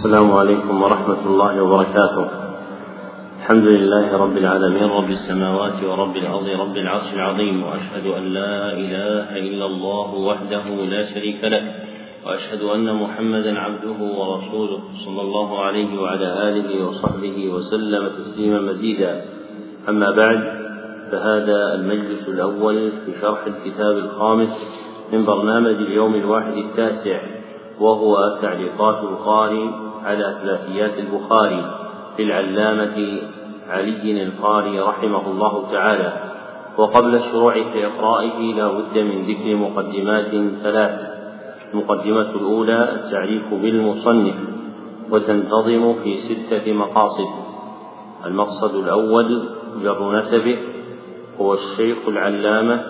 السلام عليكم ورحمة الله وبركاته. الحمد لله رب العالمين رب السماوات ورب الأرض رب العرش العظيم وأشهد أن لا إله إلا الله وحده لا شريك له وأشهد أن محمدا عبده ورسوله صلى الله عليه وعلى آله وصحبه وسلم تسليما مزيدا أما بعد فهذا المجلس الأول في شرح الكتاب الخامس من برنامج اليوم الواحد التاسع وهو تعليقات القارئ على ثلاثيات البخاري للعلامة علي القاري رحمه الله تعالى. وقبل الشروع في إقرائه لا بد من ذكر مقدمات ثلاث. المقدمة الأولى التعريف بالمصنف وتنتظم في ستة مقاصد. المقصد الأول جر نسبه هو الشيخ العلامة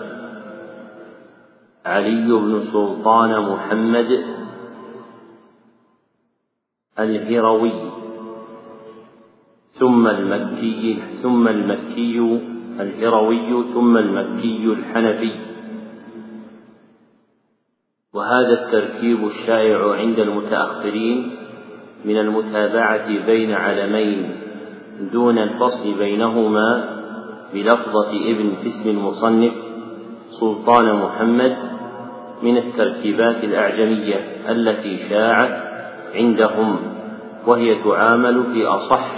علي بن سلطان محمد الهروي ثم المكي ثم المكي الهروي ثم المكي الحنفي. وهذا التركيب الشائع عند المتأخرين من المتابعة بين علمين دون الفصل بينهما بلفظة ابن في اسم المصنف سلطان محمد من التركيبات الأعجمية التي شاعت عندهم وهي تعامل في أصح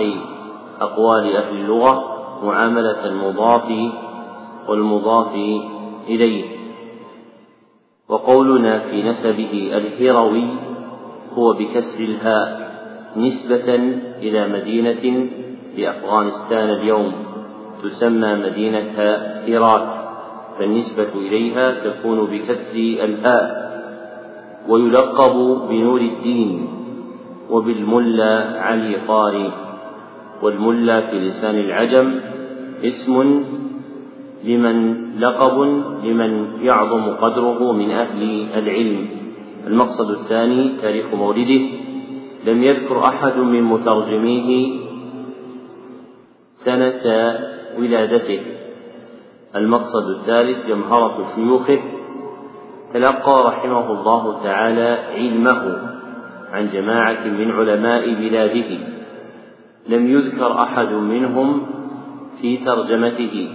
أقوال أهل اللغة معاملة المضاف والمضاف إليه. وقولنا في نسبه الهروي هو بكسر الهاء نسبة إلى مدينة بأفغانستان اليوم تسمى مدينة هيرات فالنسبة إليها تكون بكسر الهاء ويلقب بنور الدين. وبالملا علي قاري والملا في لسان العجم اسم لمن لقب لمن يعظم قدره من أهل العلم. المقصد الثاني تاريخ مولده. لم يذكر أحد من مترجميه سنة ولادته. المقصد الثالث جمهرة شيوخه. تلقى رحمه الله تعالى علمه. عن جماعة من علماء بلاده. لم يذكر أحد منهم في ترجمته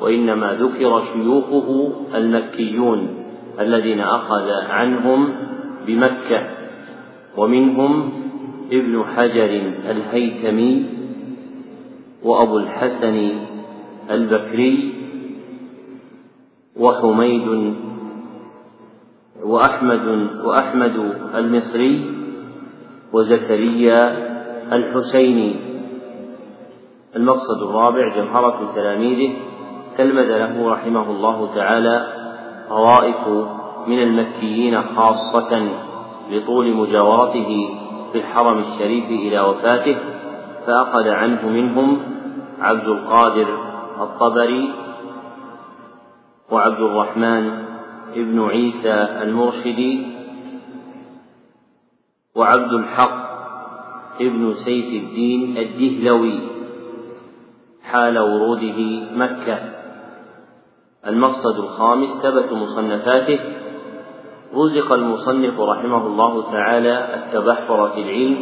وإنما ذكر شيوخه المكيون الذين أخذ عنهم بمكة. ومنهم ابن حجر الهيثمي وأبو الحسن البكري وحميد وأحمد وأحمد المصري وزكريا الحسيني. المقصد الرابع جمهرة تلاميذه تلمذ له رحمه الله تعالى طوائف من المكيين خاصة لطول مجاورته في الحرم الشريف إلى وفاته فأخذ عنه منهم عبد القادر الطبري وعبد الرحمن ابن عيسى المرشدي وعبد الحق ابن سيف الدين الدهلوي حال وروده مكة. المقصد الخامس ثبت مصنفاته. رزق المصنف رحمه الله تعالى التبحر في العلم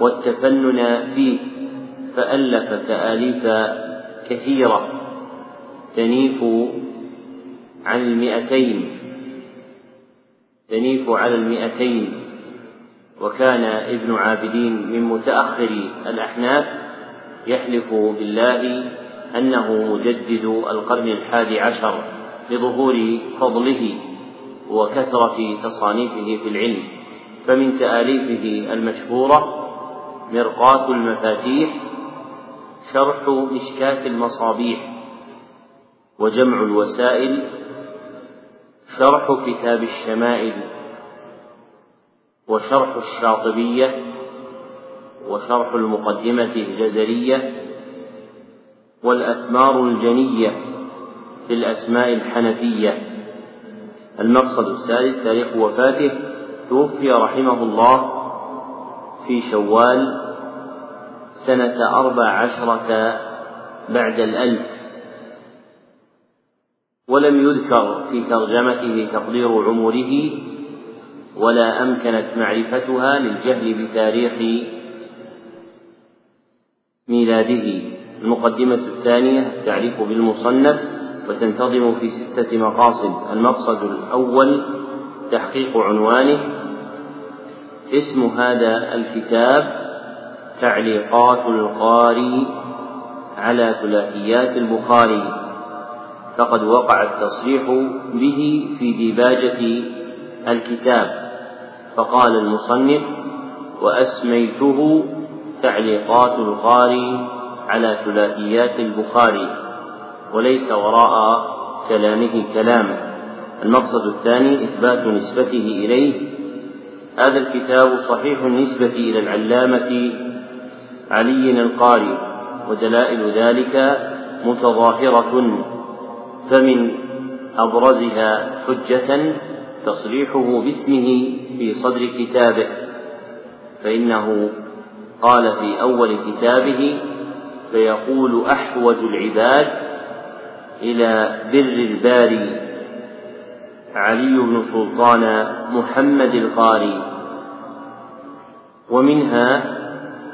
والتفنن فيه فألف تآليف كثيرة تنيف عن المئتين. تنيف على المئتين. وكان ابن عابدين من متأخر الأحناف يحلف بالله أنه مجدد القرن الحادي عشر لظهور فضله وكثرة تصانيفه في العلم فمن تآليفه المشهورة مرقاة المفاتيح شرح مشكاة المصابيح وجمع الوسائل شرح كتاب الشمائل وشرح الشاطبية وشرح المقدمة الجزرية والأثمار الجنية في الأسماء الحنفية. المقصد السادس تاريخ وفاته توفي رحمه الله في شوال سنة أربع عشرة بعد الألف. ولم يذكر في ترجمته تقدير عمره ولا أمكنت معرفتها للجهل بتاريخ ميلاده. المقدمة الثانية التعريف بالمصنف وتنتظم في ستة مقاصد. المقصد الأول تحقيق عنوانه. اسم هذا الكتاب تعليقات القاري على ثلاثيات البخاري. فقد وقع التصريح به في ديباجة الكتاب. فقال المصنف وأسميته تعليقات القاري على ثلاثيات البخاري وليس وراء كلامه كلام المقصد الثاني إثبات نسبته إليه. هذا الكتاب صحيح النسبة إلى العلامة علي القاري ودلائل ذلك متظاهرة فمن أبرزها حجة تصريحه باسمه في صدر كتابه فإنه قال في أول كتابه فيقول أحوج العباد إلى بر الباري علي بن سلطان محمد القاري ومنها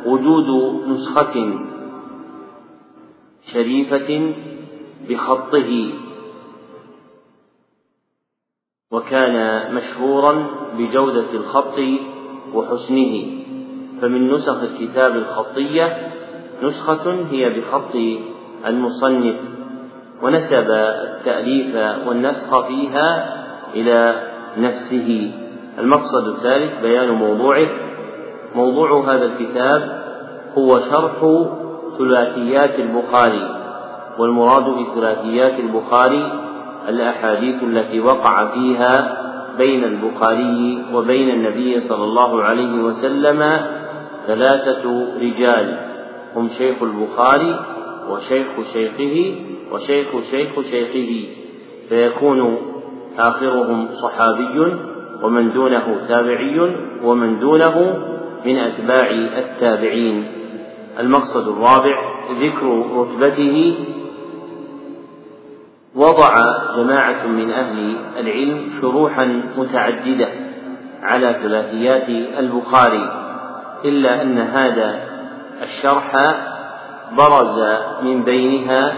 وجود نسخة شريفة بخطه وكان مشهورا بجودة الخط وحسنه. فمن نسخ الكتاب الخطية نسخة هي بخط المصنف ونسب التأليف والنسخ فيها إلى نفسه. المقصد الثالث بيان موضوعه. موضوع هذا الكتاب هو شرح ثلاثيات البخاري والمراد بثلاثيات البخاري الأحاديث التي وقع فيها بين البخاري وبين النبي صلى الله عليه وسلم ثلاثة رجال هم شيخ البخاري وشيخ شيخه وشيخ شيخ شيخه فيكون آخرهم صحابي ومن دونه تابعي ومن دونه من أتباع التابعين. المقصد الرابع ذكر رتبته وضع جماعة من أهل العلم شروحا متعددة على ثلاثيات البخاري إلا أن هذا الشرح برز من بينها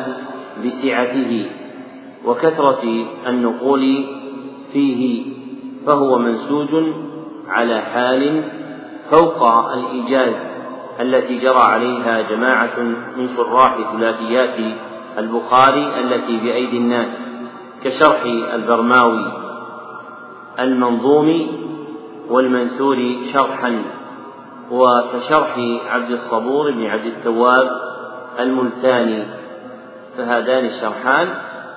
بسعته وكثرة النقول فيه فهو منسوج على حال فوق الإيجاز التي جرى عليها جماعة من شراح ثلاثيات البخاري التي بأيدي الناس كشرح البرماوي المنظوم والمنثور شرحا وكشرح عبد الصبور بن عبد التواب الملتاني فهذان الشرحان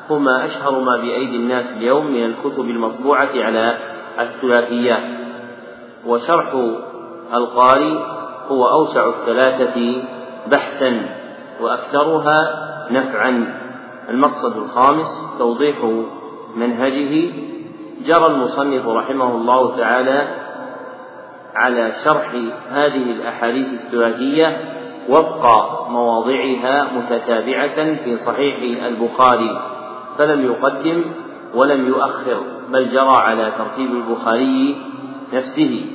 هما أشهر ما بأيدي الناس اليوم من الكتب المطبوعة على الثلاثيات. وشرح القاري هو أوسع الثلاثة بحثا وأكثرها نفعا. المقصد الخامس توضيح منهجه. جرى المصنف رحمه الله تعالى على شرح هذه الأحاديث الثلاثية وفق مواضعها متتابعة في صحيح البخاري فلم يقدم ولم يؤخر بل جرى على ترتيب البخاري نفسه.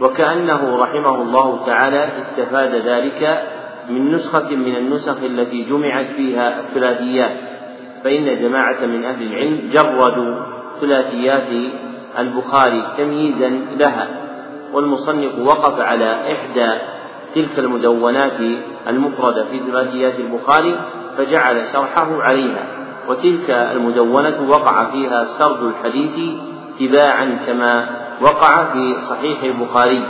وكأنه رحمه الله تعالى استفاد ذلك من نسخة من النسخ التي جمعت فيها الثلاثيات فإن جماعة من أهل العلم جردوا ثلاثيات البخاري تمييزا لها والمصنف وقف على إحدى تلك المدونات المفردة في ثلاثيات البخاري فجعل شرحه عليها وتلك المدونة وقع فيها سرد الحديث تباعا كما وقع في صحيح البخاري.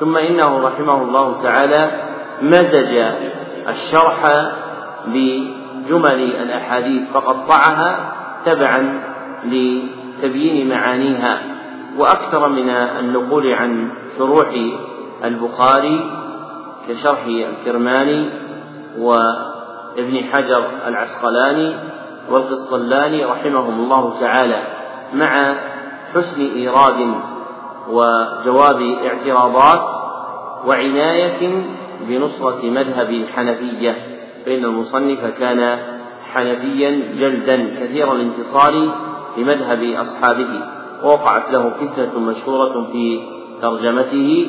ثم إنه رحمه الله تعالى مزج الشرح بجمل الأحاديث فقطعها تبعا لتبيين معانيها. وأكثر من النقول عن شروح البخاري كشرح الكرماني وابن حجر العسقلاني والقسطلاني رحمهم الله تعالى مع حسن إيراد وجواب اعتراضات وعناية بنصرة مذهب الحنفية فإن المصنف كان حنفيا جلدا كثير الانتصار لمذهب أصحابه ووقعت له فتنة مشهورة في ترجمته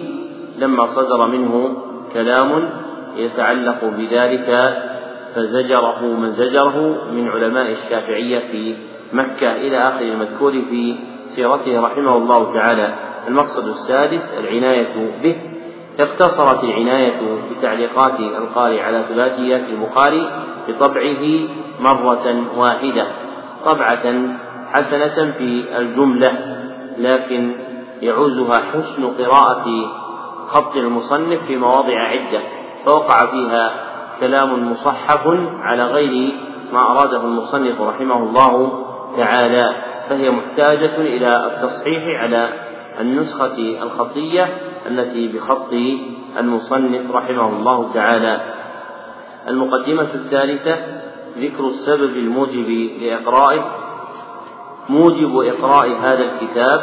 لما صدر منه كلام يتعلق بذلك فزجره من زجره من علماء الشافعية في مكة إلى آخر المذكور في سيرته رحمه الله تعالى. المقصد السادس العناية به. اقتصرت العناية بتعليقات القارئ على ثلاثيات البخاري بطبعه مرة واحدة طبعة حسنة في الجملة لكن يعوزها حسن قراءة خط المصنف في مواضع عدة فوقع فيها كلام مصحف على غير ما أراده المصنف رحمه الله تعالى فهي محتاجة إلى التصحيح على النسخة الخطية التي بخط المصنف رحمه الله تعالى. المقدمة الثالثة ذكر السبب الموجب لإقرائه. موجب إقراء هذا الكتاب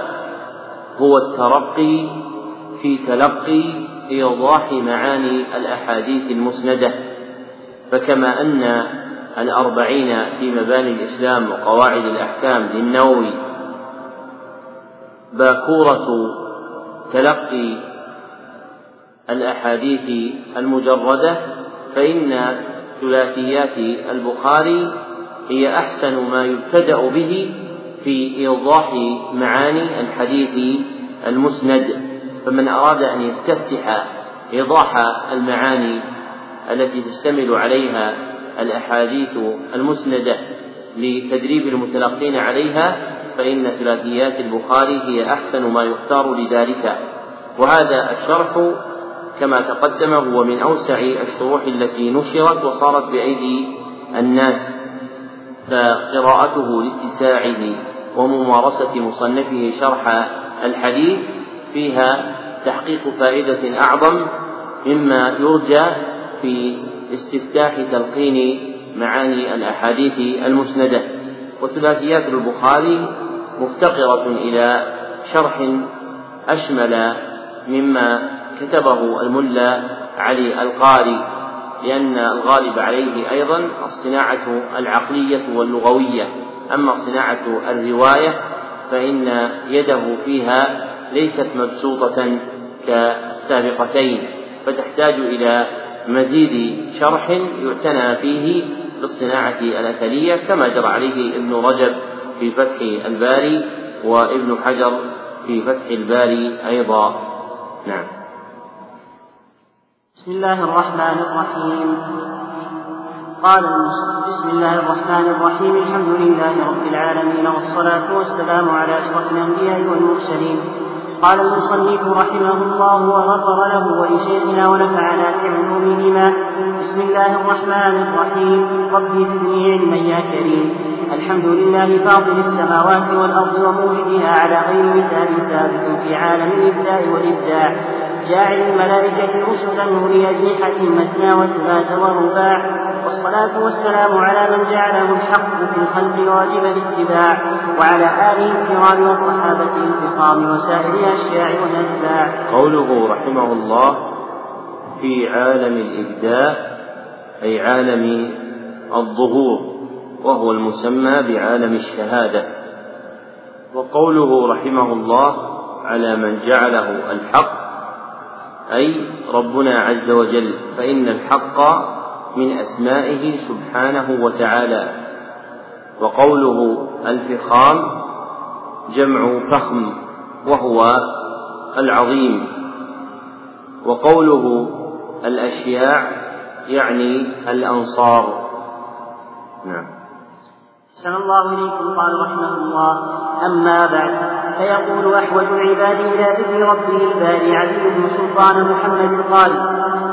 هو الترقي في تلقي إيضاح معاني الأحاديث المسندة. فكما أن الأربعين في مباني الإسلام وقواعد الأحكام للنووي باكورة تلقي الأحاديث المجردة فإن ثلاثيات البخاري هي أحسن ما يبتدأ به في إيضاح معاني الحديث المسند. فمن أراد أن يستفتح إيضاح المعاني التي تشتمل عليها الأحاديث المسندة لتدريب المتلقين عليها فإن ثلاثيات البخاري هي أحسن ما يختار لذلك. وهذا الشرح كما تقدم هو من أوسع الشروح التي نشرت وصارت بأيدي الناس فقراءته لاتساعه وممارسة مصنفه شرح الحديث فيها تحقيق فائدة أعظم مما يرجى في استفتاح تلقين معاني الأحاديث المسندة. وثلاثيات البخاري مفتقرة إلى شرح أشمل مما كتبه الملا علي القاري لأن الغالب عليه أيضا الصناعة العقلية واللغوية. أما صناعة الرواية فإن يده فيها ليست مبسوطة كالسابقتين فتحتاج إلى مزيد شرح يعتنى فيه بالصناعة الأثرية كما جرى عليه ابن رجب في فتح الباري وابن حجر في فتح الباري أيضا. نعم. بسم الله الرحمن الرحيم. قال بسم الله الرحمن الرحيم. الحمد لله رب العالمين والصلاة والسلام على أشرف الأنبياء والمرسلين. قال المصنف رحمه الله وغفر له ولشيخنا ونفعنا بعلومهما بسم الله الرحمن الرحيم. رب زدني علما يا كريم. الحمد لله فاطر السماوات والأرض وموجدها على غير مثال سابق في عالم الإبداع والإبداع. جاعل الملائكة رسلا أولي أجنحة مثنى وثلاث ورباع والصلاة والسلام على من جعله الحق في الخلق واجب الاتباع وعلى آله الكرام وصحابته الفخام وسائر الأشياع والأتباع. قوله رحمه الله في عالم الإبداع أي عالم الظهور وهو المسمى بعالم الشهادة وقوله رحمه الله على من جعله الحق أي ربنا عز وجل فإن الحق من أسمائه سبحانه وتعالى. وقوله الفخام جمع فخم وهو العظيم. وقوله الأشياع يعني الأنصار. نعم. أحسن الله إليكم قال رحمه الله. أما بعد فيقول أحوج العباد إلى ذكر ربه الباري علي بن سلطان محمد القاري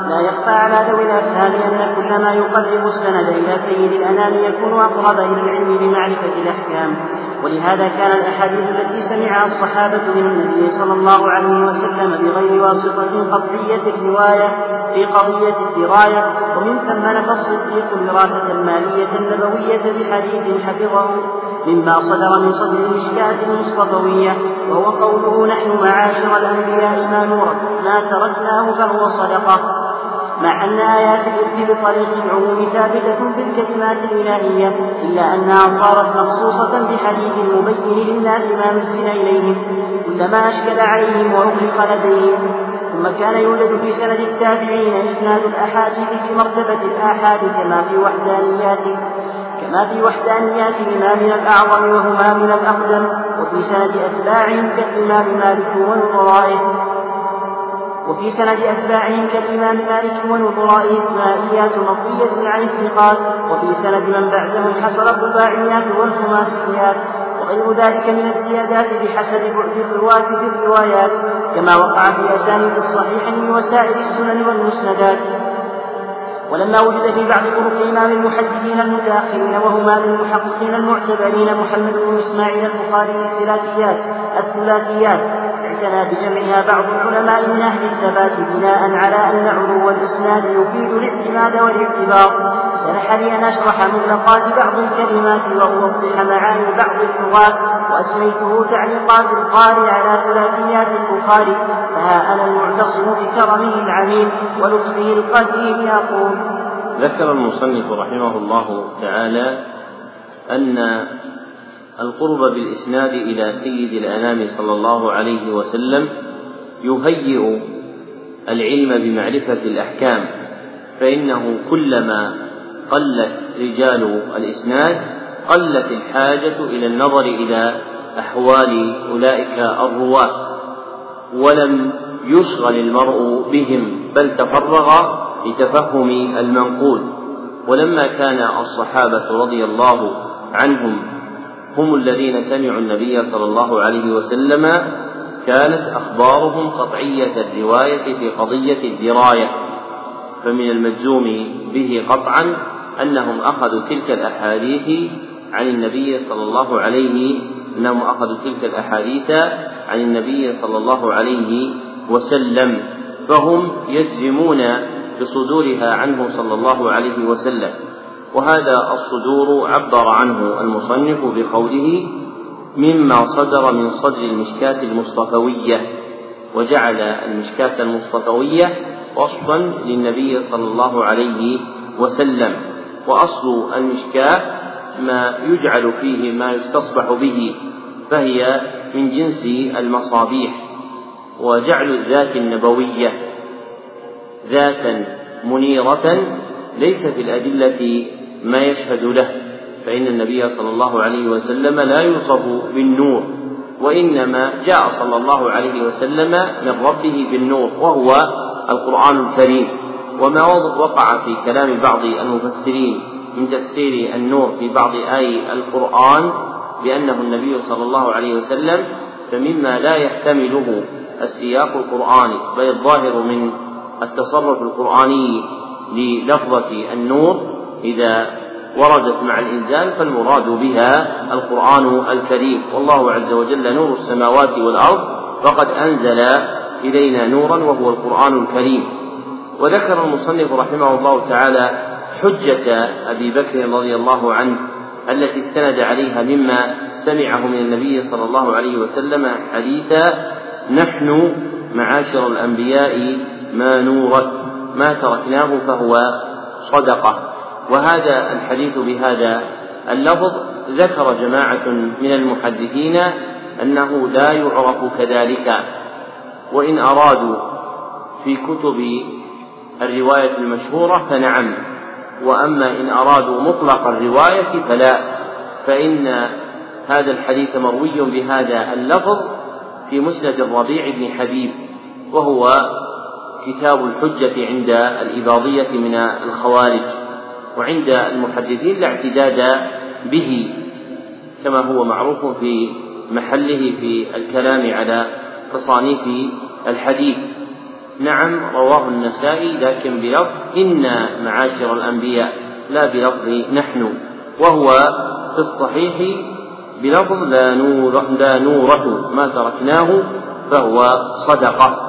لا يخفى على ذوي الأفهام أن كل ما يقرب السند إلى سيد الأنام يكون أقرب إلى العلم بمعرفة الأحكام. ولهذا كان الأحاديث التي سمعها الصحابة من النبي صلى الله عليه وسلم بغير واسطة قطعية الرواية في قضية الدراية ومن ثم نفى الصديق الوراثة المالية النبوية بحديث حفظه مما صدر من صدر المشكاة المصطفوية وهو قوله نحن معاشر الأنبياء ما نورث ما تركناه فهو صدقة. مع أن آيات الإرث بطريق العموم ثابتة في الكلمات الإلهية إلا أنها صارت مخصوصة بحديث مبين للناس ما نزل إليهم كلما أشكل عليهم وأغلق لديهم. ثم كان يوجد في سند التابعين إسناد الأحاديث في مرتبة الآحاد كما في وحدانيات كما في وحدانيات إمامنا الأعظم وهما من الأقدم وفي سند أتباعهم كالإمام مالك ونظرائه وفي سند أتباعهم كالإمام مالك ونظرائه ثنائيات مرضية عن الثقات وفي سند من بعدهم حصل الرباعيات والخماسيات وغير ذلك من الزيادات بحسب بعد الرواة في الروايات كما وقع في أسانيد الصحيحين وسائر السنن والمسندات. ولما وجد في بعض طرق إمام المحدثين المتأخرين وهما من المحققين المعتبرين محمد بن إسماعيل البخاري الثلاثيات الثلاثيات اعتنى بجمعها بعض العلماء من أهل الثبات بناء على أن علو الإسناد يفيد الاعتماد والاعتبار. سمح لي أن أشرح مطلقات بعض الكلمات وأوضح معاني بعض اللغات وأسميته تعليقات القارئ على ثلاثيات البخاري فها أنا المعتصم بكرمه العميم ولطفه القدير أقول ذكر المصنف رحمه الله تعالى أن القرب بالإسناد إلى سيد الأنام صلى الله عليه وسلم يهيئ العلم بمعرفة الأحكام فإنه كلما قلت رجال الإسناد قلت الحاجة إلى النظر إلى أحوال أولئك الرواة ولم يشغل المرء بهم بل تفرغ لتفهم المنقول. ولما كان الصحابة رضي الله عنهم هم الذين سمعوا النبي صلى الله عليه وسلم كانت أخبارهم قطعية الرواية في قضية الدراية. فمن المجزوم به قطعا أنهم أخذوا تلك الأحاديث عن النبي صلى الله عليه أنهم أخذوا تلك الأحاديث عن النبي صلى الله عليه وسلم. فهم يجزمون بصدورها عنه صلى الله عليه وسلم. وهذا الصدور عبر عنه المصنف بقوله مما صدر من صدر المشكاة المصطفوية وجعل المشكاة المصطفوية وصفا للنبي صلى الله عليه وسلم. وأصل المشكاة ما يجعل فيه ما يستصبح به فهي من جنس المصابيح. وجعل الذات النبوية ذاتا منيرة ليس في الأدلة ما يشهد له فإن النبي صلى الله عليه وسلم لا يوصف بالنور وإنما جاء صلى الله عليه وسلم من ربه بالنور وهو القرآن الكريم. وما وقع في كلام بعض المفسرين من تفسير النور في بعض آي القرآن بأنه النبي صلى الله عليه وسلم فمما لا يحتمله السياق القرآني بل الظاهر من التصرف القرآني للفظة النور إذا وردت مع الإنزال فالمراد بها القرآن الكريم. والله عز وجل نور السماوات والأرض فقد أنزل إلينا نورا وهو القرآن الكريم. وذكر المصنف رحمه الله تعالى حجة أبي بكر رضي الله عنه التي استند عليها مما سمعه من النبي صلى الله عليه وسلم حديثا نحن معاشر الأنبياء ما نورت. ما تركناه فهو صدقة. وهذا الحديث بهذا اللفظ ذكر جماعة من المحدثين أنه لا يعرف كذلك. وإن أرادوا في كتب الرواية المشهورة فنعم. وأما إن أرادوا مطلق الرواية فلا. فإن هذا الحديث مروي بهذا اللفظ في مسند الربيع بن حبيب وهو كتاب الحجة عند الإباضية من الخوارج وعند المحدثين لا اعتداد به كما هو معروف في محله في الكلام على تصانيف الحديث. نعم رواه النسائي لكن بلفظ إنا معاشر الأنبياء لا بلفظ نحن. وهو في الصحيح بلفظ لا نور لا نورة ما تركناه فهو صدقة.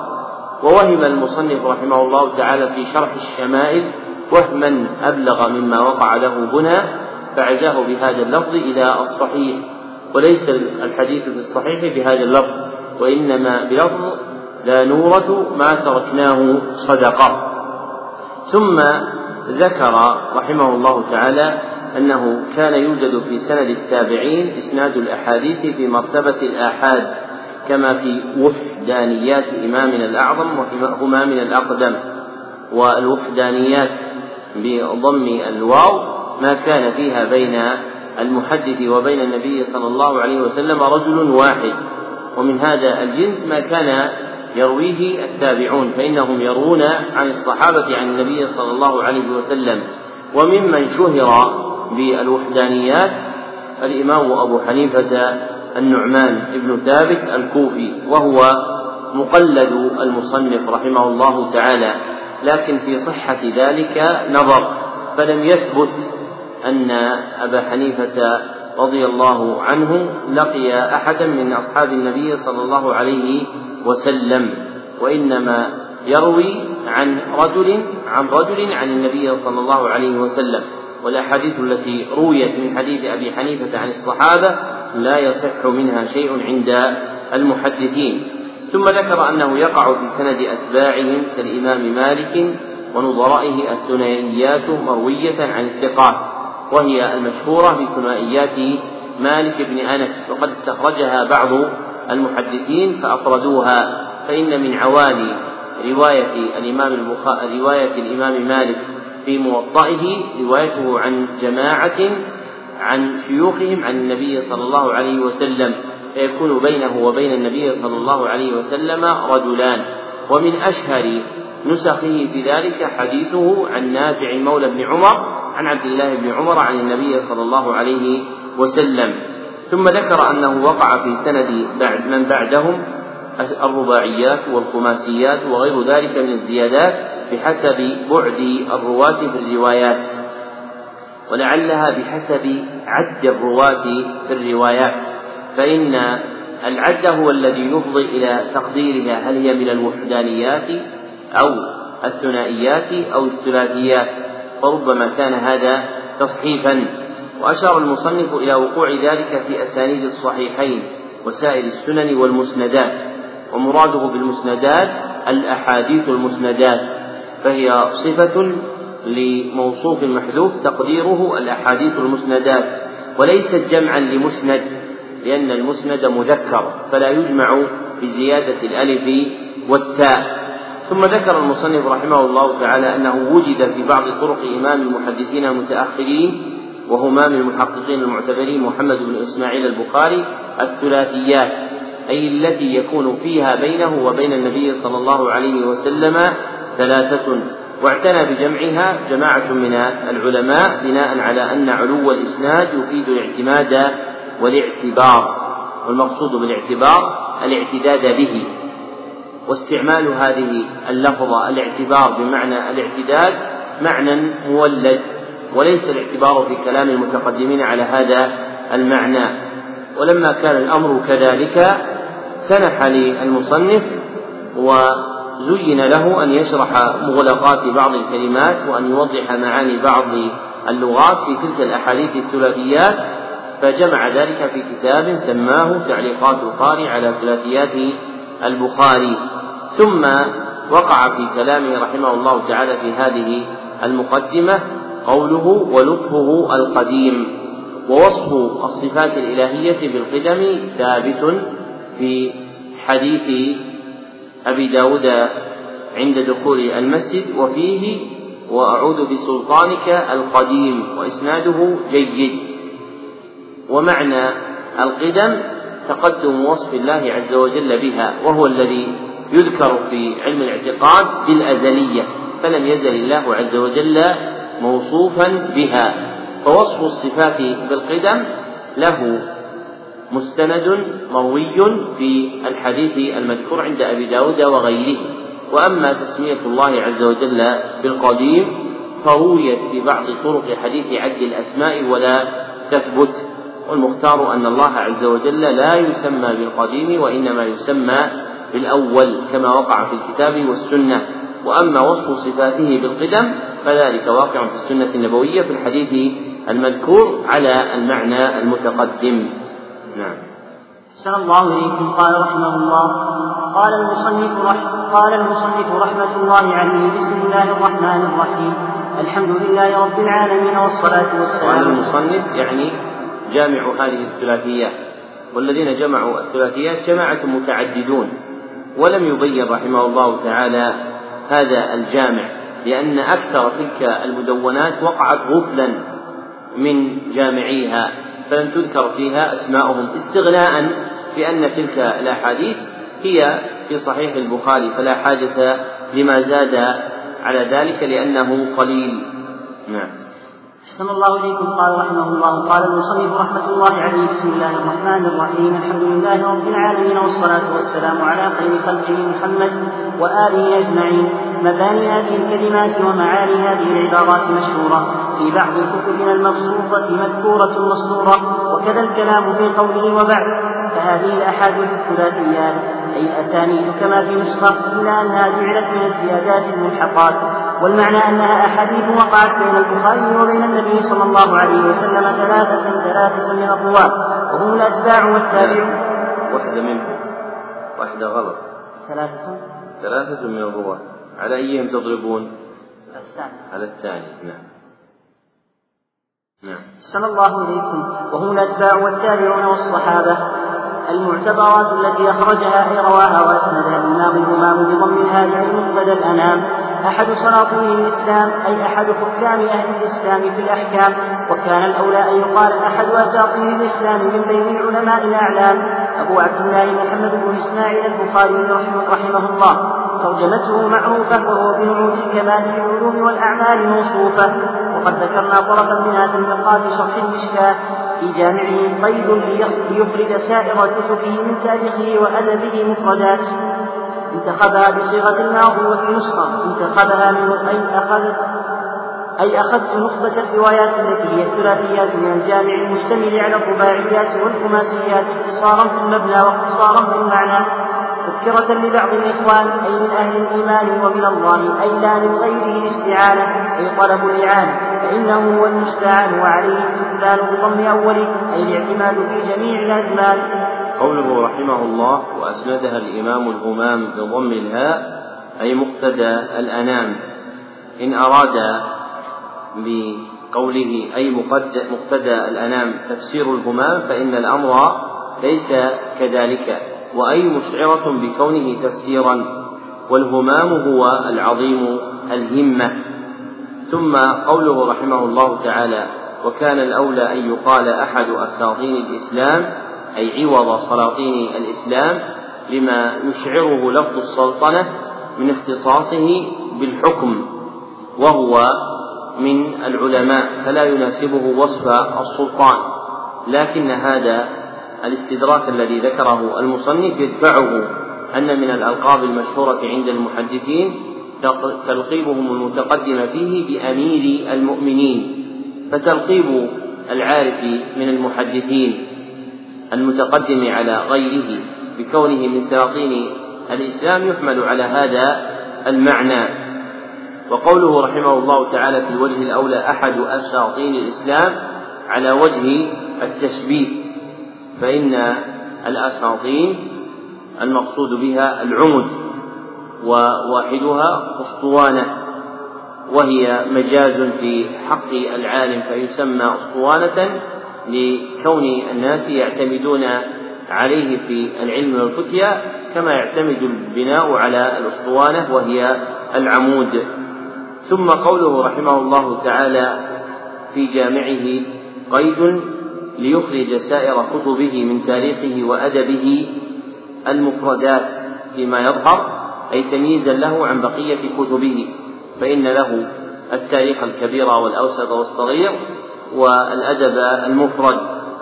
ووهم المصنف رحمه الله تعالى في شرح الشمائل وهما أبلغ مما وقع له هنا فعزاه بهذا اللفظ إلى الصحيح وليس الحديث في الصحيح بهذا اللفظ وإنما بلفظ لا نورة ما تركناه صدقة. ثم ذكر رحمه الله تعالى أنه كان يوجد في سند التابعين إسناد الأحاديث في مرتبة الآحاد كما في وفدانيات إمامنا الأعظم وهما من الأقدم والوفدانيات بضم الواو ما كان فيها بين المحدث وبين النبي صلى الله عليه وسلم رجل واحد. ومن هذا الجنس ما كان يرويه التابعون فإنهم يروون عن الصحابة عن النبي صلى الله عليه وسلم. وممن شهر بالوحدانيات الإمام أبو حنيفة النعمان بن ثابت الكوفي وهو مقلد المصنف رحمه الله تعالى لكن في صحة ذلك نظر فلم يثبت أن أبا حنيفة رضي الله عنه لقي أحدا من أصحاب النبي صلى الله عليه وسلم وإنما يروي عن رجل عن رجل عن النبي صلى الله عليه وسلم والأحاديث التي رويت من حديث أبي حنيفة عن الصحابة لا يصح منها شيء عند المحدثين. ثم ذكر أنه يقع في سند أتباعهم كالإمام مالك ونظرائه الثنائيات مروية عن الثقات وهي المشهورة بثنائيات مالك بن أنس وقد استخرجها بعض المحدثين فأفردوها فإن من عوالي رواية الإمام البخاري رواية الإمام مالك في موطئه روايته عن جماعة عن شيوخهم عن النبي صلى الله عليه وسلم فيكون بينه وبين النبي صلى الله عليه وسلم رجلان. ومن أشهر نسخه في ذلك حديثه عن نافع مولى بن عمر عن عبد الله بن عمر عن النبي صلى الله عليه وسلم. ثم ذكر أنه وقع في سند بعد من بعدهم الرباعيات والخماسيات وغير ذلك من الزيادات بحسب بعد الرواة في الروايات. ولعلها بحسب عد الرواة في الروايات فإن العد هو الذي يفضي إلى تقديرها هل هي من الوحدانيات أو الثنائيات أو الثلاثيات فربما كان هذا تصحيفا. وأشار المصنف إلى وقوع ذلك في أسانيد الصحيحين وسائر السنن والمسندات ومراده بالمسندات الأحاديث المسندات فهي صفة لموصوف محذوف تقديره الأحاديث المسندات وليست جمعا لمسند لأن المسند مذكر فلا يجمع بزيادة الألف والتاء. ثم ذكر المصنف رحمه الله تعالى أنه وجد في بعض طرق إمام المحدثين المتأخرين وهما من المحققين المعتبرين محمد بن إسماعيل البخاري الثلاثيات أي التي يكون فيها بينه وبين النبي صلى الله عليه وسلم ثلاثة. واعتنى بجمعها جماعة من العلماء بناء على أن علو الإسناد يفيد الاعتماد والاعتبار والمقصود بالاعتبار الاعتداد به. واستعمال هذه اللفظة الاعتبار بمعنى الاعتداد معنى مولد وليس الاعتبار في كلام المتقدمين على هذا المعنى. ولما كان الأمر كذلك سنح للمصنف وزين له أن يشرح مغلقات بعض الكلمات وأن يوضح معاني بعض اللغات في تلك الأحاديث الثلاثيات فجمع ذلك في كتاب سماه تعليقات القارئ على ثلاثيات البخاري. ثم وقع في كلامه رحمه الله تعالى في هذه المقدمة قوله ولطفه القديم ووصف الصفات الإلهية بالقدم ثابت في حديث أبي داود عند دخول المسجد وفيه وأعوذ بسلطانك القديم وإسناده جيد. ومعنى القدم تقدم وصف الله عز وجل بها وهو الذي يذكر في علم الاعتقاد بالأزلية فلم يزل الله عز وجل موصوفا بها. فوصف الصفات بالقدم له مستند مروي في الحديث المذكور عند أبي داود وغيره. وأما تسمية الله عز وجل بالقديم فرويت في بعض طرق حديث عد الأسماء ولا تثبت. والمختار أن الله عز وجل لا يسمى بالقديم وإنما يسمى بالأول كما وقع في الكتاب والسنة. وأما وصف صفاته بالقدم فذلك واقع في السنة النبوية في الحديث المذكور على المعنى المتقدم. نعم. أحسن الله إليكم. قال رحمه الله قال المصنف رح قال المصنف رحمة الله عليه بسم الله الرحمن الرحيم. الحمد لله رب العالمين والصلاة والسلام. قال المصنف يعني جامع هذه الثلاثيات والذين جمعوا الثلاثيات جماعة متعددون. ولم يبين رحمه الله تعالى هذا الجامع لأن أكثر تلك المدونات وقعت غفلا من جامعيها. فلم تذكر فيها أسماؤهم استغناء بأن تلك الأحاديث هي في صحيح البخاري فلا حاجة لما زاد على ذلك لأنه قليل. نعم. أحسن الله إليكم. قال رحمه الله قال المصنف رحمة الله عليه. بسم الله الرحمن الرحيم. الحمد لله رب العالمين والصلاة والسلام على خير خلقه محمد وآله أجمعين. مباني هذه الكلمات ومعاني هذه العبارات مشهورة. في بعض كتبنا المبسوطة مذكورة مسطورة وكذا الكلام في قوله وبعد. فهذه الأحاديث الثلاثيات. أي الأسانيد كما في نسخة إلا أنها جعلت من الزيادات الملحقات. والمعنى أنها أحاديث وقعت بين البخاري وبين النبي صلى الله عليه وسلم ثلاثة ثلاثة من الرواة وهم الأتباع والتابعون. واحدة منهم. واحدة غلط. ثلاثة؟ ثلاثة من الرواة. على أيهم تضربون؟ الثاني. على الثاني. نعم. نعم. صلى الله إليكم. وهم الأتباع والتابعون والصحابة. المعتبرات التي أخرجها أي رواها وأسندها الإمام الإمام بضم الهاء مقتدى الأنام. أحد سلاطين الإسلام أي أحد حكام أهل الإسلام في الأحكام. وكان الأولى أن يقال أحد أساطير الإسلام من بين العلماء الأعلام أبو عبد الله محمد بن إسماعيل البخاري رحمه, رحمه الله. ترجمته معروفة وهو بنعوت الكمال في العلوم والأعمال موصوفة. وقد ذكرنا طرفا منها في نقاط شرح المشكاة في جامعه قيد ليخرج سائر كتبه من تاريخه وأدبه مفردات انتخبها بصيغة الماضي وفي نسخة انتخبها من أي أخذت أي أخذت نخبة الروايات التي هي الثلاثيات من الجامع المشتمل على الرباعيات والخماسيات اختصارا في المبنى واختصارا في المعنى. تذكرة لبعض الإخوان أي من أهل الإيمان ومن الله أي لا من غيره الاستعانة أي طلب الإعانة. فإنه هو المستعان وعليه الاستدلال بضم أوله أي الاعتماد في جميع الأزمان. قوله رحمه الله وأسندها الإمام الهمام بضم الهاء أي مقتدى الأنام. إن أراد بقوله أي مقتدى الأنام تفسير الهمام فإن الأمر ليس كذلك وأي مشعرة بكونه تفسيرا والهمام هو العظيم الهمة. ثم قوله رحمه الله تعالى وكان الأولى أن يقال أحد أساطين الإسلام أي عوض سلاطين الإسلام لما يشعره لفظ السلطنة من اختصاصه بالحكم وهو من العلماء فلا يناسبه وصف السلطان. لكن هذا الاستدراك الذي ذكره المصنف يدفعه أن من الألقاب المشهورة عند المحدثين تلقيبهم المتقدم فيه بأمير المؤمنين فتلقيب العارف من المحدثين. المتقدم على غيره بكونه من سلاطين الإسلام يحمل على هذا المعنى. وقوله رحمه الله تعالى في الوجه الأولى أحد أساطين الإسلام على وجه التشبيه فإن الأساطين المقصود بها العمد وواحدها أسطوانة وهي مجاز في حق العالم فيسمى أسطوانة لكون الناس يعتمدون عليه في العلم والفتيا كما يعتمد البناء على الأسطوانة وهي العمود. ثم قوله رحمه الله تعالى في جامعه قيد ليخرج سائر كتبه من تاريخه وأدبه المفردات فيما يظهر أي تمييزا له عن بقية كتبه فإن له التاريخ الكبير والأوسط والصغير والأدب المفرد.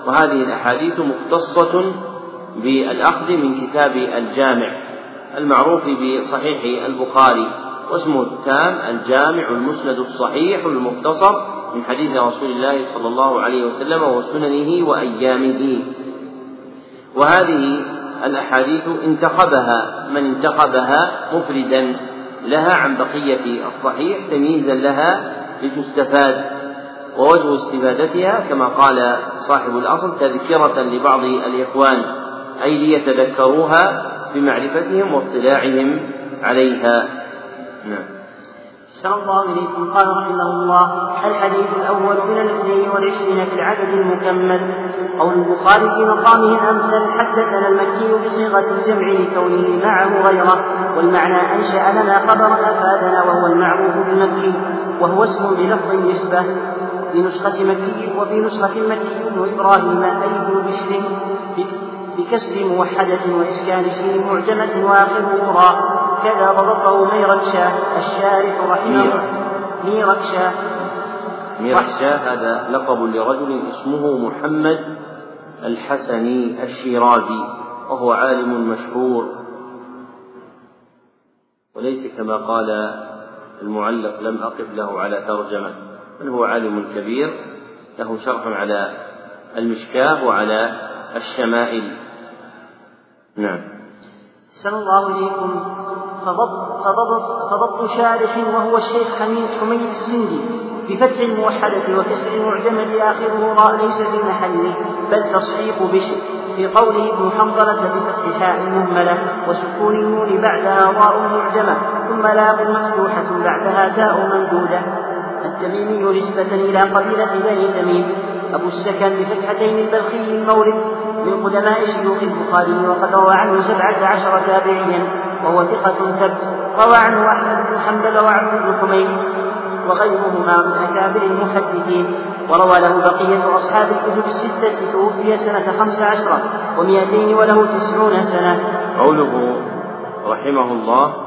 وهذه الأحاديث مختصة بالأخذ من كتاب الجامع المعروف بصحيح البخاري واسمه التام الجامع المسند الصحيح المختصر من حديث رسول الله صلى الله عليه وسلم وسننه وأيامه. وهذه الأحاديث انتخبها من انتخبها مفردا لها عن بقية الصحيح تمييزا لها لتستفاد ووجه استفادتها كما قال صاحب الأصل تذكرة لبعض الإخوان أي ليتذكروها بمعرفتهم واطلاعهم عليها. نعم. أحسن الله إليكم قال رحمه الله الحديث الأول من الاثنين والعشرين في العدد المكمل. قول البخاري في مقامه الأمثل حدثنا المكي بصيغة الجمع لكونه معه غيره والمعنى أنشأ لنا خبرا أفادنا وهو المعروف بالمكي وهو اسم بلفظ النسبة. في نسخة مكي وفي نسخة مكي بن إبراهيم أي بن بشر بكسر موحدة وإسكان شين معجمة وآخره راء كذا ضبطه ميركشاه الشارح رحمه الله ميركشاه ميركشاه هذا لقب لرجل اسمه محمد الحسني الشيرازي وهو عالم مشهور. وليس كما قال المعلق لم أقف له على ترجمة. بل هو عالم كبير له شرح على المشكاه وعلى الشمائل. نعم. أحسن الله إليكم. فضبط, فضبط, فضبط شارح وهو الشيخ حميد حميد السندي بفتح الموحدة وكسر المعجمة آخره راء ليس في محله بل تصحيح بشر في قوله ابن حنظلة بفتح حاء مهملة وسكون النون بعدها راء معجمة ثم لام مفتوحة بعدها تاء ممدودة التميمي نسبة إلى قبيلة بني تميم. أبو السكن بفتحتين البلخي المورد من قدماء شيوخ البخاري وقد روى عنه سبعة عشر تابعيا وهو ثقة ثبت. روى عنه أحمد بن حنبل وعبد بن حميد وغيرهما من أكابر المحدثين. وروى له بقية أصحاب الكتب الستة توفي سنة خمس عشرة ومئتين وله تسعون سنة. قوله رحمه الله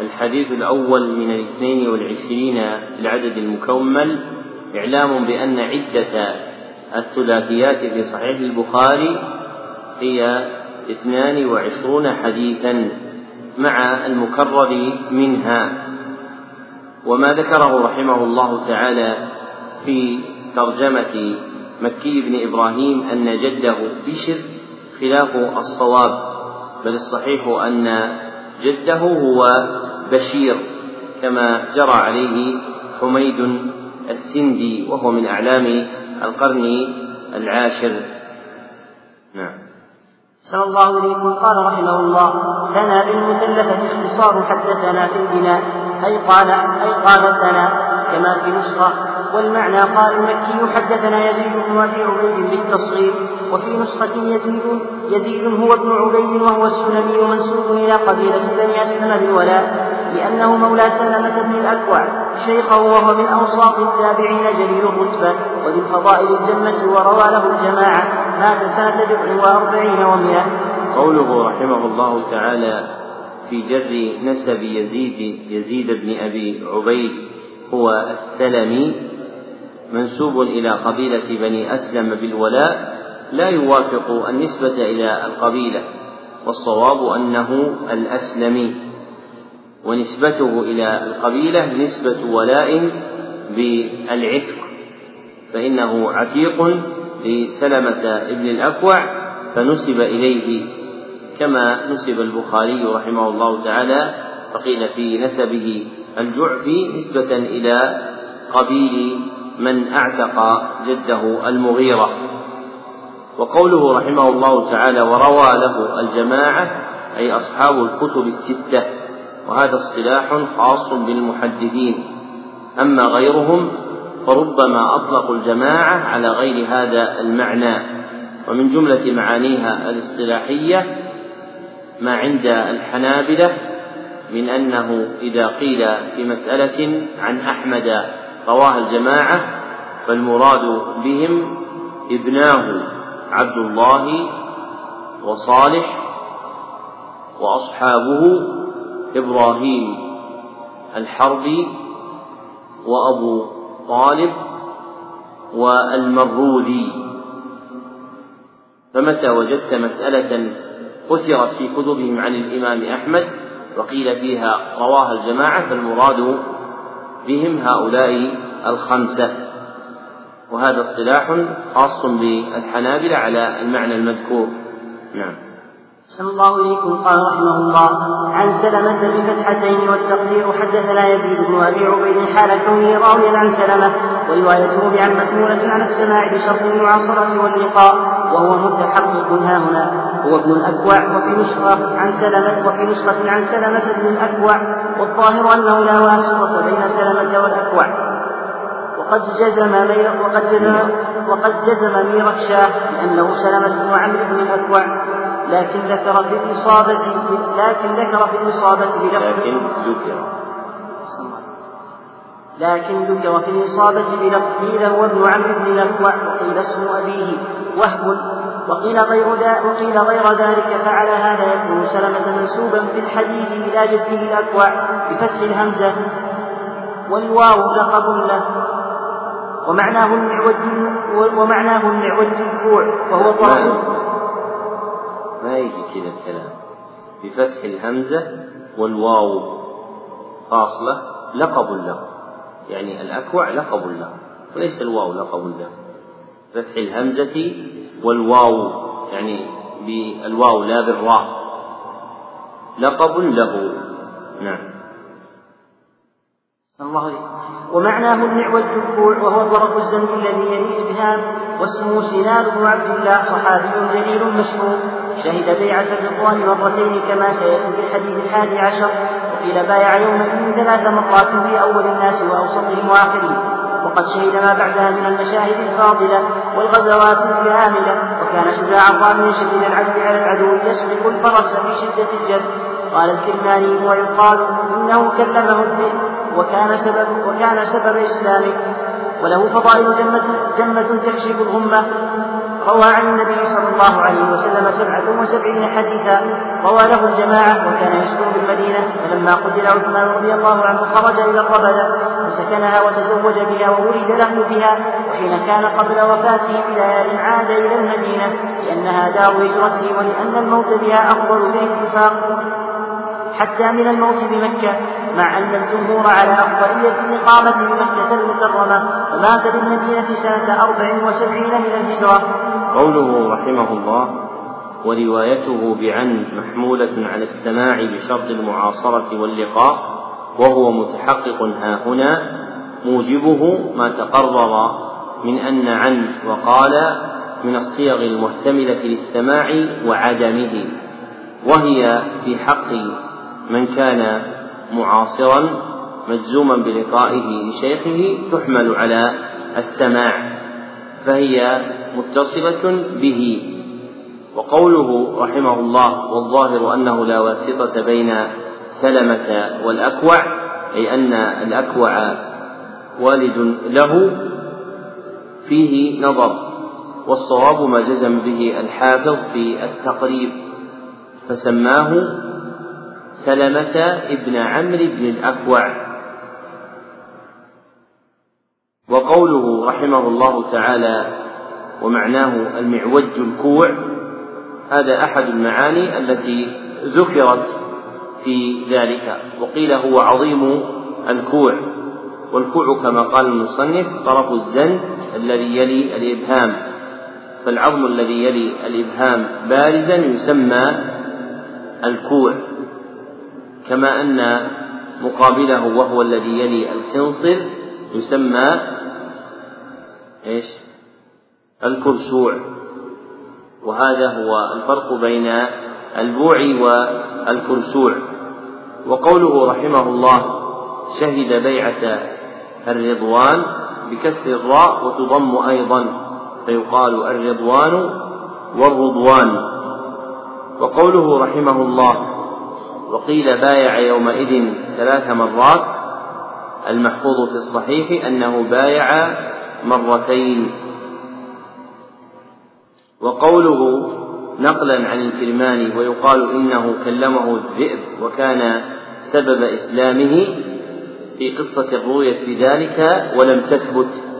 الحديث الأول من الاثنين والعشرين في العدد المكمل إعلام بأن عدة الثلاثيات في صحيح البخاري هي اثنان وعشرون حديثا مع المكرر منها. وما ذكره رحمه الله تعالى في ترجمة مكي بن إبراهيم أن جده بشر خلاف الصواب بل الصحيح أن جده هو بشير كما جرى عليه حميد السندي وهو من أعلام القرن العاشر. نعم. صلى الله إليكم. قال رحمه الله ثنى بالمثلثة اختصار حدثنا في البناء. أي قال أي قال ثنى كما في نسخة والمعنى قال المكي حدثنا يزيد بن أبي عبيد بالتصغير وفي نسخة يزيد يزيد هو ابن عبيد وهو السلمي منسوب إلى قبيلة بني أسلم بالولاء لأنه مولى سلمة بن الأكوع شيخه وهو من أوساط التابعين جليل الرتبة وذي الفضائل الجمة وروى له الجماعة مات سنة تسع وأربعين ومئة قوله رحمه الله تعالى في جر نسب يزيد يزيد بن أبي عبيد هو السلمي منسوب إلى قبيلة بني أسلم بالولاء لا يوافق النسبة إلى القبيلة والصواب أنه الأسلمي ونسبته إلى القبيلة نسبة ولاء بالعتق فإنه عتيق لسلمة ابن الأكوع فنسب إليه كما نسب البخاري رحمه الله تعالى فقيل في نسبه الجعفي نسبة إلى قبيل من أعتق جده المغيرة. وقوله رحمه الله تعالى وروى له الجماعة أي أصحاب الكتب الستة. وهذا اصطلاح خاص بالمحدثين. أما غيرهم فربما أطلقوا الجماعة على غير هذا المعنى. ومن جملة معانيها الاصطلاحية ما عند الحنابلة من أنه إذا قيل في مسألة عن أحمد رواها الجماعة فالمراد بهم ابناه عبد الله وصالح وأصحابه إبراهيم الحربي وأبو طالب والمرودي. فمتى وجدت مسألة أثرت في كتبهم عن الإمام أحمد وقيل فيها رواها الجماعة فالمراد بهم هؤلاء الخمسة. وهذا اصطلاح خاص بالحنابلة على المعنى المذكور. نعم. صلى الله إليكم. قال رحمه الله عن سلمة بفتحتين والتقدير حدثنا يزيد بن أبي عبيد حال كونه راويا عن سلمة وروايته بعن محمولة على السماع بشرط المعاصرة واللقاء وهو متحقق ها هنا. هو ابن الأكوع وفي نسخة عن سلمة وفي نسخة عن سلمة بن الأكوع والظاهر أنه لا واسطة بين سلمة والأكوع. وقد جزم وقد جزم وقد جزم ميرخشاه بأنه سلمة بن عمرو بن الأكوع لكن ذكر في الإصابة لكن ذكر في الإصابة بلفظ لكن ذكر. لكن ذكر في الإصابة بلفظ قيل هو ابن عمرو بن الأكوع وقيل اسم أبيه وهب وقيل غير وقيل غير ذلك فعلى هذا يكون سلمة منسوبا في الحديث إلى جده الأكوع بفتح الهمزة. والواو لقب له ومعناه المعوج ومعناه المعوج الكوع وهو ضرب ما يجي كذا الكلام. بفتح الهمزة والواو فاصلة لقب له. يعني الأكوع لقب له وليس الواو لقب له. فتح الهمزة والواو يعني بالواو لا بالراء. لقب له. نعم. الله ومعناه المعوج الكوع وهو الظرف الزمن الذي يلي الابهام واسمه سنان بن عبد الله صحابي جليل مشهور. شهد بيعة الرضوان مرتين كما سيأتي في الحديث الحادي عشر وقيل بايع يومئذ ثلاث مرات في أول الناس وأوسطهم وآخرهم وقد شهد ما بعدها من المشاهد الفاضلة والغزوات الكاملة وكان شجاعا ظالما شديد العدل على العدو يسبق الفرس في شدة الجد. قال الكرماني ويقال إنه كلمه الذئب وكان سبب وكان سبب إسلامه. وله فضائل جنة, جنة تكشف الغمة. روى عن النبي صلى الله عليه وسلم سبعة وسبعين حديثا روى له الجماعة وكان يسكن بالمدينة فلما قتل عثمان رضي الله عنه خرج إلى الربلة فسكنها وتزوج بها وولد له بها وحين كان قبل وفاته بليال عاد إلى المدينة لأنها دار هجرته ولأن الموت بها أفضل بالاتفاق حتى من الموت بمكة مع أن الجمهور على أفضلية الإقامة بمكة المكرمة ومات بالمدينة سنة أربع وسبعين من الهجرة. قوله رحمه الله وروايته بعن محمولة على السماع بشرط المعاصرة واللقاء وهو متحقق ها هنا موجبه ما تقرر من أن عن وقال من الصيغ المحتملة للسماع وعدمه وهي في حق من كان معاصرا مجزوما بلقائه لشيخه تحمل على السماع فهي متصلة به. وقوله رحمه الله والظاهر أنه لا واسطة بين سلمة والأكوع أي أن الأكوع والد له فيه نظر والصواب ما جزم به الحافظ في التقريب فسماه سلمة ابن عمرو بن الأكوع. وقوله رحمه الله تعالى ومعناه المعوج الكوع هذا أحد المعاني التي ذكرت في ذلك. وقيل هو عظيم الكوع. والكوع كما قال المصنف طرف الزن الذي يلي الإبهام. فالعظم الذي يلي الإبهام بارزا يسمى الكوع. كما أن مقابله وهو الذي يلي الخنصر يسمى إيش؟ الكرسوع. وهذا هو الفرق بين البوع والكرسوع. وقوله رحمه الله شهد بيعة الرضوان بكسر الراء وتضم أيضا فيقال الرضوان والرضوان وقوله رحمه الله وقيل بايع يومئذ ثلاث مرات. المحفوظ في الصحيح أنه بايع مرتين. وقوله نقلا عن الكرماني ويقال إنه كلمه الذئب وكان سبب إسلامه في قصة الرؤية بذلك ولم تثبت.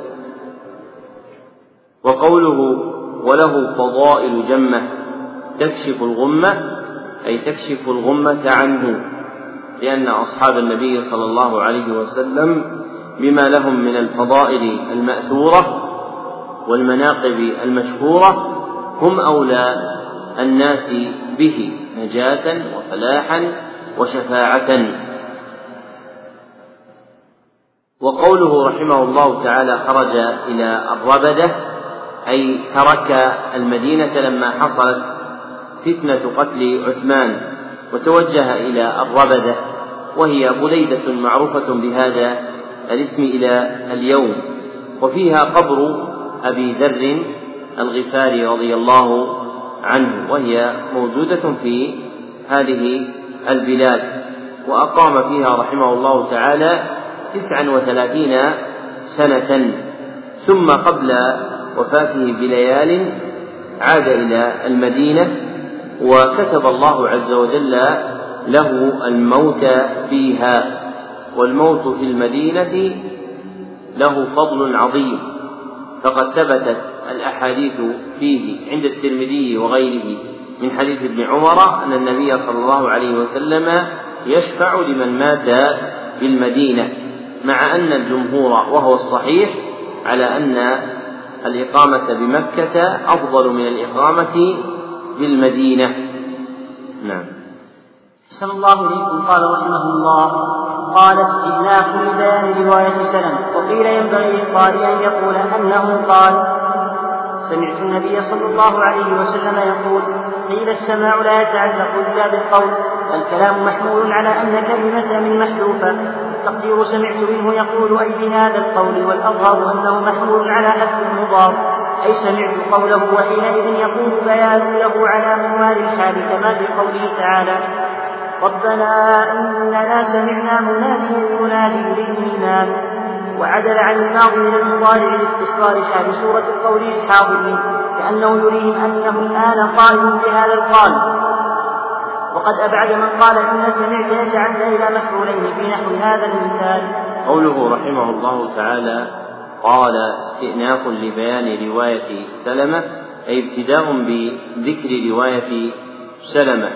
وقوله وله فضائل جمة تكشف الغمة أي تكشف الغمة عنه لأن أصحاب النبي صلى الله عليه وسلم بما لهم من الفضائل المأثورة والمناقب المشهورة هم أولى الناس به نجاة وفلاحا وشفاعة. وقوله رحمه الله تعالى خرج إلى الربدة أي ترك المدينة لما حصلت فتنة قتل عثمان وتوجه إلى الربذة وهي بليدة معروفة بهذا الاسم إلى اليوم. وفيها قبر أبي ذر الغفاري رضي الله عنه وهي موجودة في هذه البلاد. وأقام فيها رحمه الله تعالى تسعا وثلاثين سنة. ثم قبل وفاته بليال عاد إلى المدينة وكتب الله عز وجل له الموت فيها والموت في المدينة له فضل عظيم. فقد ثبتت الأحاديث فيه عند الترمذي وغيره من حديث ابن عمر أن النبي صلى الله عليه وسلم يشفع لمن مات بالمدينة مع أن الجمهور وهو الصحيح على أن الإقامة بمكة أفضل من الإقامة بالمدينة. نعم. صلى الله إليكم. قال رحمه الله قال استئناف لبيان رواية سلم. وقيل ينبغي للقارئ أن يقول أنه قال سمعت النبي صلى الله عليه وسلم يقول قيل السماع لا يتعلق إلا بالقول الكلام محمول على أن كلمة من محذوفة. التقدير سمعت منه يقول أي بهذا القول؟ والأظهر أنه محمول على حذف المضاف أي سمعت قوله وحينئذ يكون بيان له على منوال الحال كما في قوله تعالى ربنا إننا سمعنا مناديا ينادي للإيمان وعدل عن الماضي إلى المضارع لاستحضار حال سورة القول للحاضرين كأنه يريهم أنه الآن قائم بهذا القال. وقد أبعد من قال إن سمعت يجعل إلى مفعولين في نحو هذا المثال. قوله رحمه الله تعالى قال استئناف لبيان رواية سلمة أي ابتداء بذكر رواية سلمة.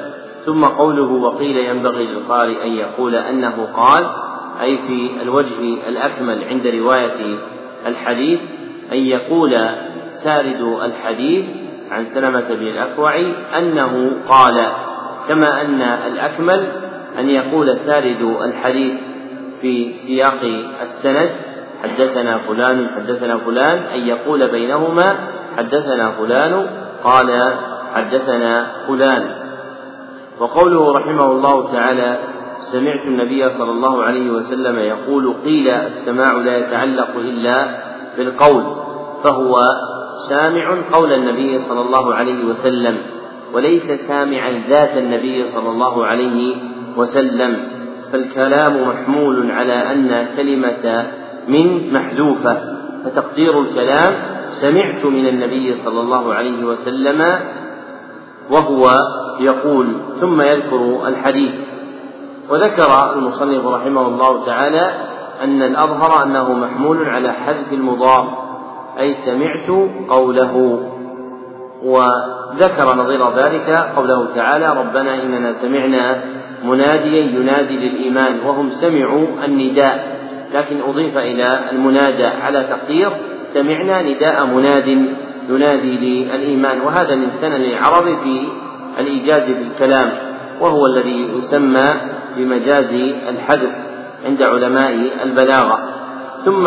ثم قوله وقيل ينبغي للقارئ أن يقول أنه قال أي في الوجه الأكمل عند رواية الحديث أن يقول سارد الحديث عن سلمة بن الأكوع أنه قال. كما أن الأكمل أن يقول سارد الحديث في سياق السند حدثنا فلان حدثنا فلان أن يقول بينهما حدثنا فلان قال حدثنا فلان. وقوله رحمه الله تعالى سمعت النبي صلى الله عليه وسلم يقول قيل السماع لا يتعلق إلا بالقول فهو سامع قول النبي صلى الله عليه وسلم وليس سامعا ذات النبي صلى الله عليه وسلم فالكلام محمول على أن كلمة من محذوفة فتقدير الكلام سمعت من النبي صلى الله عليه وسلم وهو يقول ثم يذكر الحديث. وذكر المصنف رحمه الله تعالى أن الأظهر أنه محمول على حذف المضاف أي سمعت قوله. وذكر نظير ذلك قوله تعالى ربنا إننا سمعنا مناديا ينادي للإيمان وهم سمعوا النداء. لكن أضيف إلى المنادى على تقدير سمعنا نداء مناد ينادي للإيمان وهذا من سنن العرب في الإيجاز بالكلام وهو الذي يسمى بمجاز الحذف عند علماء البلاغة. ثم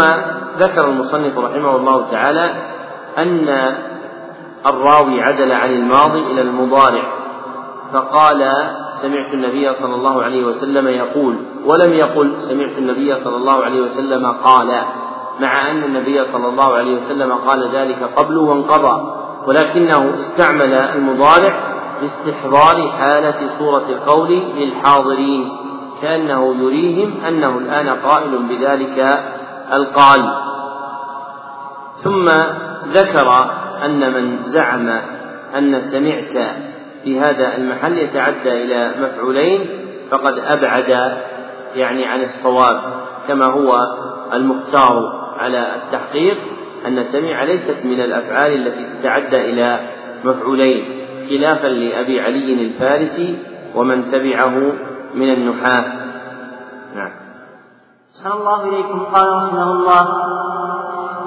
ذكر المصنف رحمه الله تعالى أن الراوي عدل عن الماضي إلى المضارع فقال سمعت النبي صلى الله عليه وسلم يقول ولم يقل سمعت النبي صلى الله عليه وسلم قال مع أن النبي صلى الله عليه وسلم قال ذلك قبل وانقضى ولكنه استعمل المضارع لاستحضار حالة صورة القول للحاضرين كأنه يريهم أنه الآن قائل بذلك القال. ثم ذكر أن من زعم أن سمعت في هذا المحل يتعدى إلى مفعولين فقد أبعد يعني عن الصواب كما هو المختار على التحقيق أن سمع ليست من الأفعال التي تتعدى إلى مفعولين خلافا لأبي علي الفارسي ومن تبعه من النحاة. نعم. صلى الله إليكم. قال رحمه الله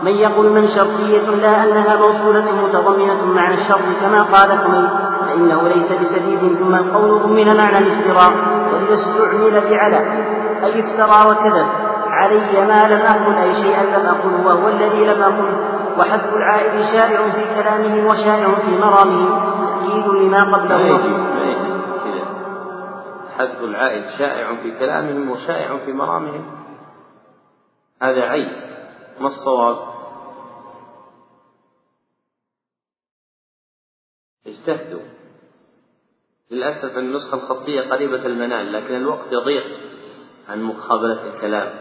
من يقول من شرطية لا أنها موصولة متضمنة معنى الشرط كما قال حميد فإنه ليس بسديد ثم القول ضمن معنى الافتراء وإذا استعمل بعلى أي افترى وكذب علي ما لم أقل أي شيئا لم أقل وهو الذي لم أقل وحذف العائد شائع في كلامه وشائع في مرامه تأكيد لما ما قبله حذف العائد شائع في كلامهم وشائع في مرامهم هذا عيب ما الصواب؟ اجتهدوا. للأسف النسخة الخطية قريبة المنال لكن الوقت يضيق عن مقابلة الكلام.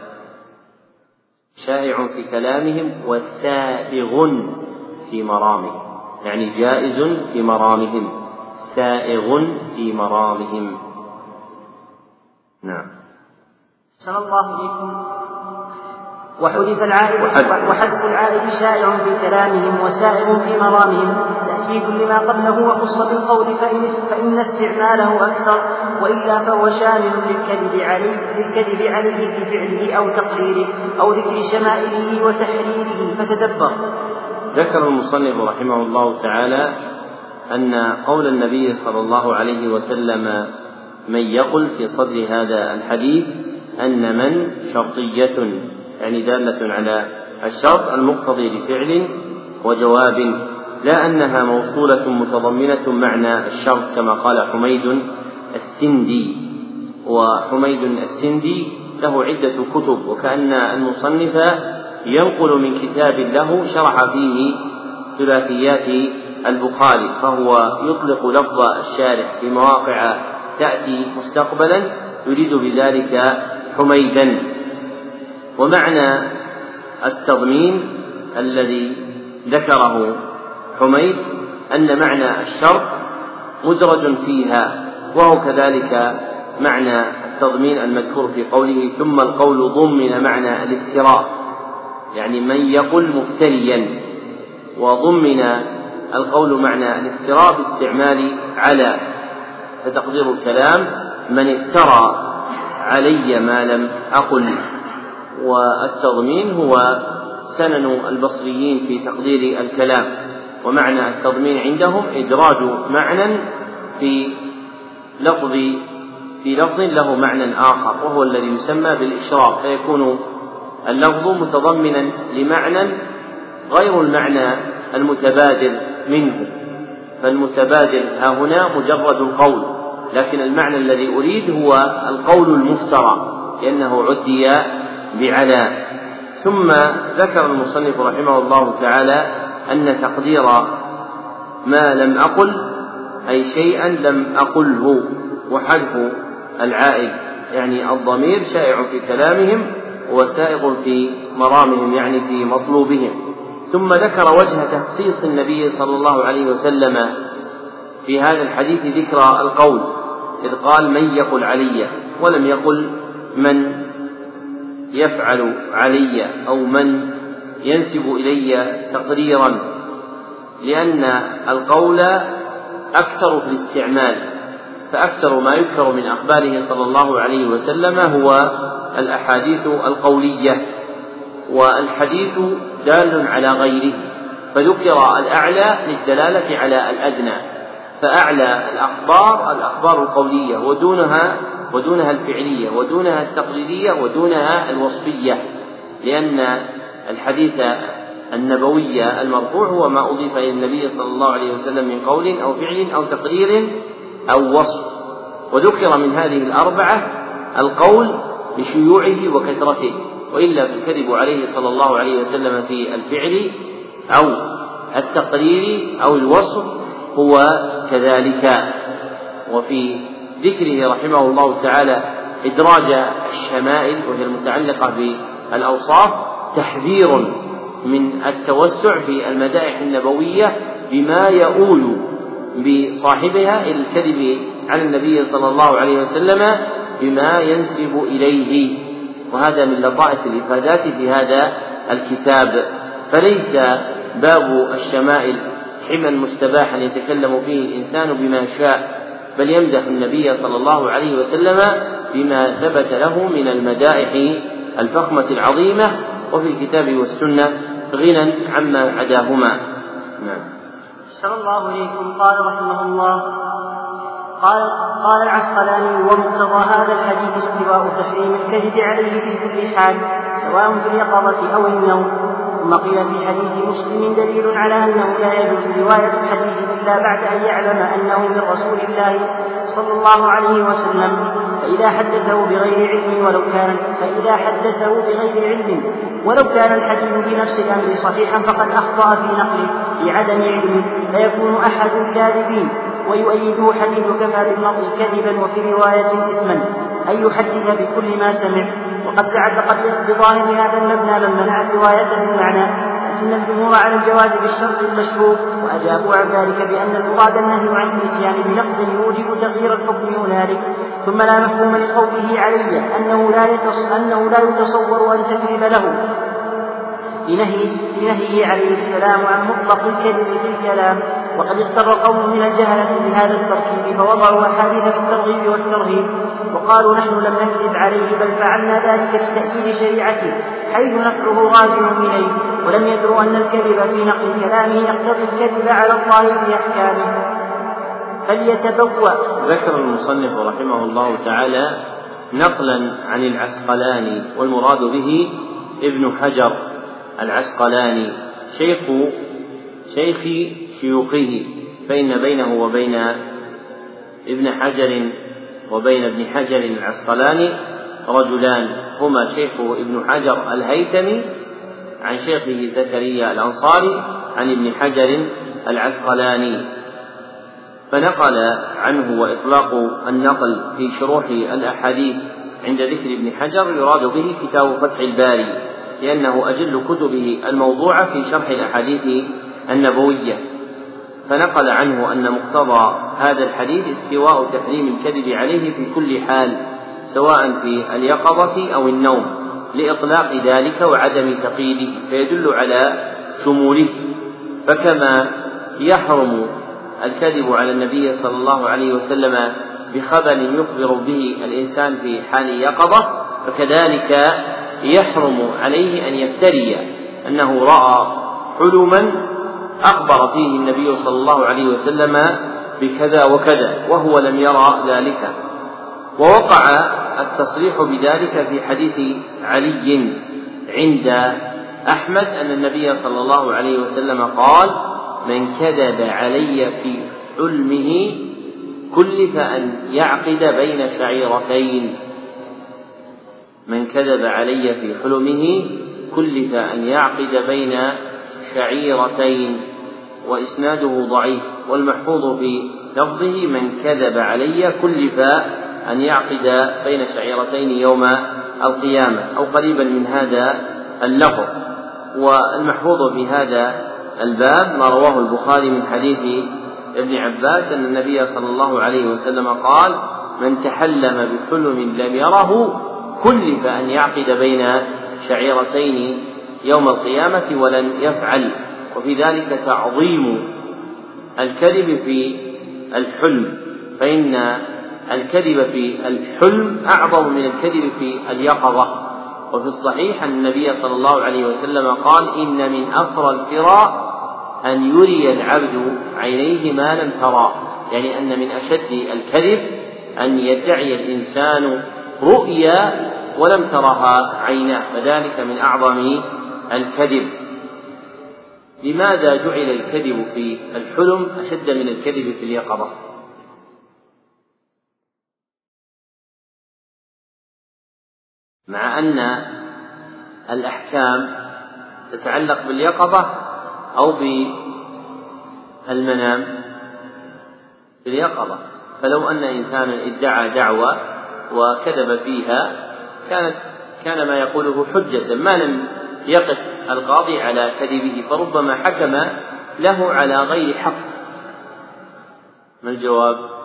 شائع في كلامهم وسائغ في مرامهم يعني جائز في مرامهم سائغ في مرامهم. نعم. صلى الله عليكم وحذف العائد. وحذف. العائد شائع في كلامهم وسائغ في مرامهم. تأكيد لما قبله وخص بالقول فإن فإن استعماله أكثر وإلا فهو شامل للكذب عليه للكذب عليه في فعله أو تقريره أو ذكر شمائله وتحريره فتدبر. ذكر المصنف رحمه الله تعالى أن قول النبي صلى الله عليه وسلم من يقل في صدر هذا الحديث أن من شرطية يعني دالة على الشرط المقتضي لفعل وجواب لا أنها موصولة متضمنة معنى الشرط كما قال حميد السندي. وحميد السندي له عدة كتب وكأن المصنف ينقل من كتاب له شرح فيه ثلاثيات البخاري فهو يطلق لفظ الشارح في مواقع تأتي مستقبلا يريد بذلك حميدا. ومعنى التضمين الذي ذكره حميد أن معنى الشرط مدرج فيها وهو كذلك معنى التضمين المذكور في قوله ثم القول ضمن معنى الافتراء. يعني من يقل مفتريا وضمن القول معنى الافتراء باستعمال على فتقدير الكلام من افترى علي ما لم أقل. والتضمين هو سنن البصريين في تقدير الكلام. ومعنى التضمين عندهم إدراج معنى في لفظ في لفظ له معنى آخر وهو الذي يسمى بالإشراق فيكون اللفظ متضمنا لمعنى غير المعنى المتبادر منه. فالمتبادر ها هنا مجرد القول لكن المعنى الذي أريد هو القول المفترى لأنه عدي بعلى ثم ذكر المصنف رحمه الله تعالى أن تقدير ما لم أقل أي شيئا لم أقله وحذف العائد يعني الضمير شائع في كلامهم وسائغ في مرامهم يعني في مطلوبهم. ثم ذكر وجه تخصيص النبي صلى الله عليه وسلم في هذا الحديث ذكر القول إذ قال من يقل علي؟ ولم يقل من يفعل علي؟ أو من ينسب إلي تقريرا لأن القول أكثر في الاستعمال فأكثر ما يذكر من أخباره صلى الله عليه وسلم هو الأحاديث القولية والحديث دال على غيره فذكر الأعلى للدلالة على الأدنى فأعلى الأخبار الأخبار القولية ودونها ودونها الفعلية ودونها التقليدية ودونها الوصفية لأن الحديث النبوي المرفوع هو ما أضيف إلى النبي صلى الله عليه وسلم من قول أو فعل أو تقرير أو وصف. وذكر من هذه الأربعة القول بشيوعه وكثرته وإلا فالكذب عليه صلى الله عليه وسلم في الفعل أو التقرير أو الوصف هو كذلك. وفي ذكره رحمه الله تعالى إدراج الشمائل وهي المتعلقة بالأوصاف تحذير من التوسع في المدائح النبوية بما يؤول بصاحبها إلى الكذب على النبي صلى الله عليه وسلم بما ينسب إليه. وهذا من لطائف الإفادات في هذا الكتاب. فليس باب الشمائل حما مستباحا يتكلم فيه الإنسان بما شاء بل يمدح النبي صلى الله عليه وسلم بما ثبت له من المدائح الفخمة العظيمة وفي الكتاب والسنة غنى عما عداهما. نعم. صلى الله عليكم. قال رحمه الله قال قال العسقلاني ومقتضى هذا الحديث استواء تحريم الكذب عليه في كل حال سواء في اليقظة أو النوم. ثم قيل في حديث مسلم دليل على أنه لا يجوز رواية الحديث إلا بعد أن يعلم أنه من رسول الله صلى الله عليه وسلم. فإذا حدثه بغير علم ولو كان فإذا حدثه بغير علم ولو كان الحديث بنفس الأمر صحيحا فقد أخطأ في نقله لعدم علمه فيكون أحد الكاذبين. ويؤيده حديث كفى بالمرء كذبا وفي رواية إثما. أن يحدث بكل ما سمع. وقد تعلقت بظاهر هذا المبنى من منع الرواية بالمعنى. لكن الجمهور على الجواز بالشرط المشهور وأجابوا عن ذلك بأن المراد النهي عن النسيان بلفظ يوجب تغيير الحكم هنالك ثم لا مفهوم لقوله علي أنه لا أنه لا يتصور أن تكذب له. لنهي لنهيه عليه السلام عن مطلق الكذب في الكلام وقد اغتر قوم من الجهلة بهذا التركيب فوضعوا أحاديث في الترغيب والترهيب وقالوا نحن لم نكذب عليه بل فعلنا ذلك لتأكيد شريعته حيث نفعه راجع إليه. ولم يدروا أن الكذب في نقل كلامه يقتضي الكذب على الله في أحكامه. فليتبوأ. ذكر المصنف رحمه الله تعالى نقلا عن العسقلاني والمراد به ابن حجر العسقلاني شيخ شيخ شيوخه فإن بينه وبين ابن حجر وبين ابن حجر العسقلاني رجلان هما شيخه ابن حجر الهيثمي عن شيخه زكريا الأنصاري عن ابن حجر العسقلاني فنقل عنه وإطلاق النقل في شروح الأحاديث عند ذكر ابن حجر يراد به كتاب فتح الباري لأنه أجل كتبه الموضوعة في شرح الأحاديث النبوية. فنقل عنه أن مقتضى هذا الحديث استواء تحريم الكذب عليه في كل حال سواء في اليقظة أو النوم. لإطلاق ذلك وعدم تقييده فيدل على شموله. فكما يحرم الكذب على النبي صلى الله عليه وسلم بخبر يخبر به الإنسان في حال يقظة فكذلك يحرم عليه أن يفتري أنه رأى حلما أخبر فيه النبي صلى الله عليه وسلم بكذا وكذا وهو لم يرى ذلك. ووقع التصريح بذلك في حديث علي عند أحمد أن النبي صلى الله عليه وسلم قال من كذب علي في حلمه كلف أن يعقد بين شعيرتين. من كذب علي في حلمه كلف أن يعقد بين شعيرتين. وإسناده ضعيف والمحفوظ في لفظه من كذب علي كلف أن يعقد بين شعيرتين يوم القيامة أو قريبا من هذا اللفظ. والمحفوظ في هذا الباب ما رواه البخاري من حديث ابن عباس أن النبي صلى الله عليه وسلم قال من تحلم بحلم لم يره كلف أن يعقد بين شعيرتين يوم القيامة ولن يفعل. وفي ذلك تعظيم الكذب في الحلم فإن الكذب في الحلم أعظم من الكذب في اليقظة. وفي الصحيح أن النبي صلى الله عليه وسلم قال إن من أفرى الفرى أن يري العبد عينيه ما لم ترى. يعني أن من أشد الكذب أن يدعي الإنسان رؤيا ولم ترها عيناه. فذلك من أعظم الكذب. لماذا جعل الكذب في الحلم أشد من الكذب في اليقظة؟ مع أن الأحكام تتعلق باليقظة أو بالمنام. باليقظة. فلو أن إنسانا ادعى دعوة وكذب فيها كانت كان ما يقوله حجة. ما لم يقف القاضي على كذبه فربما حكم له على غير حق. ما الجواب؟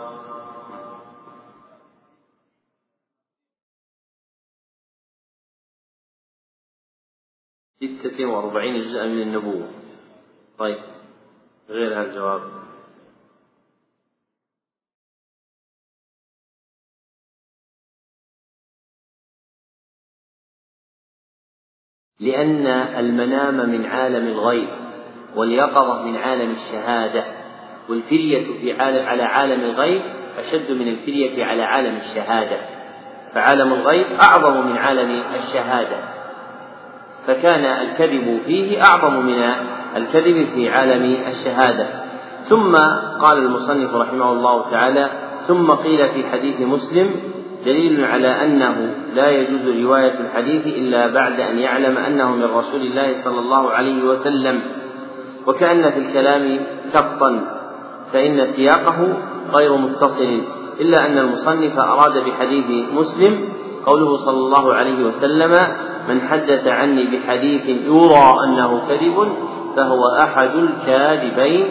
ستة وأربعين جزءا من النبوة. طيب غير هذا الجواب لأن المنام من عالم الغيب واليقظة من عالم الشهادة والفرية في عالم على عالم الغيب أشد من الفرية على عالم الشهادة. فعالم الغيب أعظم من عالم الشهادة. فكان الكذب فيه أعظم من الكذب في عالم الشهادة. ثم قال المصنف رحمه الله تعالى ثم قيل في حديث مسلم دليل على أنه لا يجوز رواية الحديث إلا بعد أن يعلم أنه من رسول الله صلى الله عليه وسلم. وكأن في الكلام سقطا فإن سياقه غير متصل إلا أن المصنف أراد بحديث مسلم قوله صلى الله عليه وسلم من حدث عني بحديث يرى أنه كذب فهو أحد الكاذبين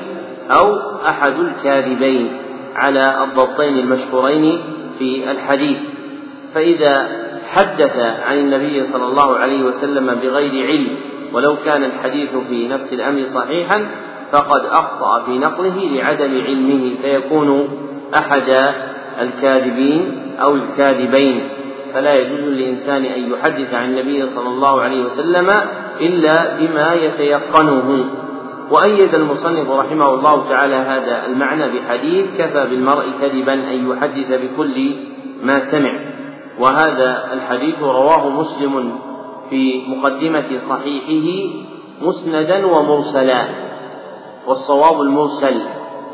أو أحد الكاذبين على الضبطين المشهورين في الحديث. فإذا حدث عن النبي صلى الله عليه وسلم بغير علم ولو كان الحديث في نفس الأمر صحيحا فقد أخطأ في نقله لعدم علمه فيكون أحد الكاذبين أو الكاذبين. فلا يجوز للإنسان أن يحدث عن النبي صلى الله عليه وسلم إلا بما يتيقنه. وأيد المصنف رحمه الله تعالى هذا المعنى بحديث كفى بالمرء كذبا أن يحدث بكل ما سمع. وهذا الحديث رواه مسلم في مقدمة صحيحه مسندا ومرسلا. والصواب المرسل.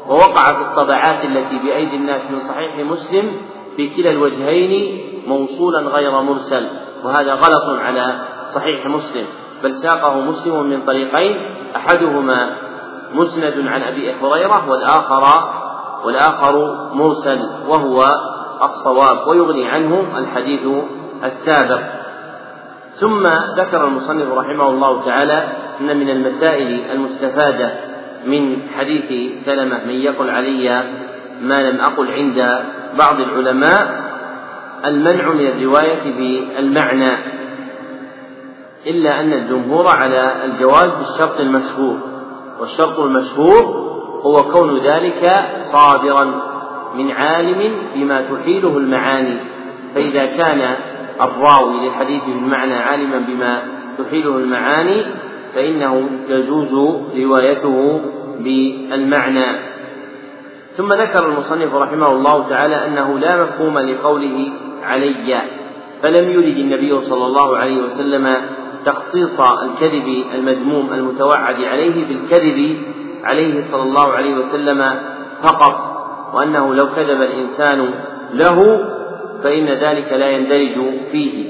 ووقع في الطبعات التي بأيدي الناس من صحيح مسلم في كلا الوجهين موصولا غير مرسل وهذا غلط على صحيح مسلم بل ساقه مسلم من طريقين أحدهما مسند عن أبي هريرة والآخر والآخر مرسل وهو الصواب ويغني عنه الحديث السابق. ثم ذكر المصنف رحمه الله تعالى أن من المسائل المستفادة من حديث سلمة من يقل علي ما لم أقل عند بعض العلماء المنع من الرواية بالمعنى إلا أن الجمهور على الجواز بالشرط المشهور والشرط المشهور هو كون ذلك صادرا من عالم بما تحيله المعاني فإذا كان الراوي للحديث بالمعنى عالما بما تحيله المعاني فإنه يجوز روايته بالمعنى. ثم ذكر المصنف رحمه الله تعالى أنه لا مفهوم لقوله علي فلم يرد النبي صلى الله عليه وسلم تخصيص الكذب المذموم المتوعد عليه بالكذب عليه صلى الله عليه وسلم فقط وأنه لو كذب الإنسان له فإن ذلك لا يندرج فيه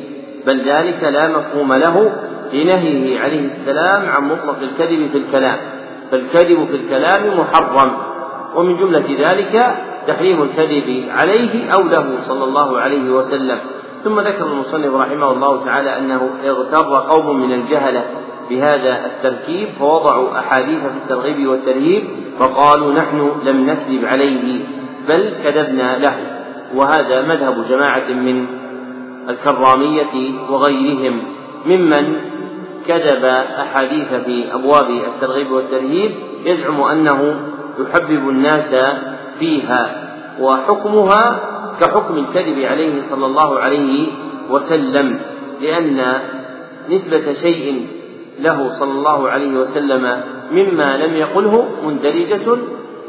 بل ذلك لا مفهوم له لنهيه عليه السلام عن مطلق الكذب في الكلام فالكذب في الكلام محرم. ومن جملة ذلك تحريم الكذب عليه أو له صلى الله عليه وسلم. ثم ذكر المصنف رحمه الله تعالى أنه اغتر قوم من الجهلة بهذا التركيب فوضعوا أحاديث في الترغيب والترهيب فقالوا نحن لم نكذب عليه بل كذبنا له. وهذا مذهب جماعة من الكرامية وغيرهم. ممن كذب أحاديث في أبواب الترغيب والترهيب يزعم أنه يحبب الناس فيها وحكمها كحكم الكذب عليه صلى الله عليه وسلم لأن نسبة شيء له صلى الله عليه وسلم مما لم يقله مندرجة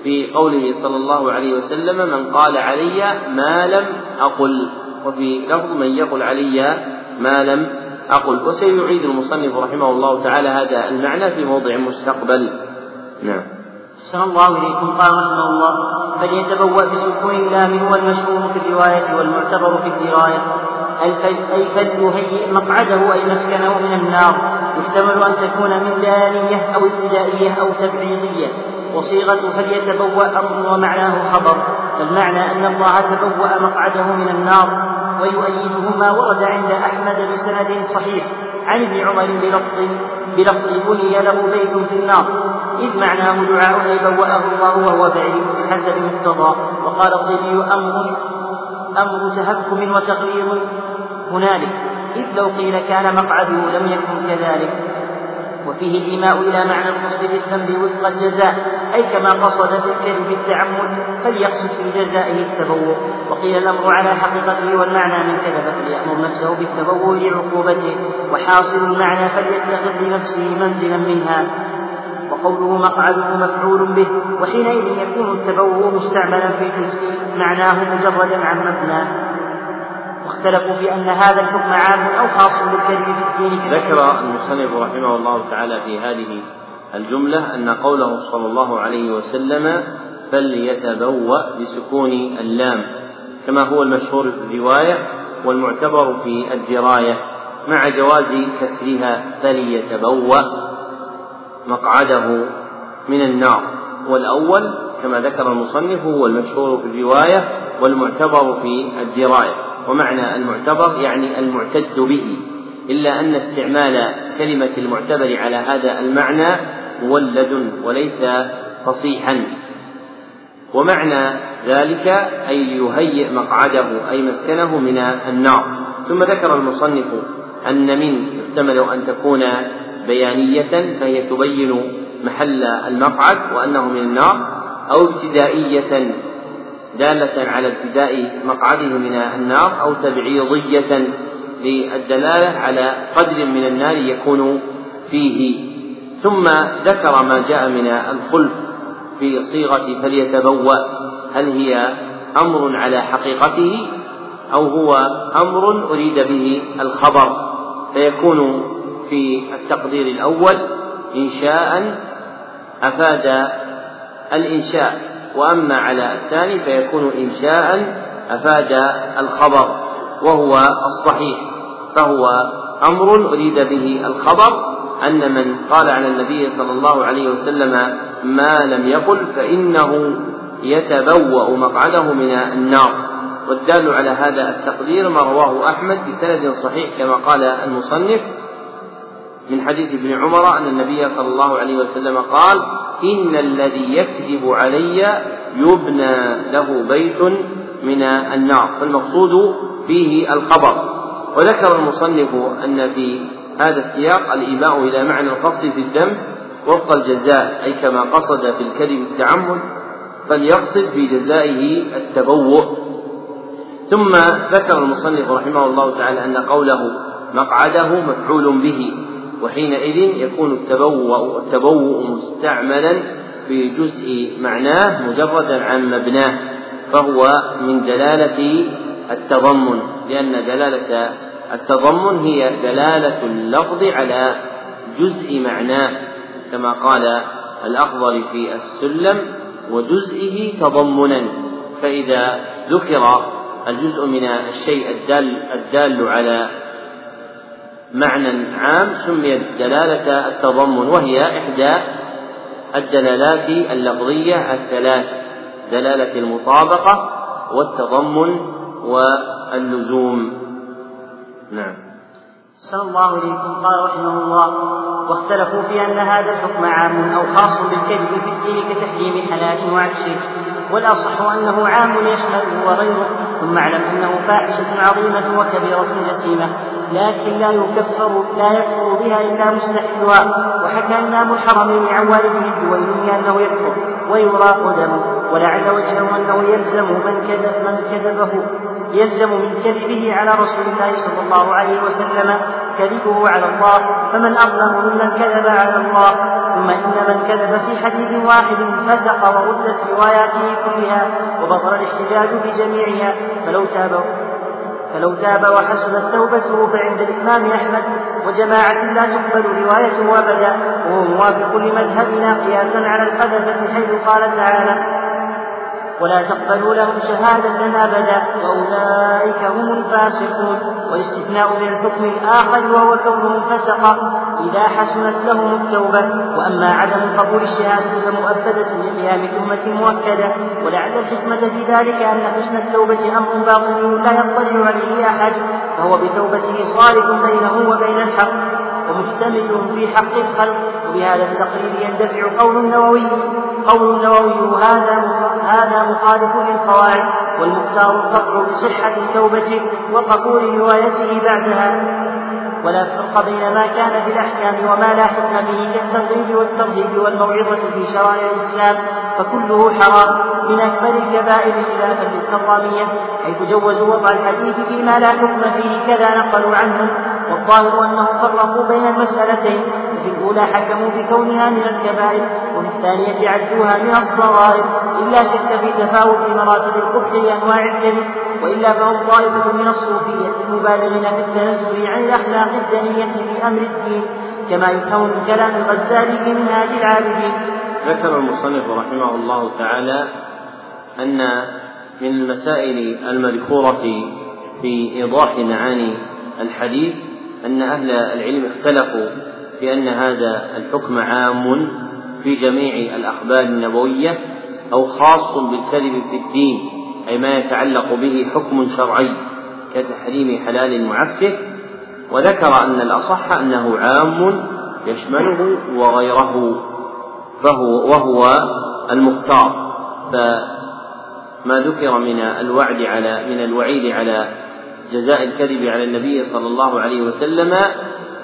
في قوله صلى الله عليه وسلم من قال علي ما لم أقل وفي لفظ من يقل علي ما لم أقل. وسيعيد المصنف رحمه الله تعالى هذا المعنى في موضع مستقبل. نعم. أحسن الله إليكم. قال رحمه الله فليتبوأ بسكون اللام هو المشهور في الرواية والمعتبر في الدراية أي فليهيئ مقعده أي مسكنه من النار يحتمل أن تكون من دانية أو ابتدائية أو تبعيضية وصيغة فليتبوأ أمر ومعناه خبر فالمعنى أن الله تبوأ مقعده من النار ويؤيده ما ورد عند أحمد بسند صحيح عن ابن عمر بلفظ بلفظ بني له بيت في النار. إذ معناه دعاء أي بوأه الله وهو فعل بحسب مقتضى. وقال الطبي أمر أمر تهكم وتقرير هنالك. إذ لو قيل كان مقعده لم يكن كذلك. وفيه الإيماء إلى معنى القصد بالذنب وفق الجزاء. أي كما قصد بالكذب التعمد فليقصد في جزائه التبوء. وقيل الأمر على حقيقته والمعنى من كذب فليأمر نفسه بالتبوء لعقوبته. وحاصل المعنى فليتخذ لنفسه منزلا منها. وقوله مقعده مفعول به وحينئذ يكون التبوء مستعملا في جزء معناه مجردا عن مبنى. واختلفوا في أن هذا الحكم عام أو خاص بالكذب في الدين ذكر المصنف رحمه الله تعالى في هذه الجملة أن قوله صلى الله عليه وسلم فليتبوأ بسكون اللام كما هو المشهور في الرواية والمعتبر في الدراية مع جواز كسرها فليتبوأ. مقعده من النار. والأول كما ذكر المصنف هو المشهور في الرواية والمعتبر في الدراية. ومعنى المعتبر يعني المعتد به. إلا أن استعمال كلمة المعتبر على هذا المعنى مولد وليس فصيحا. ومعنى ذلك أي ليهيئ مقعده أي مسكنه من النار. ثم ذكر المصنف أن من يحتمل أن تكون بيانية فهي تبين محل المقعد وأنه من النار أو ابتدائية دالة على ابتداء مقعده من النار أو تبعيضية للدلالة على قدر من النار يكون فيه. ثم ذكر ما جاء من الخلف في صيغة فليتبوأ هل هي أمر على حقيقته أو هو أمر أريد به الخبر فيكون في التقدير الأول إنشاء أفاد الإنشاء وأما على الثاني فيكون إنشاء أفاد الخبر وهو الصحيح فهو أمر أريد به الخبر أن من قال على النبي صلى الله عليه وسلم ما لم يقل فإنه يتبوأ مقعده من النار. والدال على هذا التقدير ما رواه أحمد بسند صحيح كما قال المصنف من حديث ابن عمر أن النبي صلى الله عليه وسلم قال إن الذي يكذب علي يبنى له بيت من النار. فالمقصود فيه الخبر. وذكر المصنف أن في هذا السياق الإيماء إلى معنى القصد في الذنب وفق الجزاء أي كما قصد في الكذب التعمد فليقصد في جزائه التبوؤ. ثم ذكر المصنف رحمه الله تعالى أن قوله مقعده مفعول به. وحينئذ يكون التبوء مستعملا في جزء معناه مجردا عن مبناه فهو من دلالة التضمن لأن دلالة التضمن هي دلالة اللفظ على جزء معناه كما قال الأخضر في السلم وجزئه تضمنا. فإذا ذكر الجزء من الشيء الدال الدال على معنى عام سميت دلالة التضمن وهي إحدى الدلالات اللفظية الثلاث دلالة المطابقة والتضمن واللزوم. نعم. صلى الله إليكم قال رحمه الله واختلفوا في أن هذا الحكم عام أو خاص بالكذب في الدين كتحريم حلال وعكسه والأصح أنه عام يشمله وغيره. ثم اعلم أنه فاحشة عظيمة وكبيرة جسيمة لكن لا يكفر لا يكفر بها إلا مستحلها وحكى إمام الحرمين عن والده الجويني أنه يكفر ويراق دمه ولعل وجهه أنه يلزم من كذب من كذبه. يلزم من كذبه على رسول الله صلى الله عليه وسلم كذبه على الله فمن أظلم ممن كذب على الله ثم إن من كذب في حديث واحد فسق وردت رواياته كلها وبطل الاحتجاج بجميعها فلو تاب فلو تاب وحسنت توبته فعند الإمام أحمد وجماعة لا تقبل روايته أبدا وهو موافق لمذهبنا قياسا على القذفة حيث قال تعالى ولا تقبلوا لهم شهادة أبدا وأولئك هم الفاسقون. والاستثناء من الحكم الآخر وهو كونهم فسقا إذا حسنت لهم التوبة. وأما عدم قبول الشهادة فمؤبدة لقيام تهمة مؤكدة ولعل الحكمة في ذلك أن حسن التوبة أمر باطل لا يطلع عليه أحد فهو بتوبته صالح بينه وبين الحق ومحتمل في حق الخلق. وبهذا التقرير يندفع قول النووي قول النووي هذا هذا مخالف للقواعد والمختار القطع بصحة توبته وقبول روايته بعدها. ولا فرق بين ما كان في الأحكام وما لا حكم به كالترغيب والترهيب والموعظة في شرائع الإسلام فكله حرام من أكبر الكبائر خلافا للكرامية حيث جوزوا وضع الحديث فيما لا حكم فيه كذا نقلوا عنهم والظاهر أنهم فرقوا بين المسألتين وفي الأولى حكموا بكونها من الكبائر وفي الثانية عدوها من الصغائر إلا شك في تفاوت مراتب القبح لأنواع الكذب وإلا فهم طائفة من الصوفية المبالغين في التنزه عن الأخلاق الدنية في أمر الدين كما يفهم من كلام الغزالي في منهاج العابدين. ذكر المصنف رحمه الله تعالى أن من المسائل المذكورة في إيضاح معاني الحديث أن أهل العلم اختلفوا في أن هذا الحكم عام في جميع الأخبار النبوية أو خاص بالكذب في الدين أي ما يتعلق به حكم شرعي كتحريم حلال معسف وذكر أن الأصح أنه عام يشمله وغيره فهو وهو المختار. فما ذكر من الوعد على من الوعيد على جزاء الكذب على النبي صلى الله عليه وسلم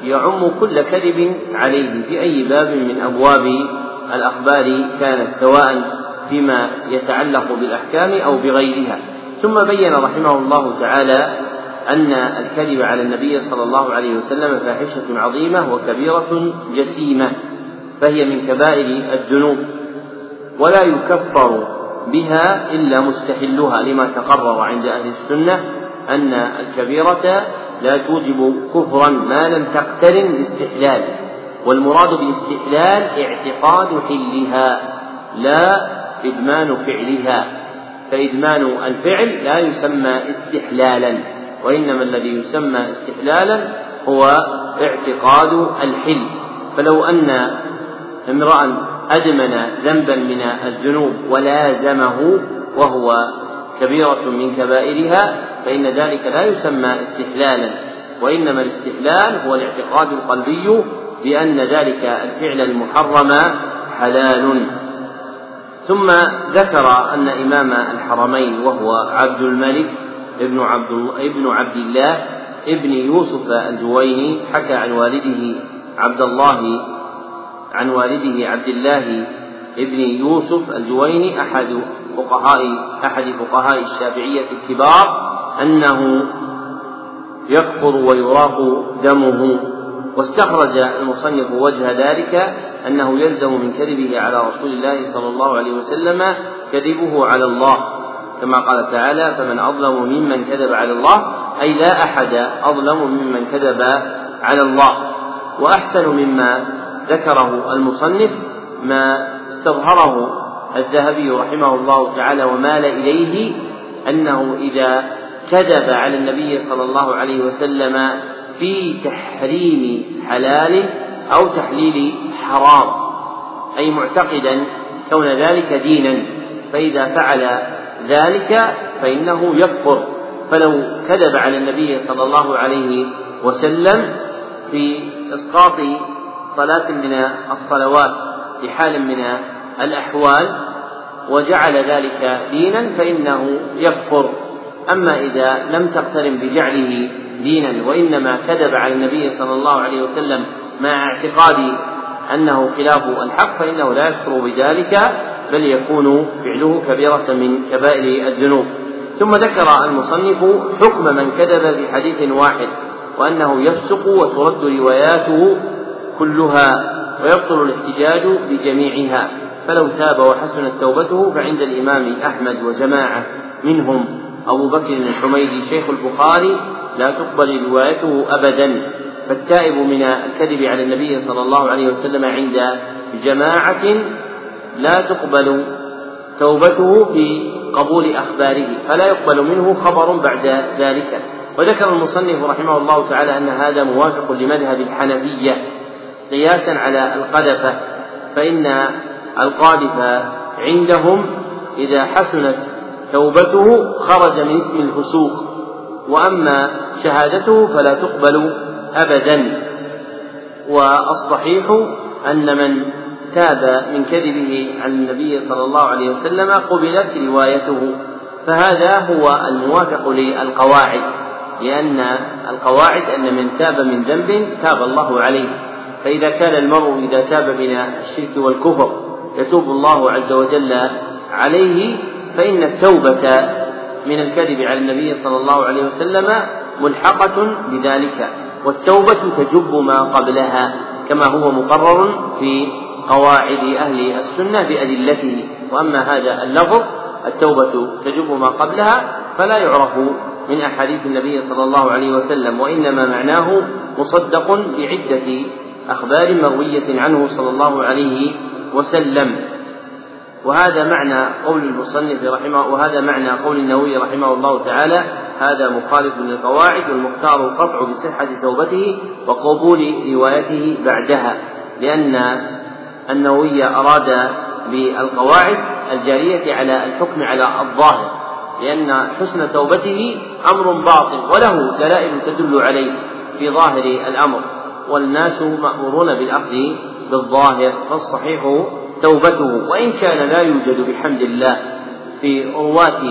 يعم كل كذب عليه في أي باب من أبواب الأخبار كانت سواء فيما يتعلق بالأحكام أو بغيرها. ثم بين رحمه الله تعالى أن الكذب على النبي صلى الله عليه وسلم فاحشة عظيمة وكبيرة جسيمة فهي من كبائر الذنوب ولا يكفر بها إلا مستحلها لما تقرر عند أهل السنة. أن الكبيرة لا توجب كفرا ما لم تقترن باستحلال والمراد بالاستحلال اعتقاد حلها لا إدمان فعلها. فإدمان الفعل لا يسمى استحلالا وإنما الذي يسمى استحلالا هو اعتقاد الحل. فلو أن امرأ أدمن ذنبا من الذنوب ولازمه وهو كبيرة من كبائرها فإن ذلك لا يسمى استحلالا. وإنما الاستحلال هو الاعتقاد القلبي بأن ذلك الفعل المحرم حلال. ثم ذكر أن إمام الحرمين وهو عبد الملك ابن عبد ابن عبد الله ابن يوسف الجويني حكى عن والده عبد الله عن والده عبد الله ابن يوسف الجويني أحد فقهاء أحد فقهاء الشافعية الكبار أنه يكفر ويراق دمه. واستخرج المصنف وجه ذلك أنه يلزم من كذبه على رسول الله صلى الله عليه وسلم كذبه على الله. كما قال تعالى فمن أظلم ممن كذب على الله أي لا أحد أظلم ممن كذب على الله. وأحسن مما ذكره المصنف ما استظهره الذهبي رحمه الله تعالى ومال إليه أنه إذا كذب على النبي صلى الله عليه وسلم في تحريم حلال أو تحليل حرام أي معتقدا كون ذلك دينا فإذا فعل ذلك فإنه يكفر. فلو كذب على النبي صلى الله عليه وسلم في إسقاط صلاة من الصلوات في حال من الأحوال وجعل ذلك دينا فإنه يكفر. أما إذا لم تقترن بجعله دينا وإنما كذب على النبي صلى الله عليه وسلم مع اعتقاد أنه خلاف الحق فإنه لا يكفر بذلك بل يكون فعله كبيرة من كبائر الذنوب. ثم ذكر المصنف حكم من كذب في حديث واحد وأنه يفسق وترد رواياته كلها ويبطل الاحتجاج بجميعها. فلو تاب وحسنت توبته فعند الإمام أحمد وجماعة منهم. أبو بكر الحميدي شيخ البخاري لا تقبل روايته أبدا. فالتائب من الكذب على النبي صلى الله عليه وسلم عند جماعة لا تقبل توبته في قبول أخباره فلا يقبل منه خبر بعد ذلك. وذكر المصنف رحمه الله تعالى أن هذا موافق لمذهب الحنفية. قياسا على القذفة فإن القاذف عندهم إذا حسنت توبته خرج من اسم الفسوق وأما شهادته فلا تقبل أبدا. والصحيح أن من تاب من كذبه عن النبي صلى الله عليه وسلم قبلت روايته فهذا هو الموافق للقواعد لأن القواعد أن من تاب من ذنب تاب الله عليه فإذا كان المرء إذا تاب من الشرك والكفر يتوب الله عز وجل عليه فإن التوبة من الكذب على النبي صلى الله عليه وسلم ملحقة بذلك والتوبة تجب ما قبلها كما هو مقرر في قواعد أهل السنة بأدلته. وأما هذا اللفظ التوبة تجب ما قبلها فلا يعرف من أحاديث النبي صلى الله عليه وسلم وإنما معناه مصدق بعدة أخبار مروية عنه صلى الله عليه وسلم. وهذا معنى قول المصنف رحمه وهذا معنى قول النووي رحمه الله تعالى هذا مخالف للقواعد والمختار القطع بصحة توبته وقبول روايته بعدها لأن النووي أراد بالقواعد الجارية على الحكم على الظاهر لأن حسن توبته أمر باطن وله دلائل تدل عليه في ظاهر الأمر والناس مأمورون بالأخذ بالظاهر فالصحيح توبته. وإن كان لا يوجد بحمد الله في رواة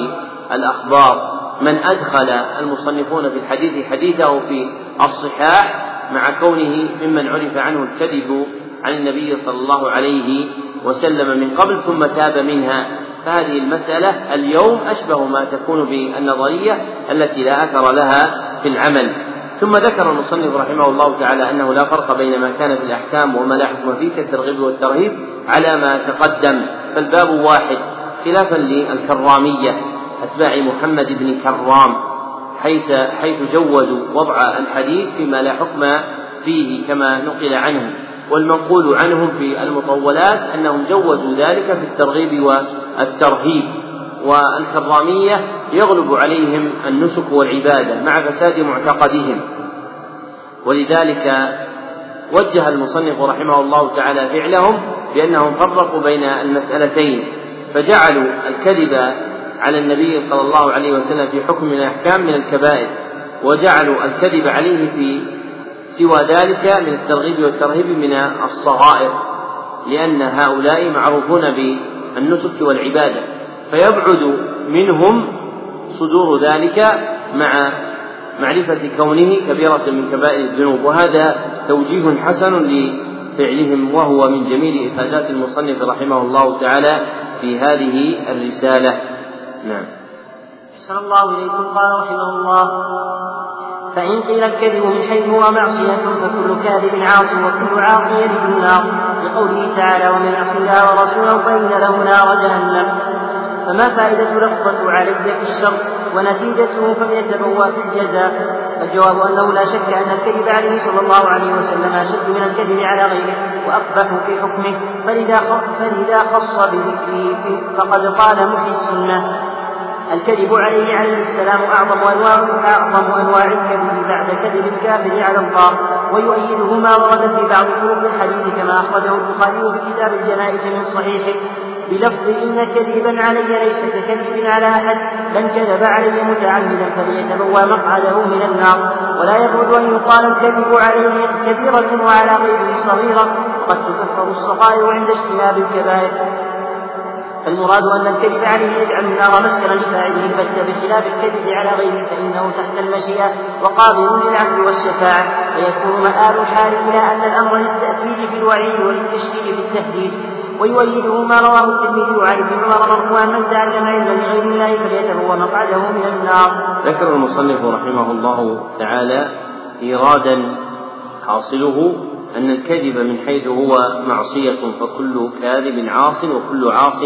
الأخبار من أدخل المصنفون في الحديث حديثه في الصحاح مع كونه ممن عرف عنه الكذب عن النبي صلى الله عليه وسلم من قبل ثم تاب منها. فهذه المسألة اليوم أشبه ما تكون بالنظرية التي لا أثر لها في العمل. ثم ذكر المصنف رحمه الله تعالى أنه لا فرق بين ما كان في الأحكام وما لا حكم فيه كالترغيب والترهيب على ما تقدم. فالباب واحد خلافا للكرامية أتباع محمد بن كرام حيث حيث جوزوا وضع الحديث فيما لا حكم فيه كما نقل عنهم والمنقول عنهم في المطولات أنهم جوزوا ذلك في الترغيب والترهيب. والكرامية يغلب عليهم النسك والعبادة مع فساد معتقدهم. ولذلك وجه المصنف رحمه الله تعالى فعلهم بأنهم فرقوا بين المسألتين فجعلوا الكذب على النبي صلى الله عليه وسلم في حكم من الأحكام من الكبائر وجعلوا الكذب عليه في سوى ذلك من الترغيب والترهيب من الصغائر لأن هؤلاء معروفون بالنسك والعبادة. فيبعد منهم صدور ذلك مع معرفة كونه كبيرة من كبائر الذنوب. وهذا توجيه حسن لفعلهم وهو من جميل إفادات المصنف رحمه الله تعالى في هذه الرسالة. نعم. أحسن الله إليكم قال رحمه الله فإن قيل الكذب من حيث هو معصية فكل كاذب عاص وكل عاص يلد النار. لقوله تعالى ومن يعص الله ورسوله فإن له نار جهنم. فما فائدة لفظة علي في الشر ونتيجته فليتبوأ في الجزاء؟ الجواب أنه لا شك أن الكذب عليه صلى الله عليه وسلم أشد من الكذب على غيره وأقبح في حكمه فلذا فلذا خص بذكره فقد قال محي السنة. الكذب عليه عليه السلام أعظم أنواع أعظم أنواع الكذب بعد كذب الكافر على الله ويؤيده ما ورد في بعض طرق الحديث كما أخرجه البخاري في كتاب الجنائز من صحيحه. بلفظ إن كذبا علي ليس ككذب على أحد من كذب علي متعمدا فليتبوى مقعده من النار. ولا يبعد أن يقال الكذب عليه كبيرة وعلى غيره صغيرة قد تكفر الصغائر عند اجتناب الكبائر. فالمراد أن الكذب عليه يجعل النار مسكنا لفاعله البتة بخلاف الكذب على غيره فإنه تحت المشيئة وقابل للعفو والشفاعة. فيكون مآل الحال إلى أن الأمر للتأكيد في الوعيد وللتشديد في التهديد ويؤيده ما رواه الترمذي عن ابن عمر مرفوعا من تعلم علما لغير الله فليتبوأ مقعده من النار. ذكر المصنف رحمه الله تعالى إيرادا حاصله أن الكذب من حيث هو معصية فكل كاذب عاص وكل عاص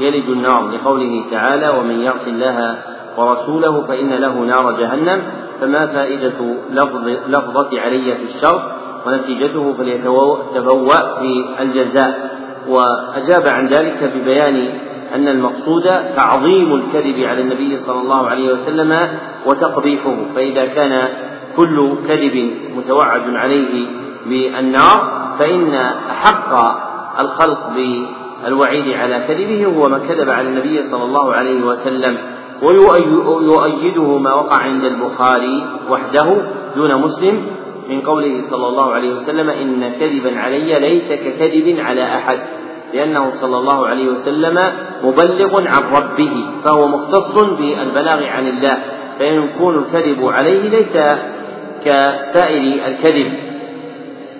يلج النار لقوله تعالى ومن يعص الله ورسوله فإن له نار جهنم فما فائدة لفظ لفظة علي في الشر ونتيجته فليتبوأ في الجزاء وأجاب عن ذلك ببيان أن المقصود تعظيم الكذب على النبي صلى الله عليه وسلم وتقبيحه فإذا كان كل كذب متوعد عليه بالنار فإن أحق الخلق بالوعيد على كذبه هو من كذب على النبي صلى الله عليه وسلم. ويؤيده ما وقع عند البخاري وحده دون مسلم من قوله صلى الله عليه وسلم إن كذبا علي ليس ككذب على أحد لأنه صلى الله عليه وسلم مبلغ عن ربه فهو مختص بالبلاغ عن الله فيكون الكذب عليه ليس كسائر الكذب.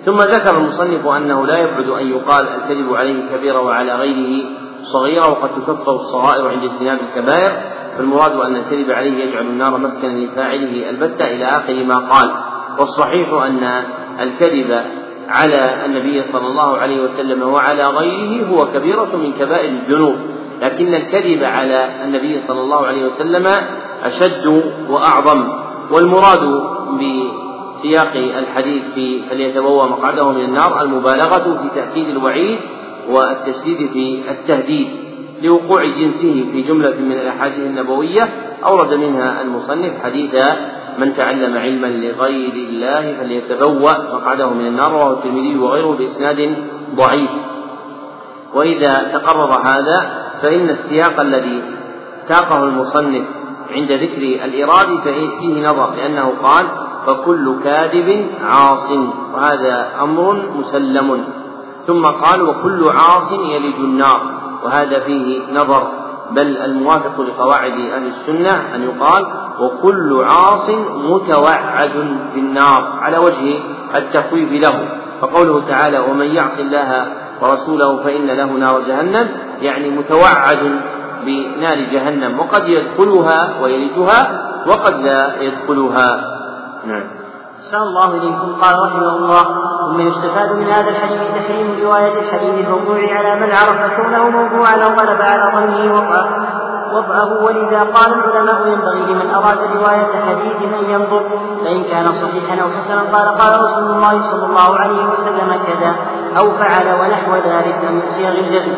ثم ذكر المصنف أنه لا يبعد أن يقال الكذب عليه كبيرة وعلى غيره صغيرة وقد تكفر الصغائر عند اجتناب الكبائر فالمراد أن الكذب عليه يجعل النار مسكنا لفاعله البتة إلى آخر ما قال. والصحيح أن الكذب على النبي صلى الله عليه وسلم وعلى غيره هو كبيرة من كبائر الذنوب لكن الكذب على النبي صلى الله عليه وسلم أشد وأعظم. والمراد بسياق الحديث في فليتبوأ مقعده من النار المبالغة في تأكيد الوعيد والتشديد في التهديد لوقوع جنسه في جملة من الأحاديث النبوية. أورد منها المصنف حديث من تعلم علما لغير الله فليتبوأ. مقعده من النار رواه الترمذي وغيره بإسناد ضعيف. وإذا تقرر هذا فإن السياق الذي ساقه المصنف عند ذكر الإراد فيه نظر لأنه قال فكل كاذب عاص وهذا أمر مسلم. ثم قال وكل عاص يلج النار وهذا فيه نظر. بل الموافق لقواعد أهل السنة أن يقال وكل عاص متوعد بالنار على وجه التخويف له. فقوله تعالى ومن يعص الله ورسوله فإن له نار جهنم يعني متوعد بنار جهنم وقد يدخلها ويلجها وقد لا يدخلها. نعم. أحسن الله إليكم. قال رحمه الله ثم يستفاد من هذا الحديث تحريم رواية الحديث الموضوع على من عرف كونه موضوعا أو غلب على ظنه وضعه. ولذا قال العلماء ينبغي لمن أراد رواية حديث أن ينظر. فإن كان صحيحا أو حسنا قال قال رسول الله صلى الله عليه وسلم كذا أو فعل ونحو ذلك من صيغ الجزم.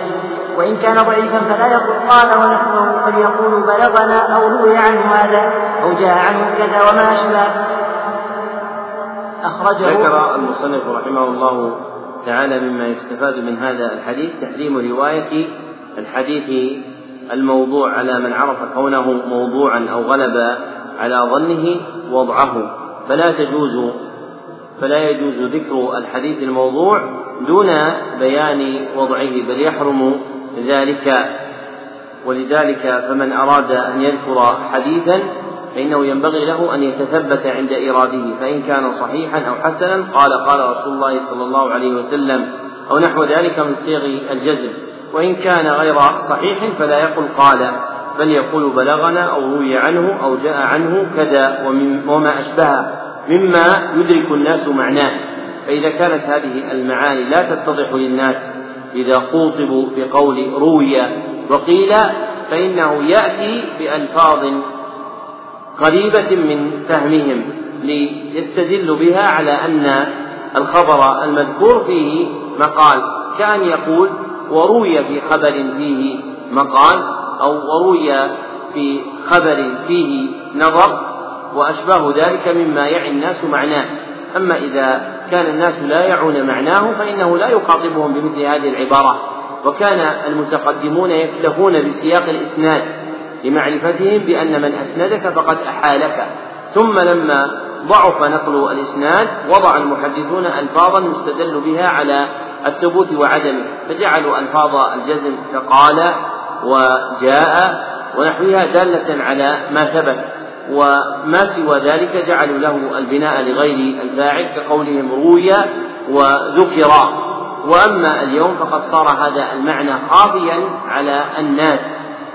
وإن كان ضعيفا فلا يقول قال ونحوه بل يقول بلغنا أو روي عنه هذا أو جاء عنه كذا وما أشبه. أخرجه ذكر المصنف رحمه الله تعالى مما يستفاد من هذا الحديث تحريم رواية الحديث الموضوع على من عرف كونه موضوعا أو غلب على ظنه وضعه. فلا تجوز فلا يجوز ذكر الحديث الموضوع دون بيان وضعه بل يحرم ذلك. ولذلك فمن أراد أن يذكر حديثا فإنه ينبغي له أن يتثبت عند إراده فإن كان صحيحا أو حسنا قال قال رسول الله صلى الله عليه وسلم أو نحو ذلك من صيغ الجزم. وإن كان غير صحيح فلا يقل قال بل يقول بلغنا أو روي عنه أو جاء عنه كذا وما أشبهه مما يدرك الناس معناه. فإذا كانت هذه المعاني لا تتضح للناس إذا خوطبوا بقول روي وقيل فإنه يأتي بألفاظ قريبة من فهمهم ليستدل بها على أن الخبر المذكور فيه مقال كأن يقول وروي في خبر فيه مقال أو وروي في خبر فيه نظر وأشباه ذلك مما يعي الناس معناه. أما إذا كان الناس لا يعون معناه فإنه لا يخاطبهم بمثل هذه العبارة. وكان المتقدمون يكتفون بسياق الإسناد لمعرفتهم بأن من أسندك فقد أحالك. ثم لما ضعف نقل الإسناد وضع المحدثون ألفاظا يستدل بها على الثبوت وعدمه. فجعلوا ألفاظ الجزم كقال وجاء ونحوها دالة على ما ثبت. وما سوى ذلك جعلوا له البناء لغير الفاعل كقولهم روي وذكر. وأما اليوم فقد صار هذا المعنى خافيا على الناس.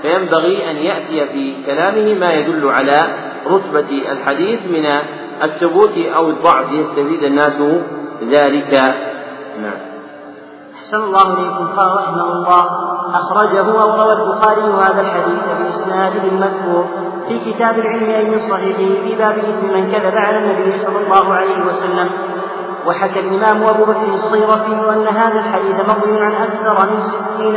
فينبغي أن يأتي في كلامه ما يدل على رتبة الحديث من الثبوت أو الضعف ليستفيد الناس ذلك. نعم. أحسن الله إليكم. قال رحمه الله أخرجه أو روى البخاري هذا الحديث بإسناده المذكور في كتاب العلم أي من صحيحه في باب إثم من كذب على النبي صلى الله عليه وسلم. وحكى الإمام أبو بكر الصيرفي أن هذا الحديث مروي عن أكثر من ستين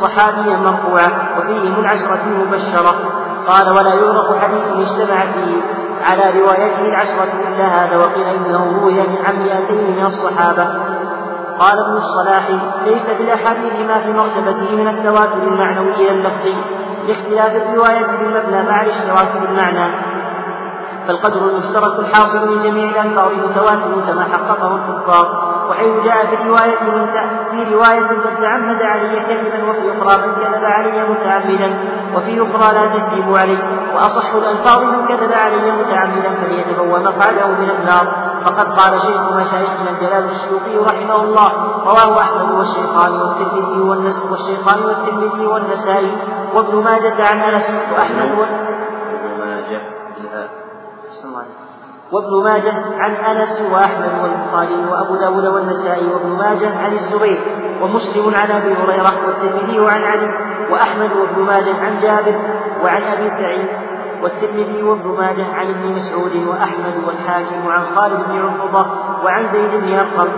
صحابيا مرفوعا وفيهم العشرة المبشرة قال ولا يعرف حديث اجتمع فيه. على روايته العشرة إلا هذا وقيل إنه روي عن مئتين من الصحابة. قال ابن الصلاح ليس في الأحاديث ما في مرتبته من التواتر المعنوي اللفظي لاختلاف الرواية بالمبنى مع الاشتراك بالمعنى. فالقدر المشترك الحاصل من جميع الألفاظ متواتر كما حققه الكفار. وحيث جاء في رواية في رواية من تعمد علي كذبا وفي أخرى من كذب علي متعمدا وفي أخرى لا تكذب علي وأصح الألفاظ من كذب علي متعمدا فليتبوأ مقعده من النار. فقد قال شيخ مشايخنا الجلال السيوطي رحمه الله رواه أحمد والشيخان والترمذي والنس والشيخان والترمذي والنسائي وابن ماجة عن أنس وأحمد وابن ماجة وابن ماجه عن أنس وأحمد والبخاري وأبو داود والنسائي وابن ماجه عن الزبير ومسلم عن أبي هريرة والترمذي عن علي وأحمد وابن ماجه عن جابر وعن أبي سعيد والترمذي وابن ماجه عن ابن مسعود وأحمد والحاكم عن خالد بن عقبة وعن زيد بن أرقم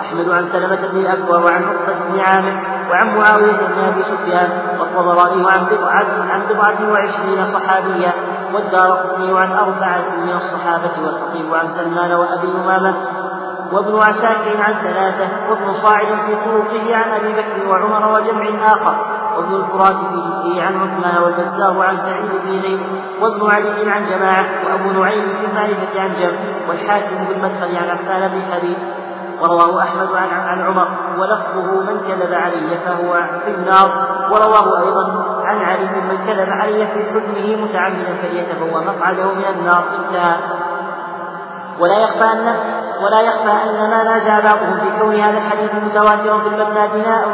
أحمد عن سلمة بن الأكوى وعن عقبة بن عامر وعن معاوية بن أبي سفيان والطبراني عن بضعة عن بضعة وعشرين صحابيا والدار قطني عن أربعة من الصحابة والخطيب عن سلمان وأبي أمامة وابن عساكر عن ثلاثة وابن صاعد في طرقه عن أبي بكر وعمر وجمع آخر وابن الفرات في جده عن عثمان والبزار عن سعيد بن زيد وابن علي عن جماعة وأبو نعيم في المعرفة عن جمع والحاكم بالمدخل عن عفان بن حبيب ورواه أحمد عن, عن عمر ولفظه من كذب علي فهو في النار ورواه أيضا عن علي من كذب علي في حكمه متعمدا فليتبوى مقعده من النار. انتهى. ولا يخفى أن ولا يخفى أن ما نازع بعضهم في كون هذا الحديث متواترا في المبنى بناء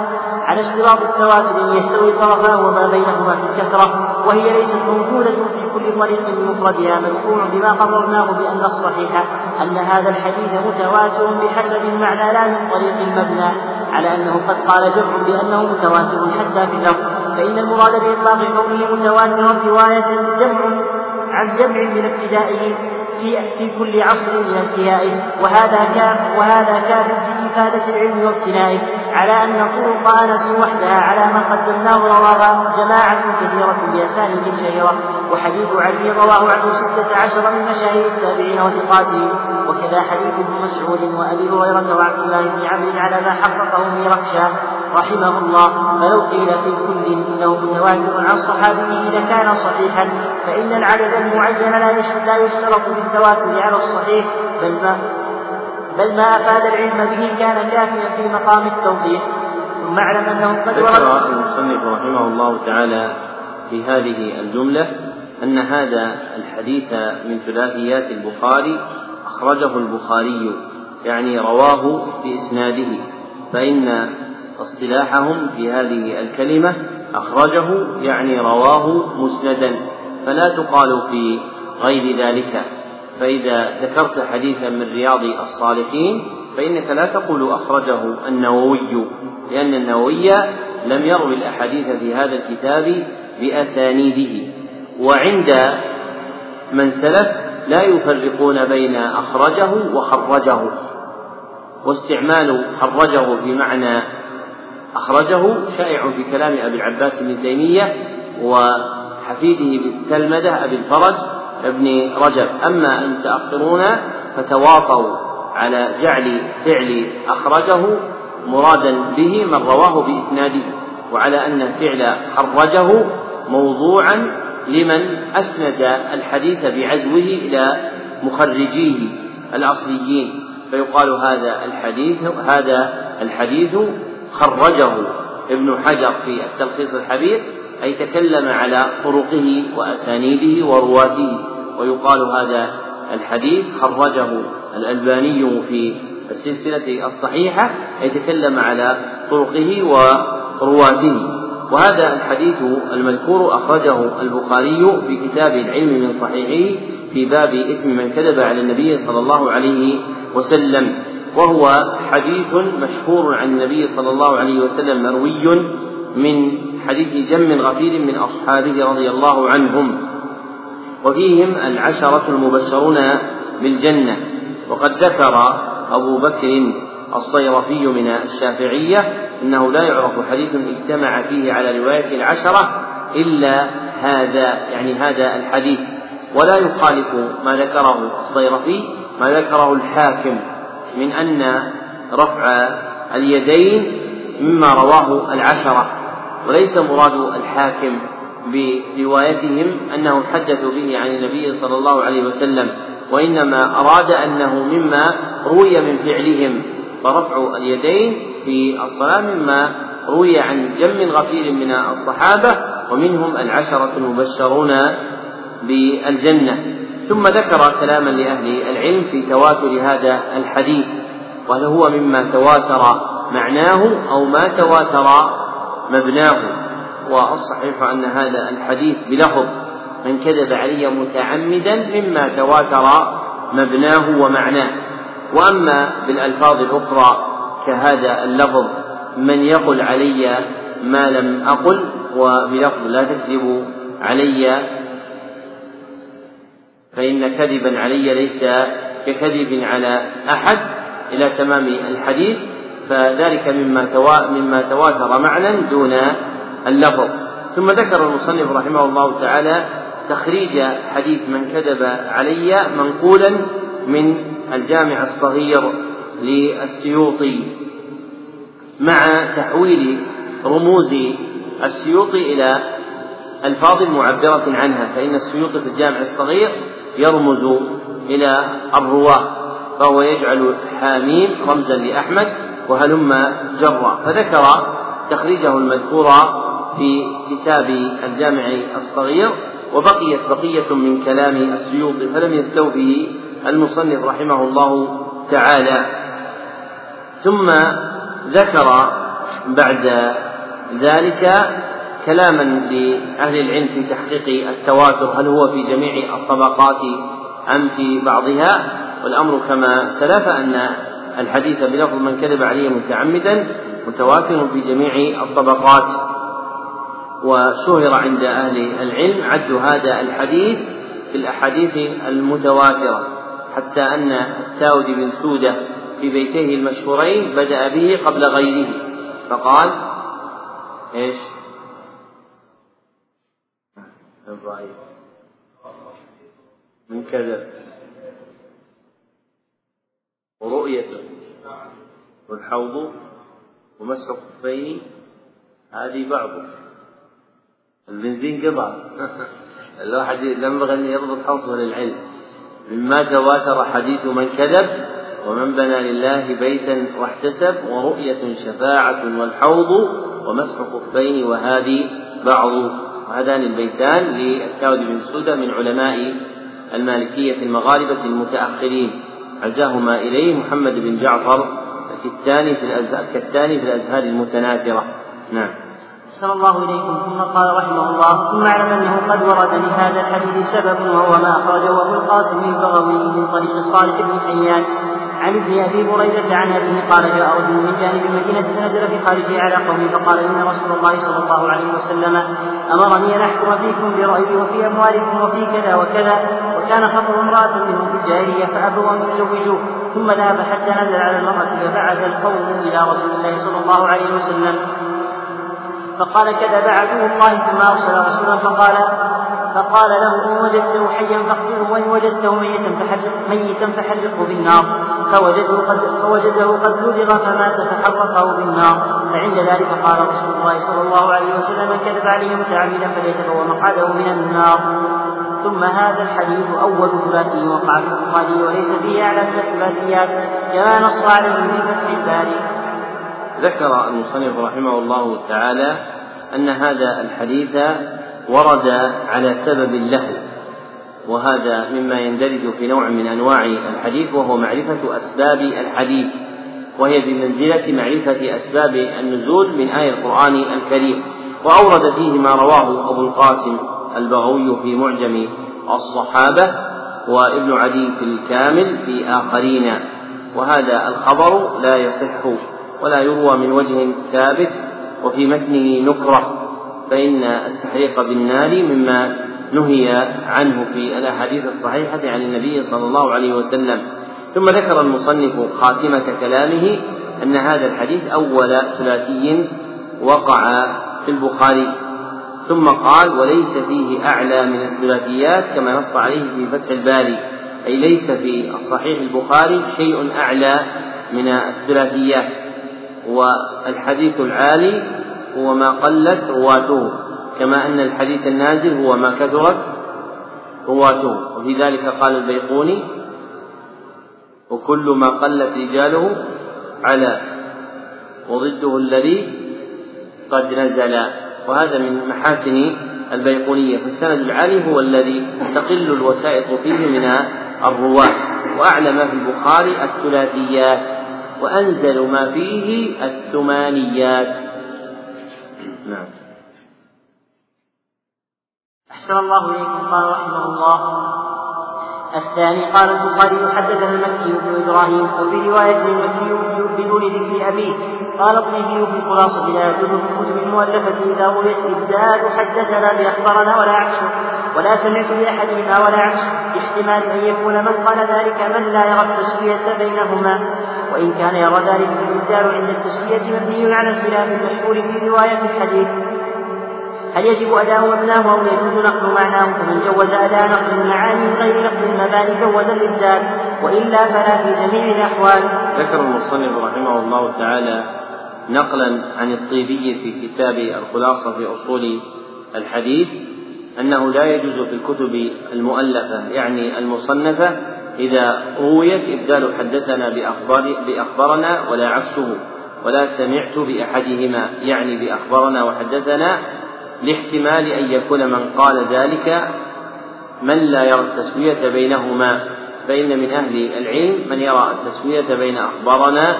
على اشتراط التواتر يستوي طرفاه وما بينهما في الكثرة وهي ليست موجودة في كل طريق بمفردها مدفوع بما قررناه بأن الصحيح أن هذا الحديث متواتر بحسب المعنى لا من طريق المبنى على أنه قد قال جمع بأنه متواتر حتى في اللفظ فإن المراد بإطلاق كونه متواترا رواية جمع عن جمع من ابتدائه في في كل عصر من انتهائه. وهذا كان وهذا كان في إفادة العلم وابتنائه على أن طرق أنس وحدها على ما قدمناه رواها جماعة كثيرة بأسانيد شهيرة. وحديث علي رواه عنه ستة عشر من مشاهير التابعين وثقاتهم. وكذا حديث ابن مسعود وأبي هريرة وعبد الله بن عمرو على ما حققه ميرخشاه رحمه الله فلو قيل في كل إنه متواتر عن صحابيه اذا كان صحيحا فإن العدد المعين لا يشترط بالتواتر على الصحيح بل ما بل ما أفاد العلم به كان كافيا في مقام التوضيح. ثم اعلم أنه قد ذكر المصنف رحمه الله تعالى في هذه الجملة أن هذا الحديث من ثلاثيات البخاري أخرجه البخاري يعني رواه بإسناده فإن اصطلاحهم في هذه الكلمة أخرجه يعني رواه مسندا فلا تقال في غير ذلك. فإذا ذكرت حديثا من رياض الصالحين فإنك لا تقول أخرجه النووي لأن النووي لم يروي الأحاديث في هذا الكتاب بأسانيده. وعند من سلف لا يفرقون بين أخرجه وخرجه واستعمال خرجه بمعنى أخرجه شائع في كلام أبي العباس بن تيمية وحفيده بالتلمذة أبي الفرج ابن رجب. أما المتأخرون فتواطوا على جعل فعل أخرجه مرادا به من رواه بإسناده وعلى أن فعل خرجه موضوعا لمن أسند الحديث بعزوه إلى مخرجيه الأصليين. فيقال هذا الحديث هذا الحديث خرجه ابن حجر في التلخيص الحبير أي تكلم على طرقه وأسانيده ورواته ويقال هذا الحديث خرجه الألباني في السلسلة الصحيحة أي تكلم على طرقه ورواته. وهذا الحديث المذكور أخرجه البخاري في كتاب العلم من صحيحه في باب إثم من كذب على النبي صلى الله عليه وسلم. وهو حديث مشهور عن النبي صلى الله عليه وسلم مروي من حديث جم غفير من أصحابه رضي الله عنهم. وفيهم العشرة المبشرون بالجنة. وقد ذكر أبو بكر الصيرفي من الشافعية أنه لا يعرف حديث اجتمع فيه على رواية العشرة إلا هذا يعني هذا الحديث. ولا يخالف ما ذكره الصيرفي ما ذكره الحاكم. من أن رفع اليدين مما رواه العشرة وليس مراد الحاكم بروايتهم أنهم حدثوا به عن النبي صلى الله عليه وسلم وإنما أراد أنه مما روي من فعلهم فرفع اليدين في الصلاة مما روي عن جم غفير من الصحابة ومنهم العشرة المبشرون بالجنة. ثم ذكر كلاما لأهل العلم في تواتر هذا الحديث وهل هو مما تواتر معناه أو ما تواتر مبناه. والصحيح أن هذا الحديث بلفظ من كذب علي متعمدا مما تواتر مبناه ومعناه. وأما بالألفاظ الأخرى كهذا اللفظ من يقل علي ما لم أقل وبلفظ لا تكذب علي فإن كذبا علي ليس ككذب على أحد إلى تمام الحديث فذلك مما مما تواتر معنى دون اللفظ. ثم ذكر المصنف رحمه الله تعالى تخريج حديث من كذب علي منقولا من الجامع الصغير للسيوطي. مع تحويل رموز السيوطي إلى ألفاظ معبرة عنها فإن السيوطي في الجامع الصغير يرمز إلى الرواة فهو يجعل حاميم رمزا لأحمد وهلم جرا. فذكر تخريجه المذكور في كتاب الجامع الصغير وبقيت بقية من كلام السيوطي فلم يستوفه المصنف رحمه الله تعالى. ثم ذكر بعد ذلك كلاما لأهل العلم في تحقيق التواتر هل هو في جميع الطبقات أم في بعضها؟ والأمر كما سلف أن الحديث بلفظ من كذب عليه متعمدا متواتر في جميع الطبقات. وشهر عند أهل العلم عد هذا الحديث في الأحاديث المتواترة حتى أن التاود بن سودة في بيتيه المشهورين بدأ به قبل غيره. فقال إيش؟ من كذب ورؤيته والحوض ومسح الخفين. هذه بعضه البنزين قطع. الواحد ينبغي أن يضبط حوضه للعلم مما تواتر حديث من كذب ومن بنى لله بيتا واحتسب ورؤية شفاعة والحوض ومسح خفين وهذه بعض. هذان البيتان للكاود بن سودة من علماء المالكية المغاربة المتأخرين. عزاهما إليه محمد بن جعفر الكتاني في الأزهار كالثاني في الأزهار المتناثرة. نعم. أحسن الله إليكم. ثم قال رحمه الله ثم اعلم أنه قد ورد لهذا الحديث سبب وهو ما أخرجه أبو القاسم البغوي من طريق صالح بن حيان عن ابن أبي بريدة عن أبيه قال جاء رجل من جانب المدينة فنزل في خارجه على قومه فقال إن رسول الله صلى الله عليه وسلم أمرني أن أحكم فيكم برأيي وفي أموالكم وفي كذا وكذا وكان خطب امرأة منهم في الجاهلية فابوا أن يزوجوه ثم ذهب حتى نزل على المرأة فبعث القوم إلى رسول الله صلى الله عليه وسلم. فقال كذب عدو الله ثم أرسل رسولا فقال فقال له إن وجدته حيا فاقتله وإن وجدته ميتا فحرق ميتا فحرقه بالنار. فوجده قد فوجده قد لدغ فمات فحرقه بالنار. فعند ذلك قال رسول الله صلى الله عليه وسلم من كذب عليه متعمدا فليتبوأ مقعده من النار. ثم هذا الحديث أول ثلاثي وقع في البخاري وليس فيه أعلى من الثلاثيات. كما نص عليه في فتح الباري. ذكر المصنف رحمه الله تعالى أن هذا الحديث ورد على سبب له وهذا مما يندرج في نوع من أنواع الحديث وهو معرفة أسباب الحديث وهي بمنزلة معرفة أسباب النزول من آية القرآن الكريم. وأورد فيه ما رواه أبو القاسم البغوي في معجم الصحابة وابن عدي في الكامل في آخرين. وهذا الخبر لا يصح ولا يروى من وجه ثابت وفي متنه نكرة. فإن التحريق بالنار مما نهي عنه في الأحاديث الصحيحة عن النبي صلى الله عليه وسلم. ثم ذكر المصنف خاتمة كلامه أن هذا الحديث أول ثلاثي وقع في البخاري. ثم قال وليس فيه أعلى من الثلاثيات كما نص عليه في فتح الباري. أي ليس في الصحيح البخاري شيء أعلى من الثلاثيات. والحديث العالي هو ما قلت رواته كما أن الحديث النازل هو ما كثرت رواته وفي ذلك قال البيقوني وكل ما قلت رجاله على وضده الذي قد نزل. وهذا من محاسن البيقونية. فالسند العالي هو الذي تقل الوسائط فيه من الرواة. وأعلى ما في البخاري الثلاثيات. وأنزل ما فيه الثمانيات. نعم. أحسن الله إليكم. قال رحمه الله الثاني قال البخاري حدثنا المكي بن إبراهيم وفي رواية المكي بدون ذكر أبيه قال الطيبي في الخلاصة لا يجوز في الكتب المؤلفة إذا رويت ابدال حدثنا باخبرنا ولا عكسه ولا سمعت بأحدهما ولا عكسه باحتمال أن يكون من قال ذلك من لا يرى التسوية بينهما وإن كان يرى ذلك الابدال عند التسوية مبني على الخلاف المشهور في رواية الحديث. هل يجب أداء مبناه أو يجوز نقل معناه؟ فمن جوز أداء نقل المعاني من غير نقل المباني جوز الإبدال وإلا فلا في جميع الأحوال. ذكر المصنف رحمه الله تعالى نقلا عن الطيبي في كتاب الخلاصة في أصول الحديث أنه لا يجوز في الكتب المؤلفة يعني المصنفة إذا رويت إبدال حدثنا بأخبار بأخبرنا ولا عكسه ولا سمعت بأحدهما يعني بأخبرنا وحدثنا لاحتمال أن يكون من قال ذلك من لا يرى التسوية بينهما فإن من أهل العلم من يرى التسوية بين أخبارنا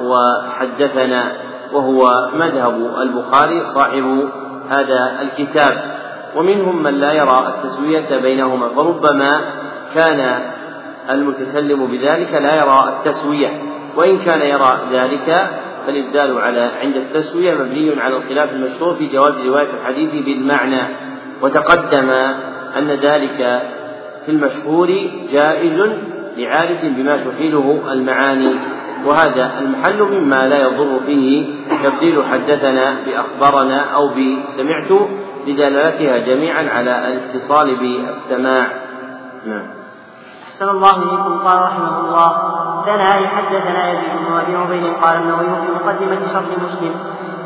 وحدثنا وهو مذهب البخاري صاحب هذا الكتاب. ومنهم من لا يرى التسوية بينهما فربما كان المتكلم بذلك لا يرى التسوية وإن كان يرى ذلك فالإبدال على عند التسوية مبني على الخلاف المشهور في جواز رواية الحديث بالمعنى. وتقدم أن ذلك في المشهور جائز لعارف بما تحيله المعاني. وهذا المحل مما لا يضر فيه. تبديل حدثنا بأخبرنا أو بسمعت لدلالتها جميعا على الاتصال بالسماع. نعم. أحسن الله إليكم. قال رحمه الله ثناء حدثنا يزيد بن أبي عبيد قال النووي في مقدمة شرح مسلم.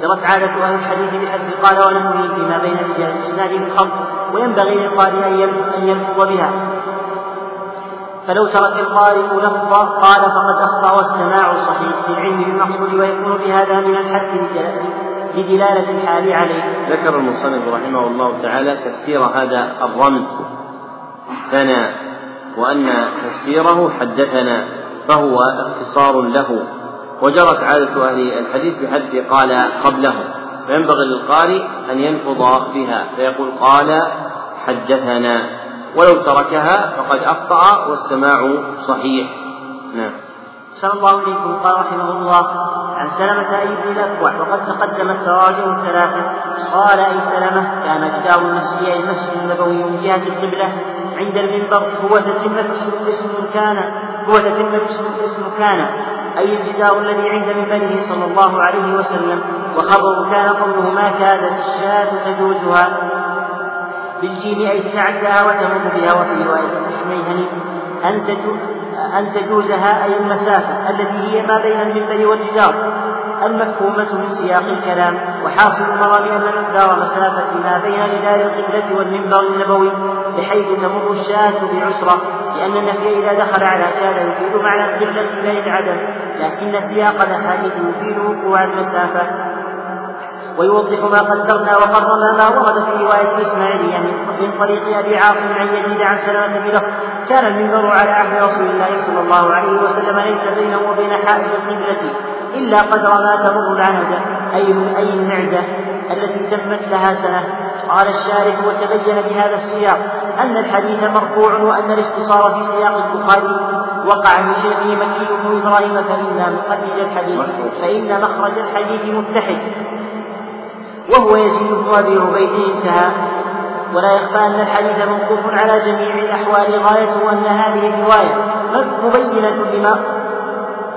جرت عادة أهل الحديث بحسب قال ونحوه فيما بين رجال الإسناد بالخلق وينبغي للقارئ أن يلفظ بها. فلو ترك القارئ لفظا قال فقد أخطأ والسماع صحيح في العلم بالمقصود ويكون بهذا من الحد لدلالة الحال عليه. ذكر المصنف رحمه الله تعالى تفسير هذا الرمز ثنى وأن تفسيره حدثنا فهو اختصار له. وجرت عادة أهل الحديث بحذف قال قبله فينبغي للقارئ أن يلفظ بها فيقول قال حدثنا. ولو تركها فقد أخطأ والسماع صحيح. نعم. صلى الله عليكم قال رحمه الله عن سلمة أي بن الأكوع وقد تقدمت تراجم ثلاثة قال أي سلمة كان جدار المسجد المسجد النبوي من جهة القبلة عند المنبر هو تتمة اسم كان هو تتمة اسم كان. أي الجدار الذي عند منبره صلى الله عليه وسلم. وخبر كان قوله ما كادت الشاة تجوزها. بالجيم أي تتعداها وتمر بها. وفي رواية الشميهني أن أن تجوزها أي المسافة التي هي ما بين المنبر والجدار. المفهومة من سياق الكلام وحاصل المرام أن مقدار مسافة ما بين جدار القبلة والمنبر النبوي بحيث تمر الشاة بعسرة لأن النفي إذا دخل على كان يفيد معنى القبلة لا العدم لكن سياق الأحاديث يفيد وقوع المسافة. ويوضح ما قدرنا وقررنا ما ورد في رواية الإسماعيلية من طريق أبي عاصم عن يزيد عن سلامة بلفظ كان المنبر على عهد رسول الله صلى الله عليه وسلم ليس بينه وبين حائط القبلة إلا قدر ما تمر العنزة أي أي المعدة التي تمت لها سنة. قال الشارح وتبين بهذا السياق أن الحديث مرفوع وأن الاختصار في سياق البخاري وقع من شيخه مكي بن إبراهيم فإن مخرج الحديث فإن مخرج الحديث متحد. وهو يزيد بن أبي عبيد انتهى. ولا يخفى أن الحديث موقوف على جميع الأحوال غايته أن هذه الرواية مبينة لما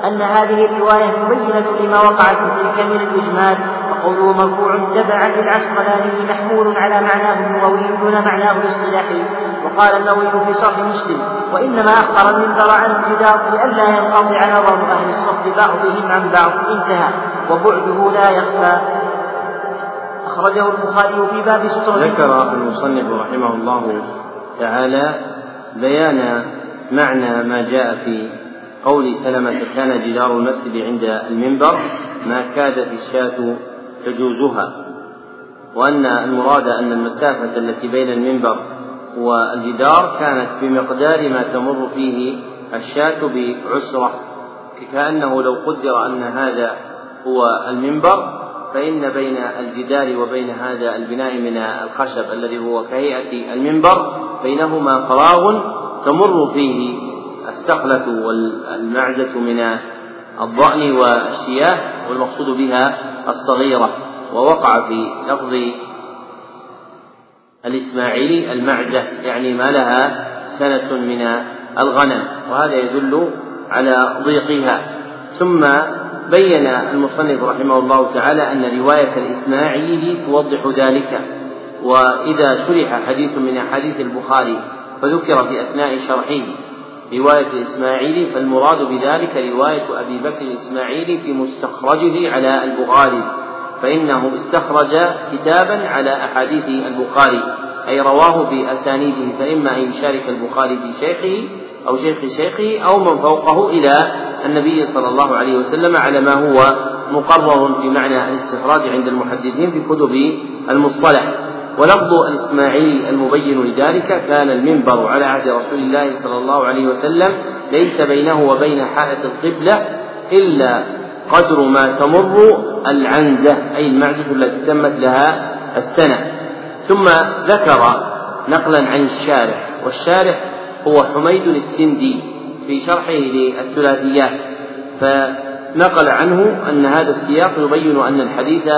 أن هذه الرواية مبينة لما وقع في تلك من الإجمال. وقوله مرفوع تبعا للعسقلاني محمول على معناه اللغوي دون معناه الاصطلاحي. وقال النووي في صرح مسلم وإنما أخر المنبر عن الجدار لئلا ينقطع نظر أهل الصف بعضهم عن بعض. انتهى. وبعده لا يخفى. أخرجه البخاري في باب سترة ذكر المصنف رحمه الله تعالى بيان معنى ما جاء في قول سلمة كان جدار المسجد عند المنبر ما كادت الشاة تجوزها وأن المراد أن المسافة التي بين المنبر والجدار كانت بمقدار ما تمر فيه الشاة بعسرة. كأنه لو قدر أن هذا هو المنبر فإن بين الجدار وبين هذا البناء من الخشب الذي هو كهيئة المنبر بينهما فراغ تمر فيه السخلة والمعزة من الضأن والشياه والمقصود بها الصغيرة ووقع في لفظ الإسماعيلي المعزة يعني ما لها سنة من الغنم وهذا يدل على ضيقها. ثم بين المصنف رحمه الله تعالى أن رواية الإسماعيلي توضح ذلك وإذا شرح حديث من أحاديث البخاري فذكر في أثناء شرحه. رواية الإسماعيلي فالمراد بذلك رواية أبي بكر الإسماعيلي في مستخرجه على البخاري فإنه استخرج كتابا على أحاديث البخاري أي رواه بأسانيده فإما أن يشارك البخاري في شيخه أو شيخ شيخه أو من فوقه إلى النبي صلى الله عليه وسلم على ما هو مقرر في معنى الاستخراج عند المحدثين في كتب المصطلح. ولفظ الإسماعيلي المبين لذلك كان المنبر على عهد رسول الله صلى الله عليه وسلم ليس بينه وبين حائط القبلة إلا قدر ما تمر العنزة أي المعزة التي تمت لها السنة. ثم ذكر نقلا عن الشارح والشارح هو حميد السندي في شرحه للثلاثيات فنقل عنه أن هذا السياق يبين أن الحديث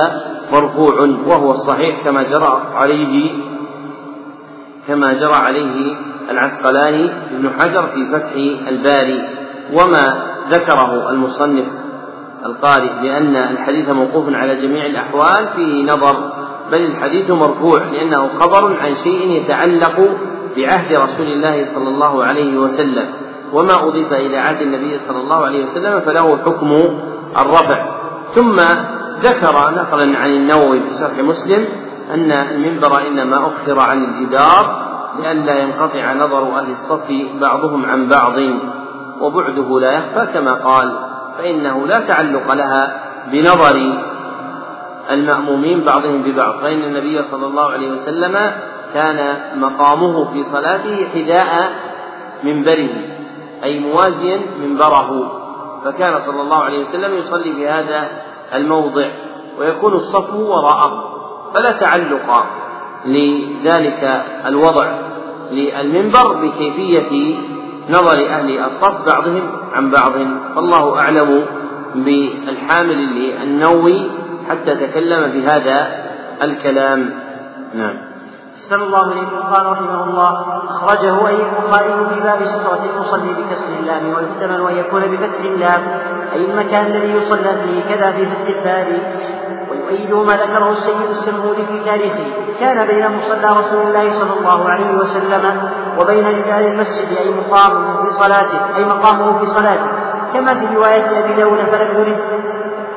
مرفوع وهو الصحيح كما جرى عليه كما جرى عليه العسقلاني ابن حجر في فتح الباري وما ذكره المصنف القارئ بأن الحديث موقوف على جميع الأحوال فيه نظر بل الحديث مرفوع لأنه خبر عن شيء يتعلق بعهد رسول الله صلى الله عليه وسلم. وما أضيف إلى عهد النبي صلى الله عليه وسلم فله حكم الرفع. ثم ذكر نقلا عن النووي في شرح مسلم أن المنبر إنما أخر عن الجدار لئلا ينقطع نظر أهل الصف بعضهم عن بعض وبعده لا يخفى كما قال فإنه لا تعلق لها بنظر المأمومين بعضهم ببعض. فإن النبي صلى الله عليه وسلم كان مقامه في صلاته حذاء منبره أي موازيا منبره. فكان صلى الله عليه وسلم يصلي في هذا الموضع ويكون الصف وراءه. فلا تعلق لذلك الوضع للمنبر بكيفية نظر أهل الصف بعضهم عن بعض. فالله أعلم بالحامل للنووي حتى تكلم بهذا الكلام. نعم. أحسن الله إليكم قال رحمه الله أخرجه أي البخاري في باب سترة المصلي بكسر اللام ويحتمل أن يكون بفتح اللام أي المكان الذي يصلى فيه كذا في فتح الباب. ويؤيد ما ذكره السيد السرمودي في تاريخه كان بين مصلى رسول الله صلى الله عليه وسلم وبين رجال المسجد أي مقامه في صلاته أي مقامه في صلاته. كما في رواية أبي داود فلم يرد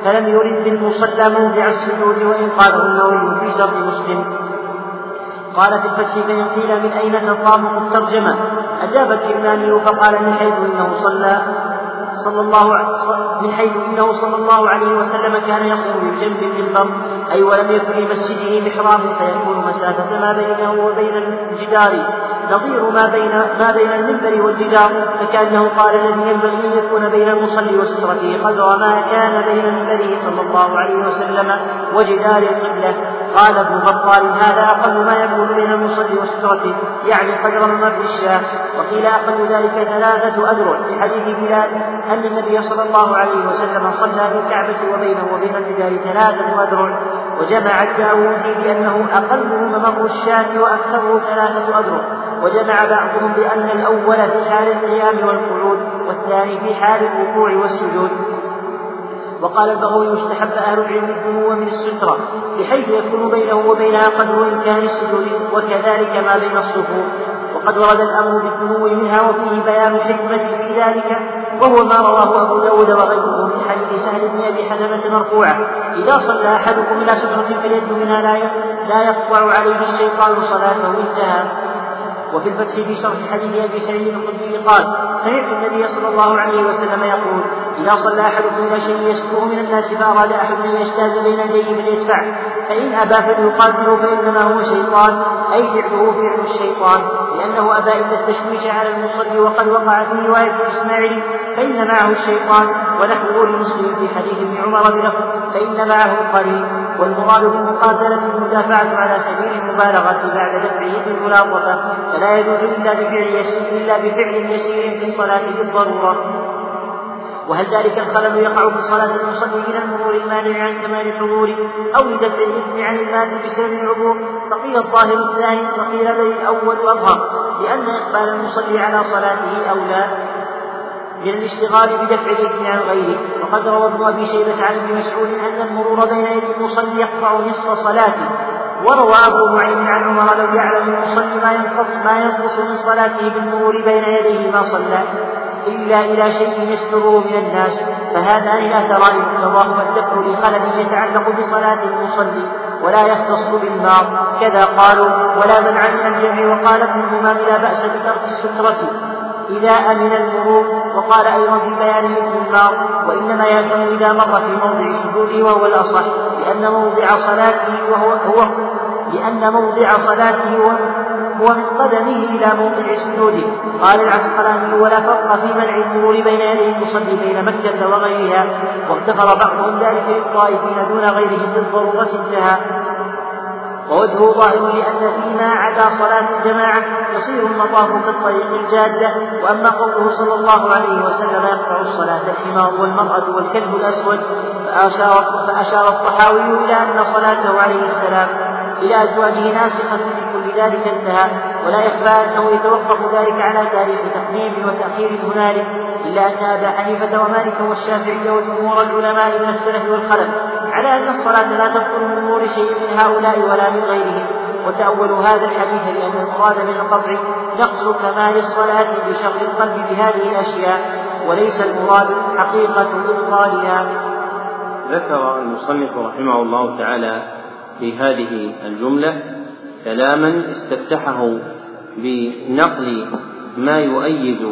فلم يرد بالمصلى موضع السجود وإن قاله النووي في شرط مسلم. قال في الفتح فإن قيل من أين تقام الترجمة أجاب الكرماني فقال من حيث إنه صلى صلى الله من حيث إنه صلى الله عليه وسلم كان يقوم بجنب المنبر أي ولم يكن لمسجده محراب فيكون مسافة ما بينه وبين الجدار. نظير ما بين ما بين المنبر والجدار فكأنه قال الذي ينبغي أن يكون بين المصلي وسترته قدر ما كان بين منبره صلى الله عليه وسلم وجدار القبلة. قال ابن بطال هذا أقل ما يكون بين المصلي وسترته يعني قدر ممر الشاة وقيل أقل ذلك ثلاثة أذرع في حديث بلال أن النبي صلى الله عليه وسلم صلى في الكعبة وبينه وبين الجدار ثلاثة أذرع وجمع الداوودي بأنه أقله ممر الشاة وأكثره ثلاثة أذرع وجمع بعضهم بأن الأول في حال القيام والقعود والثاني في حال الركوع والسجود وقال البغوي يستحب أهل العلم الدنو من السترة بحيث يكون بينه وبينها قدر إمكان السجود وكذلك ما بين الصفوف. وقد ورد الأمر بالدنو منها وفيه بيان الحكمة في ذلك وهو ما رواه أبو داود وغيره من حديث سهل بن أبي حزمة مرفوعة إذا صلى أحدكم إلى سترة فاليد منها لا يقطع عليه الشيطان صلاته انتهى. وفي الفتح في شرح حديث أبي سعيد الخدري قال سمعت النبي صلى الله عليه وسلم يقول إذا صلى أحدكم إلى شيء يستره من الناس فأراد أحد أن يجتاز بين يديه فليدفع فإن أبى فليقاتله فإنما هو شيطان أي فعله فعل الشيطان لأنه أبى إلا التشويش على المصلي وقد وقع في رواية الاسماعيلي فإن معه الشيطان ونحوه لمسلم في حديث ابن عمر بلفظ فإن معه القرين والمراد بالمقاتلة المدافعة على سبيل المبالغة بعد دفعه بالملاطفة فلا يجوز إلا بفعل يسير إلا بفعل يسير في الصلاة بالضرورة. وهل ذلك الخلل يقع في صلاة المصلي من المرور المانع عن كمال الحضور أو لدفع الإثم عن المال بسبب العبور؟ فقيل الظاهر الثاني وقيل بل الأول أظهر لأن إقبال المصلي على صلاته أولى. من الاشتغال بدفع الإثم عن غيره. وقد روى ابن أبي شيبة عن ابن مسعود أن المرور بين يدي المصلي يقطع نصف صلاته. وروى أبو نعيم عن عمر لو يعلم المصلي ما ينقص ما ينقص من صلاته بالمرور بين يديه ما صلى إلا إلى شيء يستره من الناس. فهذان الأثران مقتضاهما الدفع لخلل يتعلق بصلاة المصلي ولا يختص بالنار. كذا قالوا ولا منع من الجمع. وقال ابن الإمام لا بأس بترك السترة. إذا أمن المرور وقال أيضا في بيان النار وإنما يأتم إذا مر في موضع سجوده وهو الأصح لأن موضع صلاته وهو هو لأن موضع صلاته هو من قدمه إلى موضع سجوده قال العسقلاني ولا فرق في منع المرور بين يدي المصلي بين مكة وغيرها. واغتفر بعضهم ذلك للطائفين دون غيرهم بالضرورة انتهى. ووجهه ظاهر لأن فيما عدا صلاة الجماعة يصير المطاف كالطريق الجادة وأما قوله صلى الله عليه وسلم يقطع الصلاة الحمار والمرأة والكلب الأسود فأشار الطحاوي إلى أن صلاته عليه السلام إلى أزواجه ناسخة لكل ذلك انتهى ولا يخفى أنه يتوقف ذلك على تاريخ تقديم وتأخير هنالك إلا أن أبا حنيفة ومالك والشافعي وجمهور العلماء من السلف والخلف على أن الصلاة لا تبطل من نور شيء من هؤلاء ولا من غيرهم وتأولوا هذا الحديث لأن المراد من القطع نقص كمال الصلاة بشغل القلب بهذه الأشياء وليس المراد حقيقة إبطالها. ذكر المصنف رحمه الله تعالى في هذه الجملة كلاما استفتحه بنقل ما يؤيد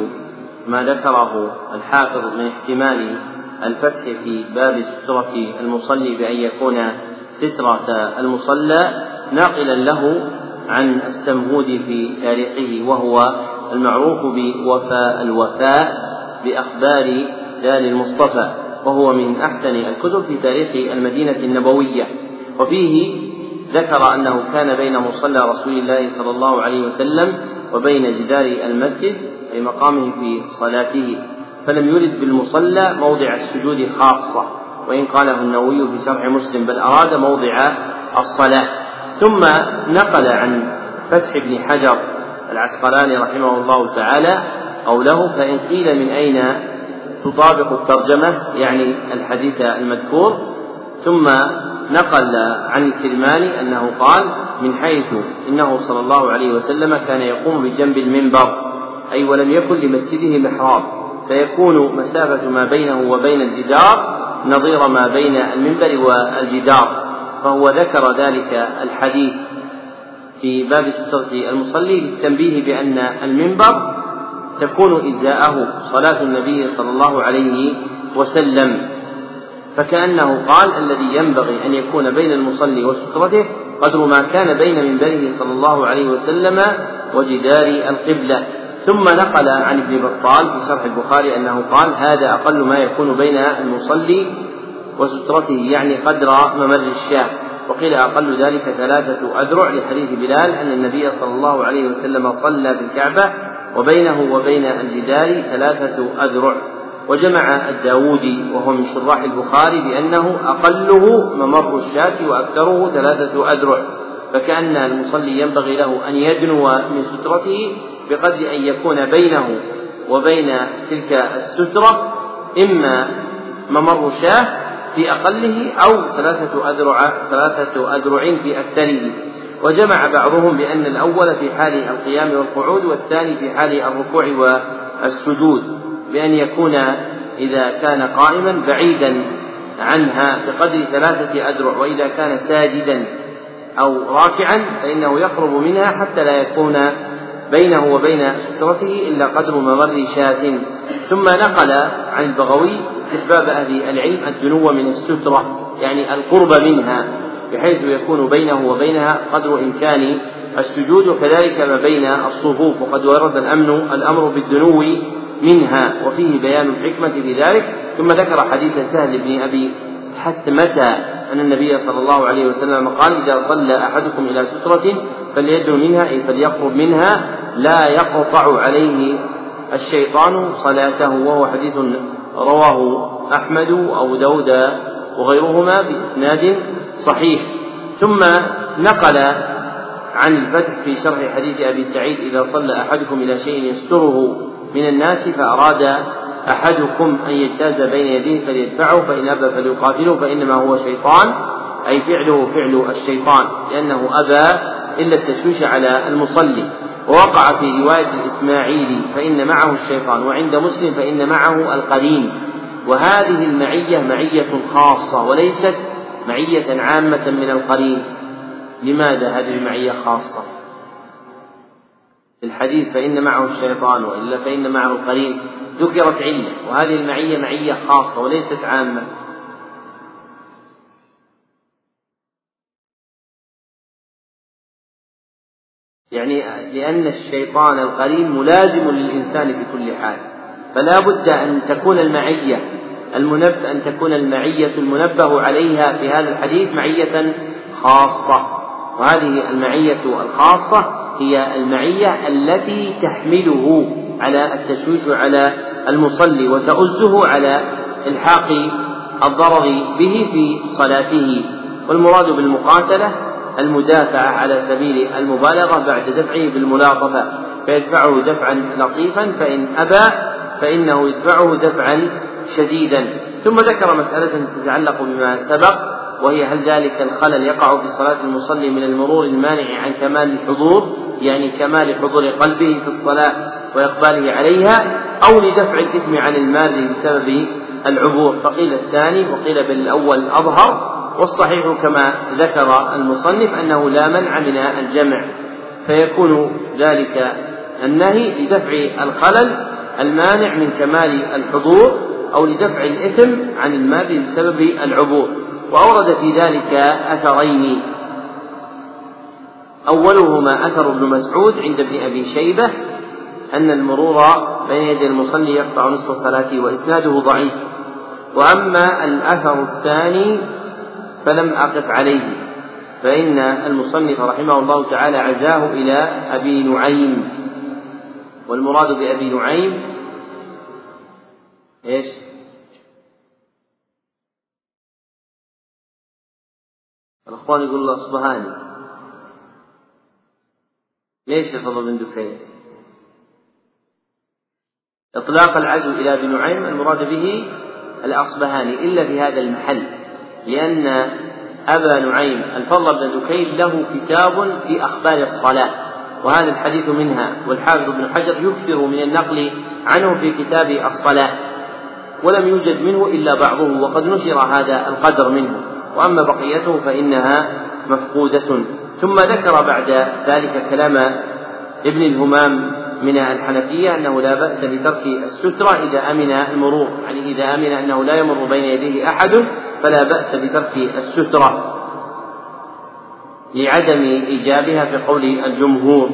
ما ذكره الحافظ من احتمال الفتح في باب سترة المصلي بأن يكون سترة المصلى ناقلا له عن السمهود في تاريخه وهو المعروف بوفاء الوفاء بأخبار دار المصطفى وهو من أحسن الكتب في تاريخ المدينة النبوية. وفيه ذكر أنه كان بين مصلى رسول الله صلى الله عليه وسلم وبين جدار المسجد أي مقامه في صلاته. فلم يرد بالمصلى موضع السجود خاصة وإن قاله النووي في شرح مسلم بل أراد موضع الصلاة. ثم نقل عن فتح بن حجر العسقلاني رحمه الله تعالى قوله فإن قيل من أين تطابق الترجمة؟ يعني الحديث المذكور. ثم نقل عن الكرماني أنه قال من حيث إنه صلى الله عليه وسلم كان يقوم بجنب المنبر أي ولم يكن لمسجده محراب فيكون مسافة ما بينه وبين الجدار نظير ما بين المنبر والجدار. فهو ذكر ذلك الحديث في باب سترة المصلي للتنبيه بأن المنبر تكون إجزاءه صلاة النبي صلى الله عليه وسلم. فكأنه قال الذي ينبغي أن يكون بين المصلي وسترته قدر ما كان بين منبره صلى الله عليه وسلم وجدار القبلة. ثم نقل عن ابن بطال في شرح البخاري أنه قال هذا أقل ما يكون بين المصلي وسترته يعني قدر ممر الشاة. وقيل أقل ذلك ثلاثة أذرع لحديث بلال أن النبي صلى الله عليه وسلم صلى في الكعبة وبينه وبين الجدار ثلاثة أذرع. وجمع الداودي وهو من شراح البخاري بأنه أقله ممر الشاة وأكثره ثلاثة أذرع فكأن المصلي ينبغي له أن يدنو من سترته بقدر أن يكون بينه وبين تلك السترة إما ممر شاة في أقله أو ثلاثة أذرع ثلاثة أذرع في أكثره. وجمع بعضهم بأن الأول في حال القيام والقعود والثاني في حال الركوع والسجود. بأن يكون إذا كان قائما بعيدا عنها بقدر ثلاثة أذرع وإذا كان ساجدا أو راكعا فإنه يقرب منها حتى لا يكون بينه وبين سترته إلا قدر ممر شاة. ثم نقل عن البغوي استحباب أهل العلم الدنو من السترة يعني القرب منها بحيث يكون بينه وبينها قدر إمكان السجود وكذلك ما بين الصفوف وقد ورد الأمن الأمر بالدنو منها وفيه بيان الحكمة في ذلك ثم ذكر حديث سهل بن أبي حثمة أن النبي صلى الله عليه وسلم قال إذا صلى أحدكم إلى سترة فليدعو منها أي فليقرب منها لا يقطع عليه الشيطان صلاته. وهو حديث رواه أحمد أو داود وغيرهما بإسناد صحيح. ثم نقل عن الفتح في شرح حديث أبي سعيد إذا صلى أحدكم إلى شيء يستره من الناس فأراد أحدكم أن يجتاز بين يديه فليدفعه فإن أبى فليقاتله فإنما هو شيطان أي فعله فعل الشيطان لأنه أبى إلا التشويش على المصلي. ووقع في رواية الإسماعيلي فإن معه الشيطان وعند مسلم فإن معه القرين وهذه المعية معية خاصة وليست معية عامة من القرين لماذا هذه المعية خاصة؟ في الحديث فإن معه الشيطان وإلا فإن معه القرين ذكرت علة وهذه المعية معية خاصة وليست عامة. يعني لأن الشيطان القرين ملازم للإنسان في كل حال فلا بد أن تكون المعية المنبه أن تكون المعية المنبه عليها في هذا الحديث معية خاصة وهذه المعية الخاصة هي المعية التي تحمله على التشويش على المصلي وتؤزه على إلحاق الضرر به في صلاته. والمراد بالمقاتلة المدافعة على سبيل المبالغة بعد دفعه بالملاطفة. فيدفعه دفعا لطيفا فإن أبى فإنه يدفعه دفعا شديدا. ثم ذكر مسألة تتعلق بما سبق. وهي هل ذلك الخلل يقع في صلاة المصلي من المرور المانع عن كمال الحضور؟ يعني كمال حضور قلبه في الصلاة وإقباله عليها أو لدفع الإثم عن المال بسبب العبور؟ فقيل الثاني وقيل بالأول أظهر والصحيح كما ذكر المصنف أنه لا منع من الجمع. فيكون ذلك النهي لدفع الخلل المانع من كمال الحضور أو لدفع الإثم عن المال بسبب العبور. وأورد في ذلك أثرين. أولهما أثر ابن مسعود عند ابن أبي شيبة أن المرور بين يدي المصلي يقطع نصف صلاته وإسناده ضعيف. وأما الأثر الثاني فلم أقف عليه فإن المصنف رحمه الله تعالى عزاه إلى أبي نعيم. والمراد بأبي نعيم إيش؟ الأخوان يقول الله أصبهاني ليش الفضل بن دكين؟ إطلاق العزو إلى ابن نعيم المراد به الأصبهاني إلا في هذا المحل لأن أبا نعيم الفضل بن دكين له كتاب في أخبار الصلاة وهذا الحديث منها والحافظ ابن حجر يكثر من النقل عنه في كتاب الصلاة ولم يوجد منه إلا بعضه وقد نشر هذا القدر منه وأما بقيته فإنها مفقودة. ثم ذكر بعد ذلك كلام ابن الهمام من الحنفية أنه لا بأس بترك السترة إذا أمن المرور يعني إذا أمن أنه لا يمر بين يديه أحد فلا بأس بترك السترة لعدم إيجابها في قول الجمهور.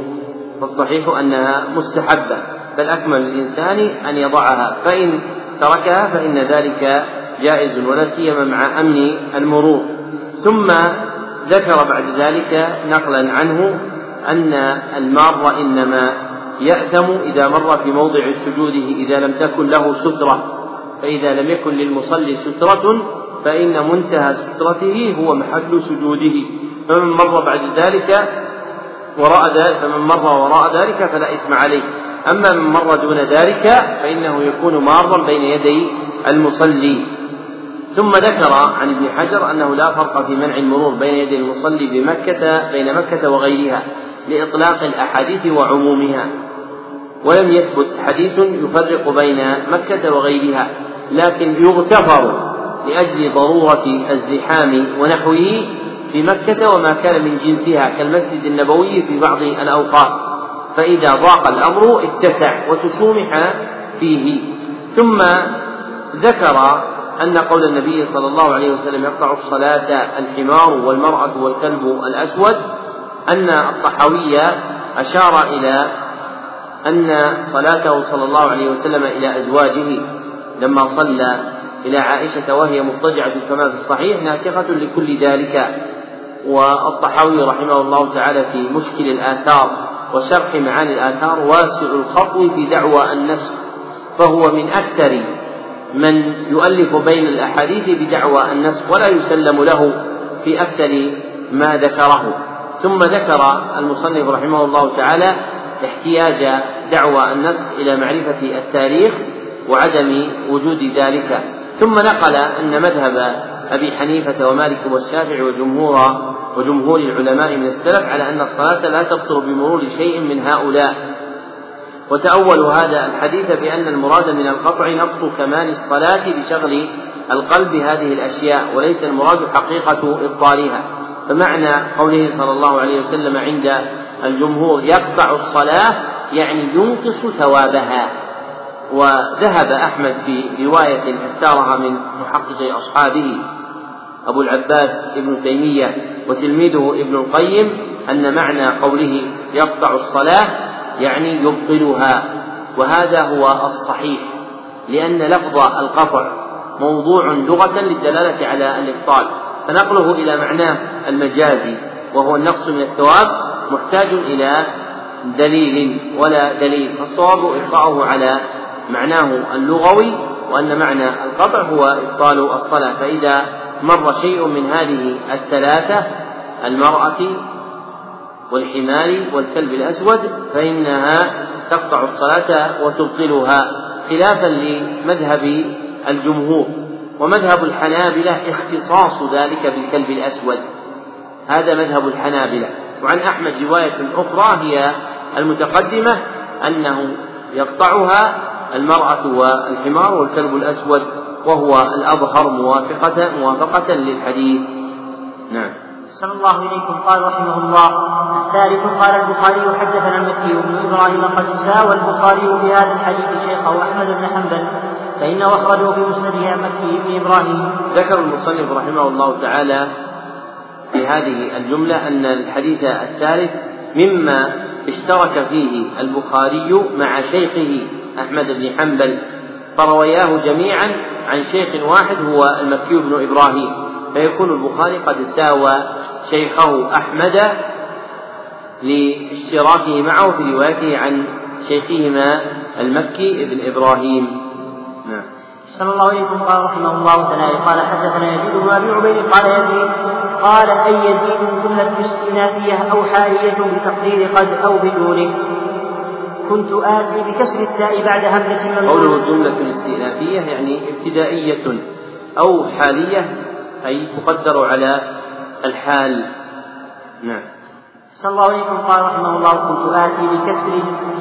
فالصحيح أنها مستحبة بل أكمل الإنسان أن يضعها فإن تركها فإن ذلك جائز ولا سيما مع أمن المرور. ثم ذكر بعد ذلك نقلا عنه أن المار إنما يأثم إذا مر في موضع سجوده إذا لم تكن له سترة. فإذا لم يكن للمصلي سترة فإن منتهى سترته هو محل سجوده. فمن مر بعد ذلك وراء ذلك فمن مر وراء ذلك فلا إثم عليه. أما من مر دون ذلك فإنه يكون مارا بين يدي المصلي. ثم ذكر عن ابن حجر أنه لا فرق في منع المرور بين يدي المصلي بمكة بين مكة وغيرها لإطلاق الأحاديث وعمومها. ولم يثبت حديث يفرق بين مكة وغيرها لكن يغتفر لأجل ضرورة الزحام ونحوه في مكة وما كان من جنسها كالمسجد النبوي في بعض الأوقات. فإذا ضاق الأمر اتسع وتسومح فيه. ثم ذكر أن قول النبي صلى الله عليه وسلم يقطع الصلاة الحمار والمرأة والكلب الأسود أن الطحاوي أشار إلى أن صلاته صلى الله عليه وسلم إلى أزواجه لما صلى إلى عائشة وهي مضطجعة كما في الصحيح ناسخة لكل ذلك. والطحاوي رحمه الله تعالى في مشكل الآثار وشرح معاني الآثار واسع الخطو في دعوى النسخ فهو من أكثر من يؤلف بين الأحاديث بدعوى النسخ ولا يسلم له في أكثر ما ذكره. ثم ذكر المصنف رحمه الله تعالى احتياج دعوى النسخ إلى معرفة التاريخ وعدم وجود ذلك. ثم نقل أن مذهب أبي حنيفة ومالك والشافعي وجمهور وجمهور العلماء من السلف على أن الصلاة لا تبطل بمرور شيء من هؤلاء. وتأول هذا الحديث بأن المراد من القطع نقص كمال الصلاة بشغل القلب هذه الأشياء وليس المراد حقيقة إبطالها. فمعنى قوله صلى الله عليه وسلم عند الجمهور يقطع الصلاة يعني ينقص ثوابها. وذهب أحمد في رواية اختارها من محقق أصحابه أبو العباس ابن تيمية وتلميذه ابن القيم أن معنى قوله يقطع الصلاة يعني يبطلها. وهذا هو الصحيح لأن لفظ القطع موضوع لغة للدلالة على الإبطال. فنقله إلى معناه المجازي وهو النقص من الثواب محتاج إلى دليل ولا دليل. فالصواب إبقاؤه على معناه اللغوي وأن معنى القطع هو إبطال الصلاة. فإذا مر شيء من هذه الثلاثة المرأة والحمار والكلب الأسود فإنها تقطع الصلاة وتبطلها خلافا لمذهب الجمهور. ومذهب الحنابلة اختصاص ذلك بالكلب الأسود. هذا مذهب الحنابلة. وعن أحمد رواية أخرى هي المتقدمة أنه يقطعها المرأة والحمار والكلب الأسود وهو الأظهر موافقة موافقة للحديث. نعم. صلى الله إليكم. قال رحمه الله الثالث قال البخاري حدثنا المكي بن إبراهيم قد ساوى البخاري بهذا الحديث شيخه أحمد بن حنبل فإنه أخرجه في مسنده عن مكي بن إبراهيم. ذكر المصنف رحمه الله تعالى في هذه الجملة أن الحديث الثالث مما اشترك فيه البخاري مع شيخه أحمد بن حنبل فروياه جميعا عن شيخ واحد هو المكي بن إبراهيم. فيكون البخاري قد ساوى شيخه أحمد لاشتراكه معه في روايته عن شيخهما المكي بن إبراهيم. نعم. صلى الله عليه وسلم قال رحمه الله تعالى قال حدثنا يزيد بن أبي عبيد قال يزيد قال أي يزيد جملة استئنافيه أو حالية بتقدير قد أو بدون كنت آتي بكسر التاء بعد همزة ممنوع قوله جملة استئنافية يعني ابتدائية أو حالية أي تقدر على الحال. نعم. صلى الله عليه وسلم قال رحمه الله كنت آتي بكسر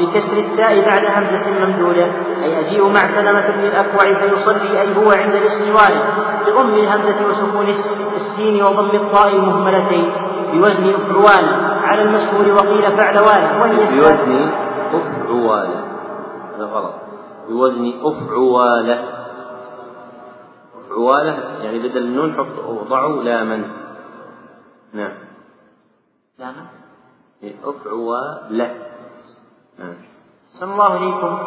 بكسر التاء بعد همزة ممدودة أي أجيء مع سلمة بن الأكوع فيصلي أي هو عند الاستواء بضم الهمزة وسكون السين وضم الطاء المهملتين بوزن أفعوان على المشهور وقيل فعلوان وهي بوزن أفعوالة هذا غلط. بوزن أفعوالة أفعوالة يعني بدل النون حط وضعوا لاما نعم. لاما أفعوالة نعم. الله عليكم.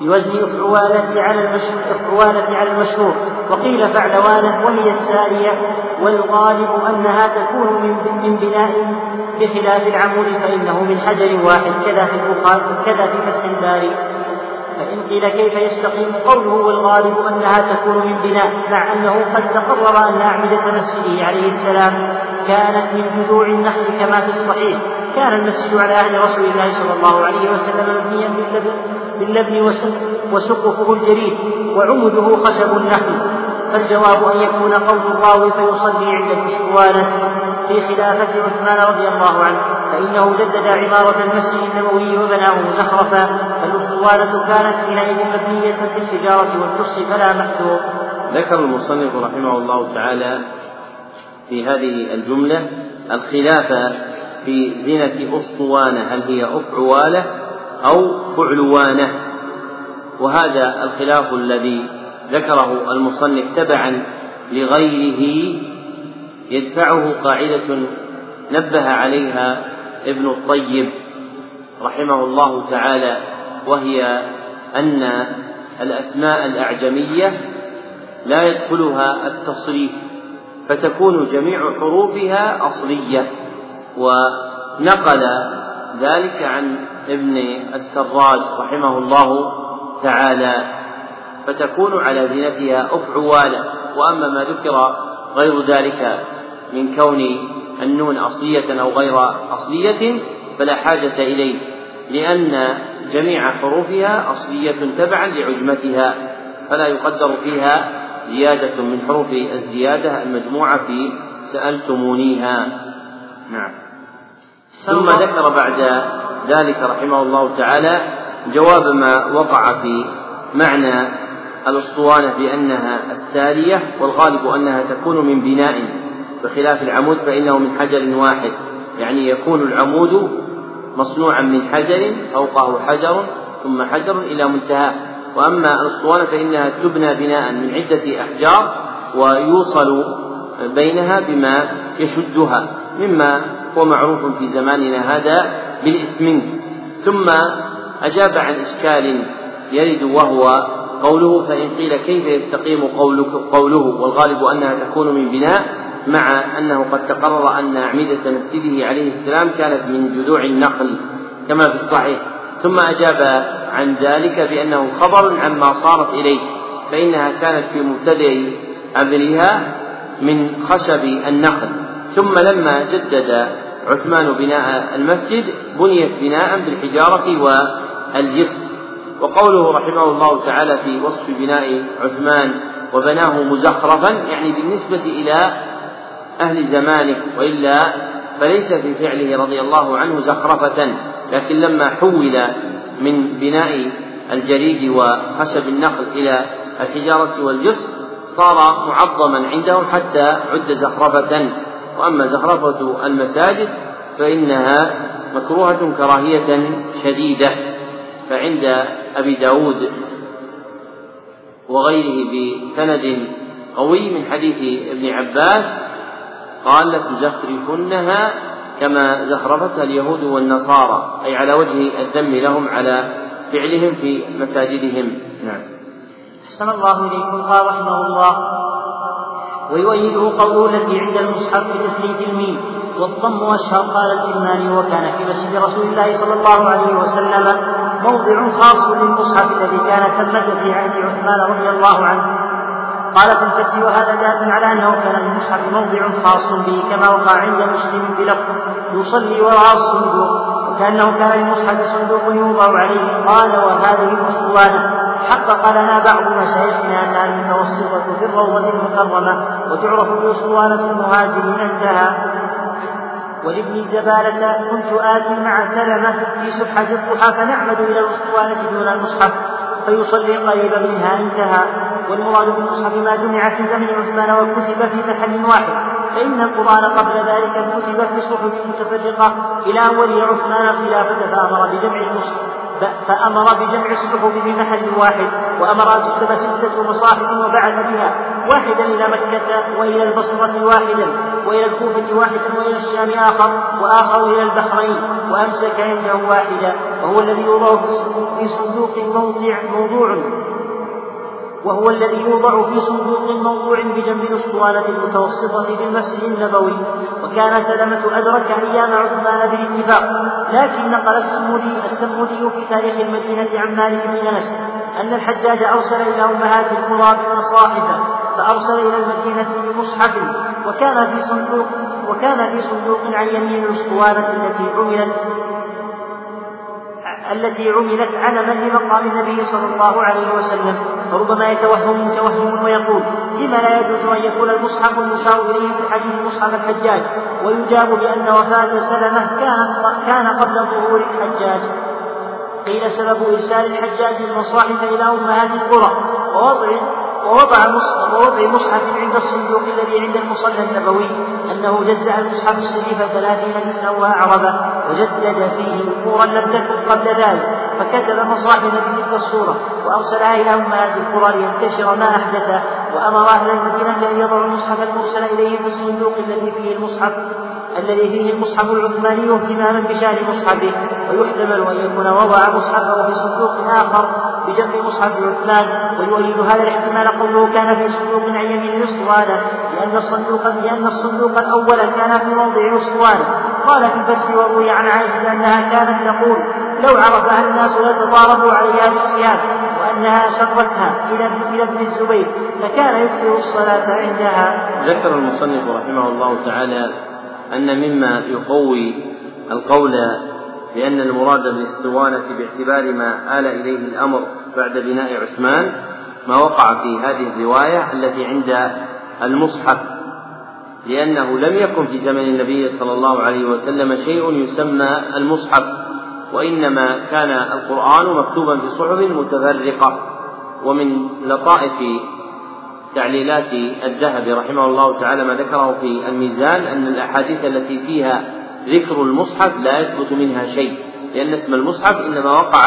بوزن أفعوالة على المشهور أفعوالة على المشهور. وقيل فعلوانة وهي السارية. والغالب أنها تكون من من بناء بخلاف العمود فإنه من حجر واحد. كذا في البخاري كذا في فتح الباري. فإن قيل كيف يستقيم قوله والغالب أنها تكون من بناء مع أنه قد تقرر أن أعمدة مسجده عليه السلام كانت من جذوع النخل كما في الصحيح. كان المسجد على عهد رسول الله صلى الله عليه وسلم مبنيا باللبن وسقفه الجريد وعمده خشب النخل فالجواب أن يكون قول الراوي فيصلي عند الأسطوانة في خلافة عثمان رضي الله عنه فإنه جدد عمارة المسجد النبوي وبناه زخرفا فالأسطوانة كانت حينئذ مبنية بالحجارة والقص فلا محذور. ذكر المصنف رحمه الله تعالى في هذه الجملة الخلاف في زينة أسطوانة هل هي أفعوالة أو فعلوانة وهذا الخلاف الذي ذكره المصنف تبعا لغيره يدفعه قاعدة نبه عليها ابن الطيب رحمه الله تعالى وهي أن الأسماء الأعجمية لا يدخلها التصريف فتكون جميع حروفها أصلية. ونقل ذلك عن ابن السراج رحمه الله تعالى فتكون على زينتها أفعوالا وأما ما ذكر غير ذلك من كون النون أصلية أو غير أصلية فلا حاجة إليه. لأن جميع حروفها أصلية تبعا لعجمتها فلا يقدر فيها زيادة من حروف الزيادة المجموعة في سألتمونيها. نعم. ثم ذكر بعد ذلك رحمه الله تعالى جواب ما وقع في معنى الأسطوانة بأنها السارية والغالب أنها تكون من بناء بخلاف العمود فإنه من حجر واحد يعني يكون العمود مصنوعا من حجر فوقه حجر ثم حجر إلى منتهاه وأما الأسطوانة فإنها تبنى بناء من عدة أحجار ويوصل بينها بما يشدها مما هو معروف في زماننا هذا بالإسمنت. ثم أجاب عن إشكال يرد وهو قوله فإن قيل كيف يستقيم قولك قوله؟ والغالب أنها تكون من بناء مع أنه قد تقرر أن أعمدة مسجده عليه السلام كانت من جذوع النخل كما في الصحيح. ثم أجاب عن ذلك بأنه خبر عما صارت إليه فإنها كانت في مبتدأ أمرها من خشب النخل. ثم لما جدد عثمان بناء المسجد بنيت بناء بالحجارة والجبس وقوله رحمه الله تعالى في وصف بناء عثمان وبناه مزخرفا يعني بالنسبة إلى أهل زمانه وإلا فليس في فعله رضي الله عنه زخرفة لكن لما حول من بناء الجريد وخشب النخل إلى الحجارة والجص صار معظما عندهم حتى عد زخرفة. وأما زخرفة المساجد فإنها مكروهة كراهية شديدة فعند أبي داود وغيره بسند قوي من حديث ابن عباس قال لتزخرفنها كما زخرفتها اليهود والنصارى أي على وجه الذم لهم على فعلهم في مساجدهم. نعم. أحسن الله إليكم. قال رحمه الله ويؤيده قوله التي عند المصحف بتثليث الميم والضم أشهر قال الكرماني وكان في مسجد رسول الله صلى الله عليه وسلم موضع خاص للمصحف الذي كان ثمة في عهد عثمان رضي الله عنه. قال في الفتح وهذا دال على أنه كان للمصحف موضع خاص به كما وقع عند مسلم بلفظ يصلي وراء الصندوق وكأنه كان للمصحف صندوق يوضع عليه قال وهذه الاسطوانه حقق لنا بعض مشايخنا انها المتوسطه في الروضة المكرمة وتعرف بأسطوانة المهاجرين انتهى. ولابن زبالة كنت آتي مع سلمة في سبحة الضحى فنعمد إلى الأسطوانة دون المصحف فيصلي قريبا منها انتهى. والمراد بالمصحف ما جمع في زمن عثمان وكتب في محل واحد. فإن القرآن قبل ذلك كتب في صحف متفرقة إلى أول عثمان الخلافة فأمر بجمع المصحف فأمر بجمع الصحف في محل واحد وأمر أن تكتب ستة مصاحف وبعث بها واحدا إلى مكة وإلى البصرة واحدا وإلى الكوفة واحدا وإلى الشام آخر وآخر إلى البحرين وأمسك عنده واحدا. وهو الذي يوضع في صندوق موضع موضوع. وهو الذي يوضع في صندوق موضوع بجنب الأسطوانة المتوسطة في المسجد النبوي وكان سلمة أدرك أيام عثمان بالاتفاق لكن نقل السمودي السمودي في تاريخ المدينة عن مالك بن أنس أن الحجاج أرسل إلى أمهات القرى بمصاحف فأرسل إلى المدينة بمصحف وكان في صندوق وكان في صندوق عن يمين الأسطوانة التي عملت التي عملت علما لمقام النبي صلى الله عليه وسلم فربما يتوهم متوهم ويقول لما لا يجوز أن يكون المصحف المشار إليه في حديث مصحف الحجاج؟ ويجاب بأن وفاة سلمة كانت كان قبل ظهور الحجاج. قيل سبب إرسال الحجاج المصاحف إلى أمهات القرى. ووضع ووضع مصحف ووضع مصحف عند الصندوق الذي عند المصلى النبوي أنه جزع المصحف الشريف ثلاثين جزءا وأعربا وجدد فيه أمورا لم تكن قبل ذلك فكتب مصاحف بتلك الصورة وأرسلها إلى أمهات القرى لينتشر ما أحدث وأمر أهل المدينة أن يضعوا المصحف المرسل إليهم في الصندوق الذي فيه المصحف الذي فيه المصحف العثماني اهتماما بشأن مصحفه ويحتمل أن يكون وضع مصحفه في صندوق آخر بجنب مصحف عثمان ويؤيد هذا الاحتمال قوله كان في صندوق عن يمين الاسطوانة لأن الصندوق لأن الصندوق الأول كان في موضع الاسطوانة قال في الفتح وروي عن عائشة أنها كانت تقول لو عرفها الناس لتضاربوا عليها بالسياف وأنها سرتها إلى إلى ابن الزبير فكان يكثر الصلاة عندها. ذكر المصنف رحمه الله تعالى أن مما يقوي القول بأن المراد بالاسطوانة باعتبار ما آل إليه الأمر بعد بناء عثمان ما وقع في هذه الرواية التي عند المصحف لأنه لم يكن في زمن النبي صلى الله عليه وسلم شيء يسمى المصحف وإنما كان القرآن مكتوبا في صحف متفرقة. ومن لطائف تعليلات الذهبي رحمه الله تعالى ما ذكره في الميزان أن الأحاديث التي فيها ذكر المصحف لا يثبت منها شيء لأن اسم المصحف إنما وقع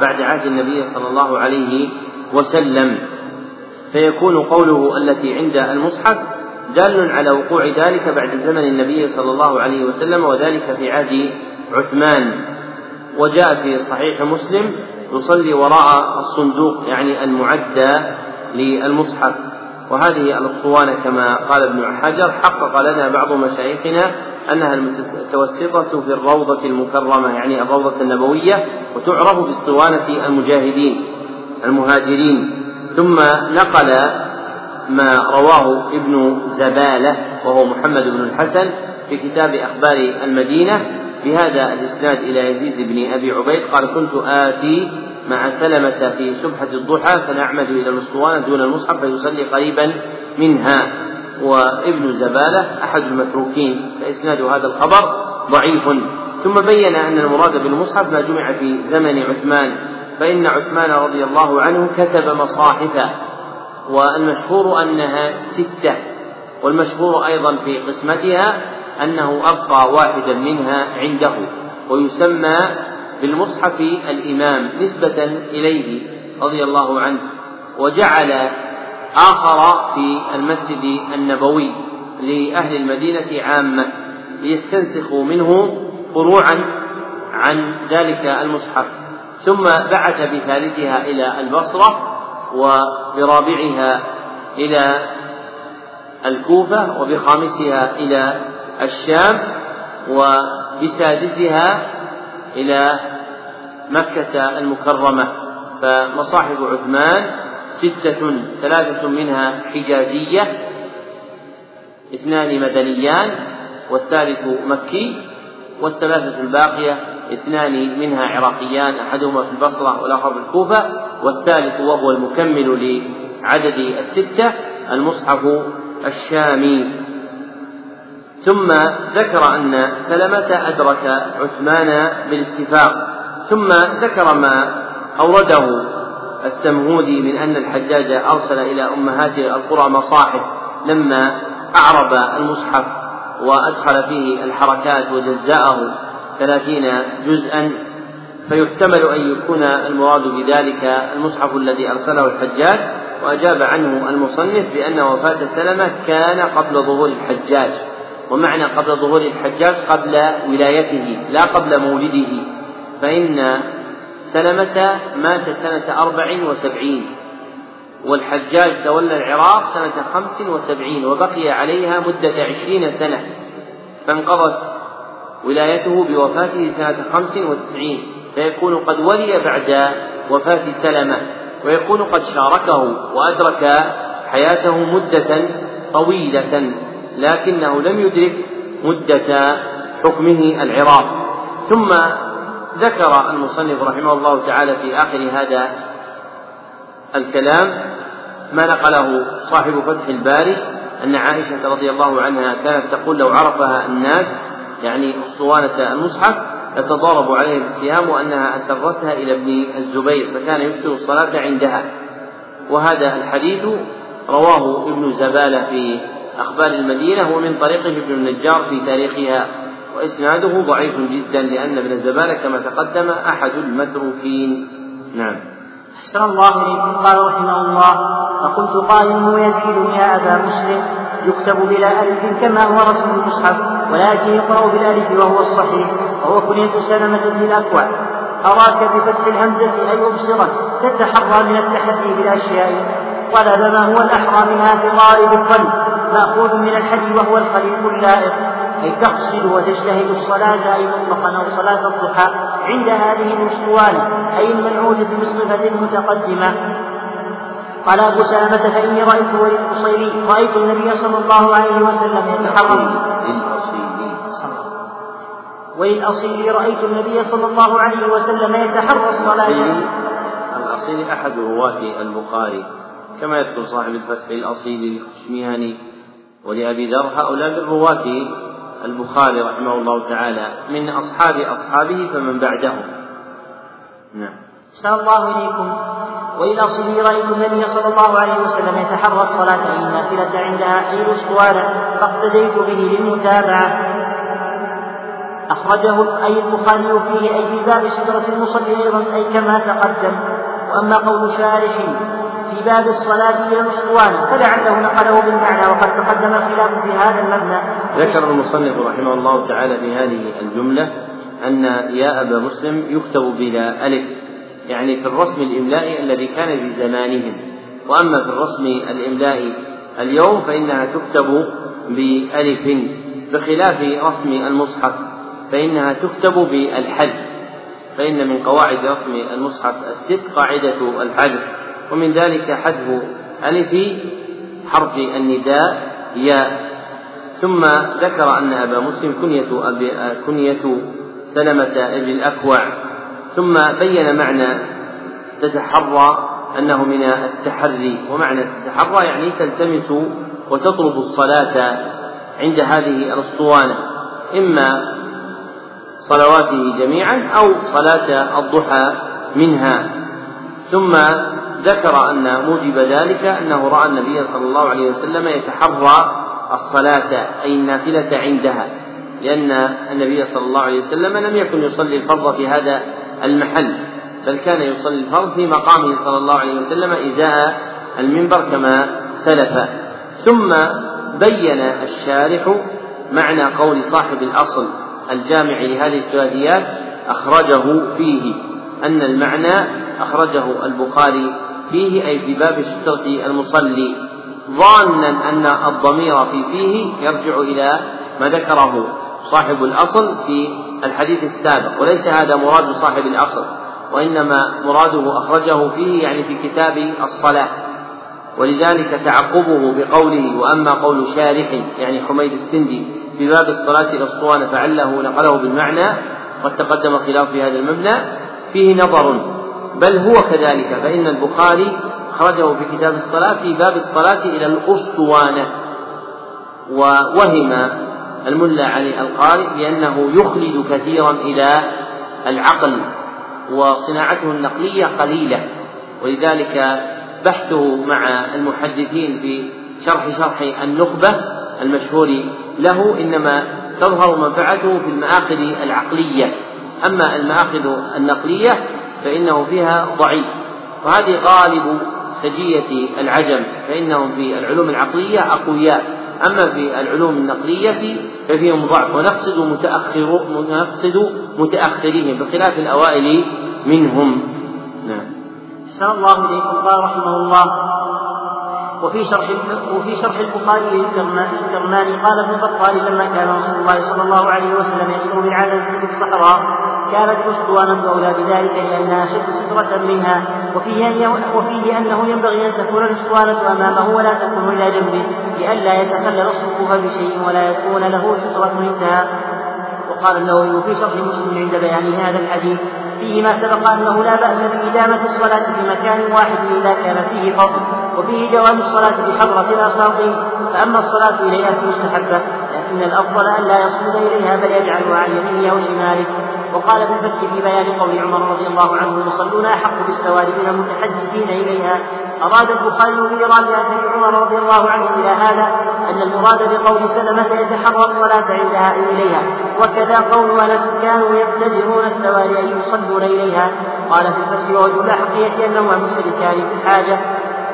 بعد عهد النبي صلى الله عليه وسلم. فيكون قوله التي عند المصحف دال على وقوع ذلك بعد زمن النبي صلى الله عليه وسلم وذلك في عهد عثمان. وجاء في صحيح مسلم يصلي وراء الصندوق يعني المعدى للمصحف. وهذه الأسطوانة كما قال ابن حجر حقق لنا بعض مشايخنا أنها المتوسطة في الروضة المكرمة يعني الروضة النبوية وتعرف بأسطوانة المجاهدين المهاجرين. ثم نقل ما رواه ابن زبالة وهو محمد بن الحسن في كتاب أخبار المدينة. بهذا الإسناد إلى يزيد بن أبي عبيد قال كنت آتي مع سلمة في سبحة الضحى فنعمد إلى الأسطوانة دون المصحف فيصلي قريبا منها. وابن زبالة أحد المتروكين فإسناد هذا الخبر ضعيف. ثم بين أن المراد بالمصحف ما جمع في زمن عثمان فإن عثمان رضي الله عنه كتب مصاحف والمشهور أنها ستة والمشهور أيضا في قسمتها أنه أبقى واحدا منها عنده ويسمى بالمصحف الإمام نسبة إليه رضي الله عنه وجعل آخر في المسجد النبوي لأهل المدينة عامة ليستنسخوا منه فروعا عن ذلك المصحف ثم بعث بثالثها إلى البصرة وبرابعها إلى الكوفة وبخامسها إلى الشام وبسادسها إلى مكة المكرمة. فمصاحف عثمان ستة ثلاثة منها حجازية اثنان مدنيان والثالث مكي والثلاثة الباقية اثنان منها عراقيان أحدهما في البصرة والآخر في الكوفة والثالث وهو المكمل لعدد الستة المصحف الشامي. ثم ذكر أن سلمة أدرك عثمان بالاتفاق ثم ذكر ما أورده السمهودي من أن الحجاج أرسل إلى أمهات القرى مصاحف لما أعرب المصحف وأدخل فيه الحركات وجزأه. ثلاثين جزءا فيحتمل أن يكون المراد بذلك المصحف الذي أرسله الحجاج وأجاب عنه المصنف بأن وفاة سلمة كان قبل ظهور الحجاج. ومعنى قبل ظهور الحجاج قبل ولايته لا قبل مولده. فإن سلمة مات سنة أربع وسبعين والحجاج تولى العراق سنة خمس وسبعين وبقي عليها مدة عشرين سنة فانقضت ولايته بوفاته سنة خمس وتسعين فيكون قد ولي بعد وفاة سلمة ويكون قد شاركه وأدرك حياته مدة طويلة لكنه لم يدرك مدة حكمه العراق. ثم ذكر المصنف رحمه الله تعالى في آخر هذا الكلام ما نقله صاحب فتح الباري أن عائشة رضي الله عنها كانت تقول لو عرفها الناس يعني أسطوانة المصحف لتضارب عليه الصيام وأنها أسرتها إلى ابن الزبير فكان يكثر الصلاة عندها. وهذا الحديث رواه ابن زبالة في أخبار المدينة ومن طريقه ابن النجار في تاريخها وإسناده ضعيف جدا لأن ابن الزبالة كما تقدم أحد المتروكين. نعم. أحسن الله إليكم. قال رحمه الله فقلت قائل يزيد يا أبا مسلم يكتب بلا ألف كما هو رسم المصحف ولكن يقرأ بالألف وهو الصحيح وهو كنية سلمة بن الأكوع أراك بفتح الهمزة أي أبصرك تتحرى من التحدي بالأشياء. طلب ما هو الأحرى منها غالب الظن مأخوذ من الحج وهو الخليق اللائق. أي تقصد وتجتهد الصلاة أي مطلقا أو صلاة الضحى عند هذه الأسطوانة أي المنعوتة بالصفة المتقدمة. قال أبو سلمة فإني رأيت ولد القصيري رأيت النبي صلى الله عليه وسلم يتحرم وللأصيل رأيت النبي صلى الله عليه وسلم يتحرى الصلاة الأصيل أحد رواة البخاري. كما يذكر صاحب الفتح الأصيل للخشميهاني ولأبي ذر هؤلاء من رواة البخاري رحمه الله تعالى. من أصحاب أصحابه فمن بعدهم. نعم. الله إليكم وللأصيل رأيت النبي صلى الله عليه وسلم يتحرى الصلاة أي النافلة عندها أي الأسطوانة فاقتديت به للمتابعة. أخرجه أي البخاري فيه أي في باب سترة المصلي أيضا أي كما تقدم. وأما قول شارح في باب الصلاة إلى الأسطوانة فلعله نقله بالمعنى وقد تقدم الخلاف في هذا المبنى. ذكر المصنف رحمه الله تعالى في هذه الجملة أن يا أبا مسلم يكتب بلا ألف. يعني في الرسم الإملائي الذي كان في زمانهم. وأما في الرسم الإملائي اليوم فإنها تكتب بألف بخلاف رسم المصحف فإنها تكتب بالحذف. فإن من قواعد رسم المصحف الست قاعدة الحذف. ومن ذلك حذف ألف حرف النداء ياء. ثم ذكر أن أبا مسلم كنية كنية سلمة بن الأكوع. ثم بين معنى تتحرى أنه من التحري ومعنى تتحرى يعني تلتمس وتطلب الصلاة عند هذه الأسطوانة إما صلواته جميعا أو صلاة الضحى منها. ثم ذكر أن موجب ذلك أنه رأى النبي صلى الله عليه وسلم يتحرى الصلاة أي النافلة عندها لأن النبي صلى الله عليه وسلم لم يكن يصلي الفرض في هذا المحل بل كان يصلي الفرض في مقامه صلى الله عليه وسلم إزاء المنبر كما سلف. ثم بين الشارح معنى قول صاحب الأصل الجامع لهذه الثلاثيات أخرجه فيه أن المعنى أخرجه البخاري فيه أي في باب سترة المصلي. ظانا أن الضمير في فيه يرجع إلى ما ذكره صاحب الأصل في الحديث السابق وليس هذا مراد صاحب الأصل وإنما مراده أخرجه فيه يعني في كتاب الصلاة. ولذلك تعقبه بقوله وأما قول شارح يعني حميد السندي في باب الصلاة إلى الصوان فعله نقله بالمعنى قد تقدم خلاف في هذا المبنى فيه نظر. بل هو كذلك فإن البخاري أخرجه في كتاب الصلاة في باب الصلاة إلى الأسطوانة ووهم الملا علي القارئ بأنه يخلد كثيرا إلى العقل وصناعته النقلية قليلة ولذلك بحثه مع المحدثين في شرح شرح النخبة المشهور له إنما تظهر منفعته في المآخذ العقلية أما المآخذ النقلية فإنه فيها ضعيف وهذه غالب سجية العجم فإنهم في العلوم العقلية أقوياء. أما في العلوم النقلية ففيهم ضعف ونقصد متأخر نقصد متأخرين بخلاف الأوائل منهم. نعم. أحسن الله إليكم. قال رحمه الله وفي شرح وفي شرح البخاري للكرماني قال ابن بطال لما كان رسول الله صلى الله عليه وسلم يسير بالعدسة في الصحراء كانت الأسطوانة أولى بذلك لأنها أشد سترة منها وفيه, وفيه أنه ينبغي أن تكون الأسطوانة أمامه ولا تكون إلى جنبه لئلا يتخلل الصفوف بشيء ولا يكون له سترة انتهى وقال النووي في شرح مسلم عند بيان هذا الحديث فيه ما سبق أنه لا بأس بإدامة الصلاة في مكان واحد إذا كان فيه فضل وفيه جواز الصلاة بحضرة الأساطين فأما الصلاة إليها فمستحبة لكن الأفضل أن لا يصمد إليها بل يجعلها عن يمينه وشماله وقال في الفتح في بيان قول عمر رضي الله عنه المصلون أحق بالسواد من المتحدثين إليها. أراد البخاري بإيراد أثر عمر رضي الله عنه إلى هذا أن المراد بقول سلمة يتحرى الصلاة عندها إليها وكذا قول أنس كانوا يبتدرون السواد أن يصلون إليها. قال في الفتح ووجه الأحقية أنهما مشركان في الحاجة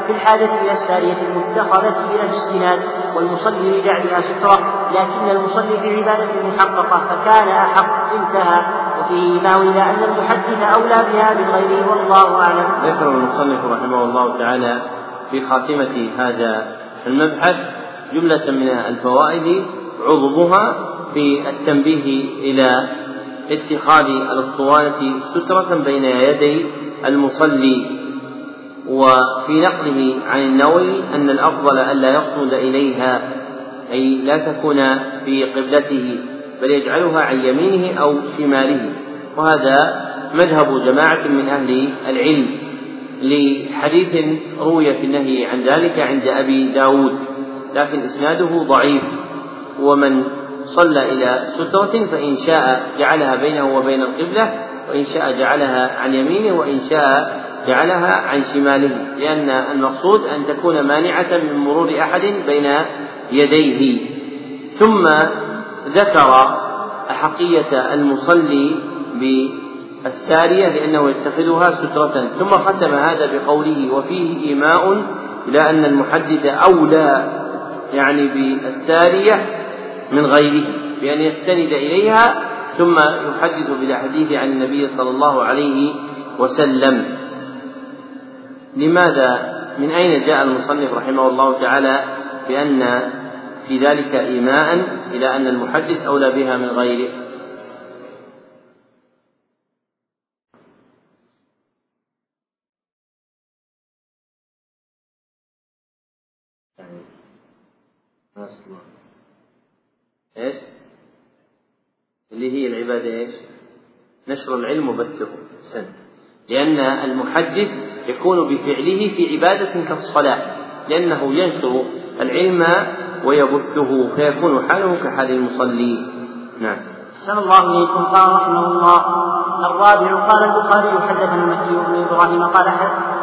في الحاجة إلى السارية المتخذة إلى الاجتناد والمصلي لجعلها سترة لكن المصلي في عبادة محققة فكان أحق انتهى. وفيه ما أن المحدث أولى بها من غيره والله أعلم. ذكر المصنف رحمه الله تعالى في خاتمة هذا المبحث جملة من الفوائد عضبها في التنبيه إلى اتخاذ الأسطوانة سترة بين يدي المصلي وفي نقله عن النووي أن الأفضل ألا يصمد إليها أي لا تكون في قبلته بل يجعلها عن يمينه أو شماله. وهذا مذهب جماعة من أهل العلم لحديث روي في النهي عن ذلك عند أبي داود. لكن إسناده ضعيف. ومن صلى إلى سترة فإن شاء جعلها بينه وبين القبلة وإن شاء جعلها عن يمينه وإن شاء جعلها عن شماله. لأن المقصود أن تكون مانعة من مرور أحد بين يديه. ثم ذكر أحقية المصلي بالسارية لأنه يتخذها سترة ثم ختم هذا بقوله وفيه إيماء إلى أن المحدث أولى يعني بالسارية من غيره بأن يستند إليها ثم يحدث بالأحاديث عن النبي صلى الله عليه وسلم. لماذا؟ من أين جاء المصنف رحمه الله تعالى بأن في ذلك إيماء إلى أن المحدث أولى بها من غيره إيش؟ اللي هي العبادة إيش؟ نشر العلم وبثه سن لأن المحدث يكون بفعله في عبادة كالصلاة لأنه ينشر العلم ويبثه فيكون حاله كحال المصلي. نعم. أحسن الله إليكم. قال رحمه الله الرابع قال البخاري حدثنا مكي بن إبراهيم قال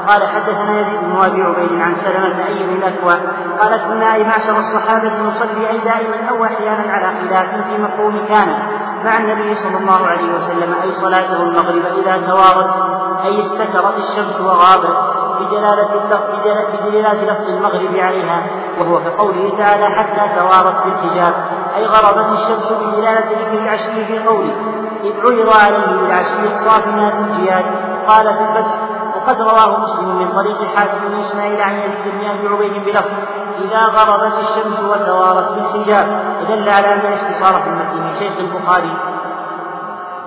قال حدثنا يزيد بن أبي عبيد عن سلمة أي بن الأكوى قال كنا أي معشر الصحابة نصلي أي دائما أو أحيانا على خلاف في مفهوم كان مع النبي صلى الله عليه وسلم أي صلاته المغرب إذا توارت أي استترت الشمس وغابت. بدلالة اللفظ بدلالة لفظ المغرب عليها وهو كقوله تعالى حتى توارت بالحجاب أي غربت الشمس بدلالة ذكر العشي في قوله إذ عرض عليه بالعشي الصافنات الجياد قال في الفتح وقد رواه مسلم من طريق حاتم بن إسماعيل عن يزيد بن أبي عبيد بلفظ إذا غربت الشمس وتوارت بالحجاب ودل على أن الاختصار في المتن من شيخ البخاري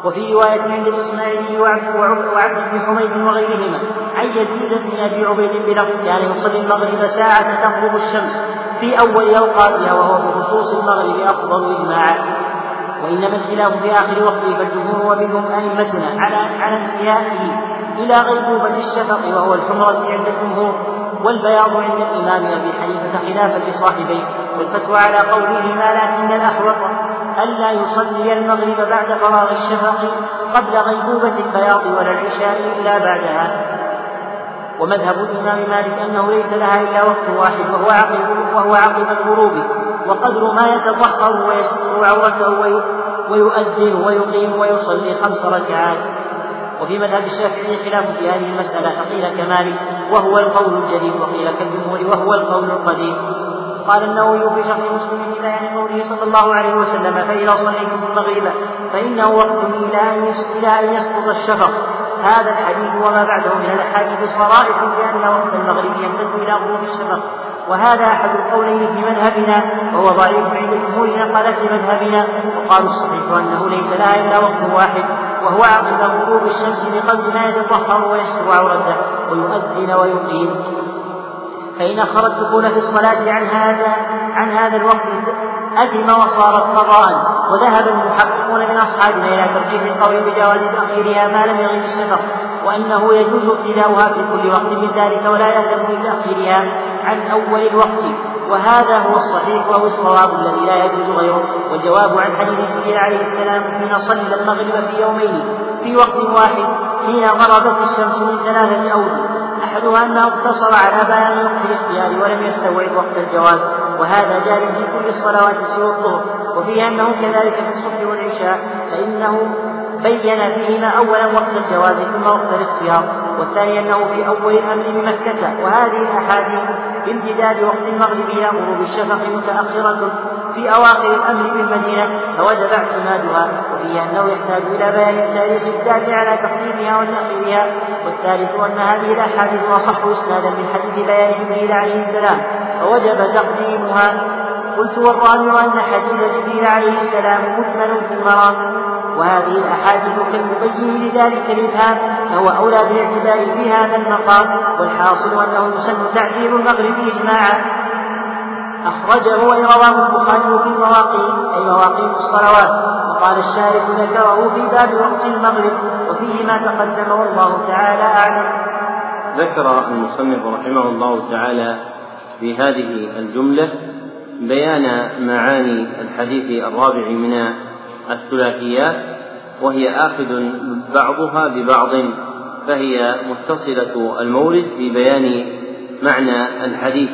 وفي رواية عند الإسماعيلي وعبد بن حميد وغيرهما عن يزيد بن أبي عبيد بلفظ كان يصلي المغرب ساعة تغرب الشمس في أول أوقاتها وهو بخصوص المغرب أفضل إجماعا وإنما الخلاف في آخر وقته فالجمهور ومنهم أئمتنا على على انتهائه إلى غيبوبة الشفق وهو الحمرة عند الجمهور والبياض عند الإمام أبي حنيفة خلافا لصاحبيه والفتوى على قولهما لكن الأحوط ألا يصلي المغرب بعد فراغ الشفق قبل غيبوبة البياض ولا العشاء إلا بعدها. ومذهب الإمام مالك أنه ليس لها إلا وقت واحد وهو عقب وهو عقب الغروب وقدر ما يتطهر ويستر عورته ويؤذن ويقيم ويصلي خمس ركعات. وفي مذهب الشافعي خلاف في هذه المسألة فقيل كمالك وهو القول الجديد وقيل كالجمهور وهو القول القديم. قال النووي في شرح مسلم إلى يعني قوله صلى الله عليه وسلم فإذا صليتم المغرب فإنه وقت إلى أن يسقط الشفق. هذا الحديث وما بعده من الأحاديث صرائح بأن وقت المغرب يمتد إلى غروب الشفق. وهذا أحد القولين في مذهبنا وهو ضعيف عند جمهور نقلة مذهبنا وقالوا الصحيح أنه ليس لها إلا وقت واحد وهو عقب غروب الشمس بقدر ما يتطهر ويستر عورته ويؤذن ويقيم. فإن أخر الدخول في الصلاة عن هذا عن هذا الوقت أثم وصارت قضاء وذهب المحققون من أصحابنا إلى ترجيح القول بجواز تأخيرها ما لم يغب السفر وأنه يجوز ابتداؤها في كل وقت من ذلك ولا يلزم بتأخيرها عن أول الوقت. وهذا هو الصحيح وهو الصواب الذي لا يجوز غيره. والجواب عن حديث جبريل عليه السلام حين صلى المغرب في يومين في وقت واحد حين غربت الشمس من ثلاثة أوجه. أحدها أنه اقتصر على بيان وقت الاختيار ولم يستوعب وقت الجواز وهذا جار في كل الصلوات سوى الظهر. وفيه أنه كذلك في الصبح والعشاء فإنه بين فيهما أولا وقت الجواز ثم وقت الاختيار. والثاني أنه في أول الأمر بمكة وهذه الأحاديث بامتداد وقت المغرب إلى غروب الشفق متأخرة في أواخر الأمر بالمدينة فوجب اعتمادها وفيه أنه يحتاج إلى بيان التاريخ الدال على تقديمها وتأخيرها والثالث أن هذه الأحاديث أصح إسنادا من حديث بيان جبريل عليه السلام فوجب تقديمها قلت والرابع أن حديث جبريل عليه السلام مكمل في المرام وهذه الأحاديث كالمبين لذلك الإبهام فهو أولى بالاعتبار في هذا المقام والحاصل أنه يسن تعديل المغرب إجماعا. أخرجه أي رواه البخاري في المواقيت أي مواقيت الصلوات وقال الشارح ذكره في باب وقت المغرب وفيه ما تقدم والله تعالى أعلم. ذكر المصنف رحمه الله تعالى في هذه الجملة بيان معاني الحديث الرابع من الثلاثيات وهي آخذ بعضها ببعض فهي متصلة المورد في بيان معنى الحديث.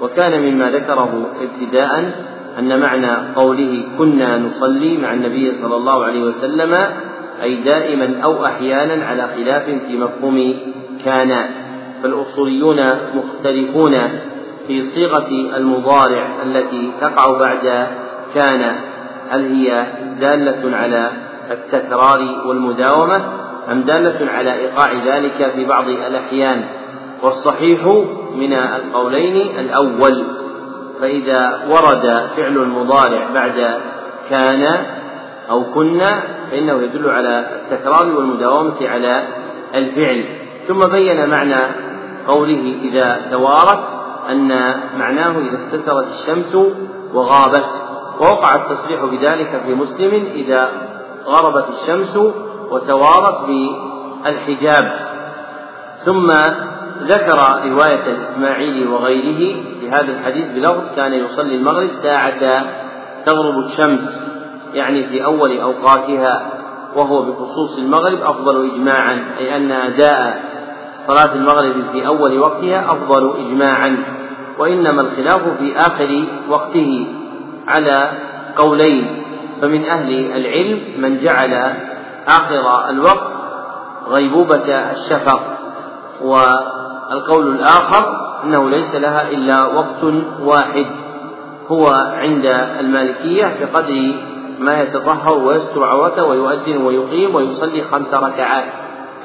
وكان مما ذكره ابتداء أن معنى قوله كنا نصلي مع النبي صلى الله عليه وسلم أي دائما أو أحيانا على خلاف في مفهوم كان. فالأصوليون مختلفون في صيغة المضارع التي تقع بعد كان هل هي دالة على التكرار والمداومة أم دالة على إيقاع ذلك في بعض الأحيان؟ والصحيح من القولين الأول فإذا ورد فعل المضارع بعد كان أو كنا فإنه يدل على التكرار والمداومة على الفعل. ثم بين معنى قوله إذا توارت أن معناه إذا استترت الشمس وغابت ووقع التصريح بذلك في مسلم إذا غربت الشمس وتوارت بالحجاب. ثم ذكر رواية الإسماعيلي وغيره في هذا الحديث بلفظ كان يصلي المغرب ساعة تغرب الشمس يعني في أول أوقاتها وهو بخصوص المغرب أفضل إجماعا أي أن أداء صلاة المغرب في أول وقتها أفضل إجماعا. وإنما الخلاف في آخر وقته على قولين. فمن أهل العلم من جعل آخر الوقت غيبوبة الشفق والقول الآخر أنه ليس لها إلا وقت واحد هو عند المالكية بقدر ما يتطهر ويستر عورته ويؤذن ويقيم ويصلي خمس ركعات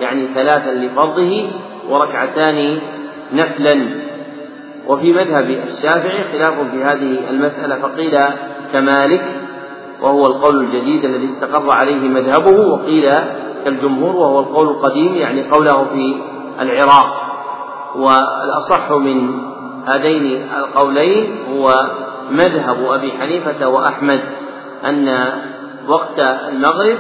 يعني ثلاثا لفرضه وركعتان نفلا. وفي مذهب الشافعي خلاف في هذه المسألة فقيل كمالك وهو القول الجديد الذي استقر عليه مذهبه وقيل كالجمهور وهو القول القديم يعني قوله في العراق. والأصح من هذين القولين هو مذهب أبي حنيفة وأحمد أن وقت المغرب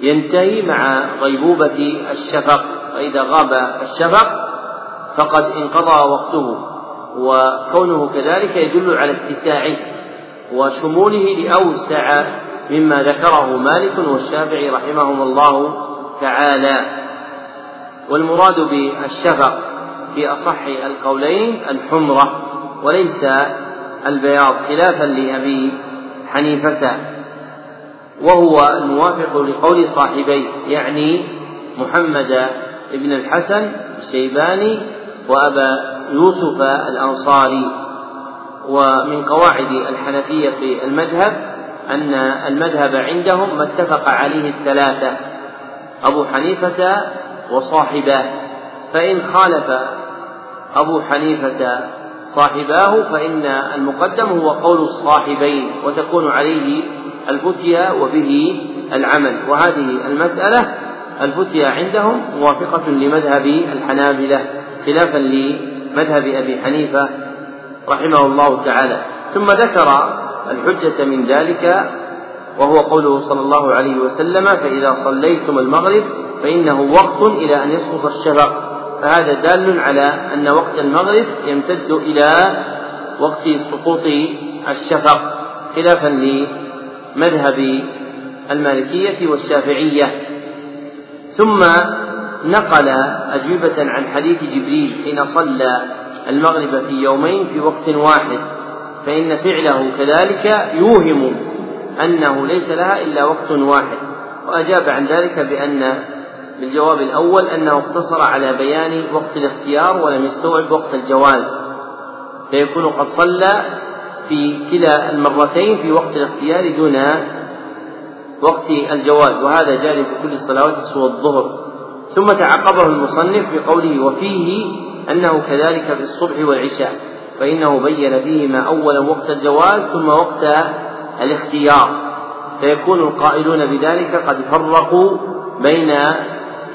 ينتهي مع غيبوبة الشفق فإذا غاب الشفق فقد انقضى وقته وكونه كذلك يدل على اتساعه وشموله لأوسع مما ذكره مالك والشافعي رحمهما الله تعالى. والمراد بالشفق في أصح القولين الحمرة وليس البياض خلافا لأبي حنيفة وهو الموافق لقول صاحبيه يعني محمد بن الحسن الشيباني وأبا يوسف الأنصاري ومن قواعد الحنفية في المذهب أن المذهب عندهم ما اتفق عليه الثلاثة أبو حنيفة وصاحباه فإن خالف أبو حنيفة صاحباه فإن المقدم هو قول الصاحبين وتكون عليه الفتيا وبه العمل وهذه المسألة الفتيا عندهم موافقة لمذهب الحنابلة. خلافا لمذهب أبي حنيفة رحمه الله تعالى. ثم ذكر الحجة من ذلك وهو قوله صلى الله عليه وسلم فإذا صليتم المغرب فإنه وقت إلى أن يسقط الشفق. فهذا دال على أن وقت المغرب يمتد إلى وقت سقوط الشفق خلافا لمذهب المالكية والشافعية. ثم نقل أجوبة عن حديث جبريل حين صلى المغرب في يومين في وقت واحد فإن فعله كذلك يوهم أنه ليس لها إلا وقت واحد. وأجاب عن ذلك بأن بالجواب الأول أنه اقتصر على بيان وقت الاختيار ولم يستوعب وقت الجواز فيكون قد صلى في كلا المرتين في وقت الاختيار دون وقت الجواز. وهذا جاري في كل الصلوات سوى الظهر ثم تعقبه المصنف بقوله وفيه أنه كذلك في الصبح والعشاء فإنه بين فيهما أولا وقت الجواز ثم وقت الاختيار. فيكون القائلون بذلك قد فرقوا بين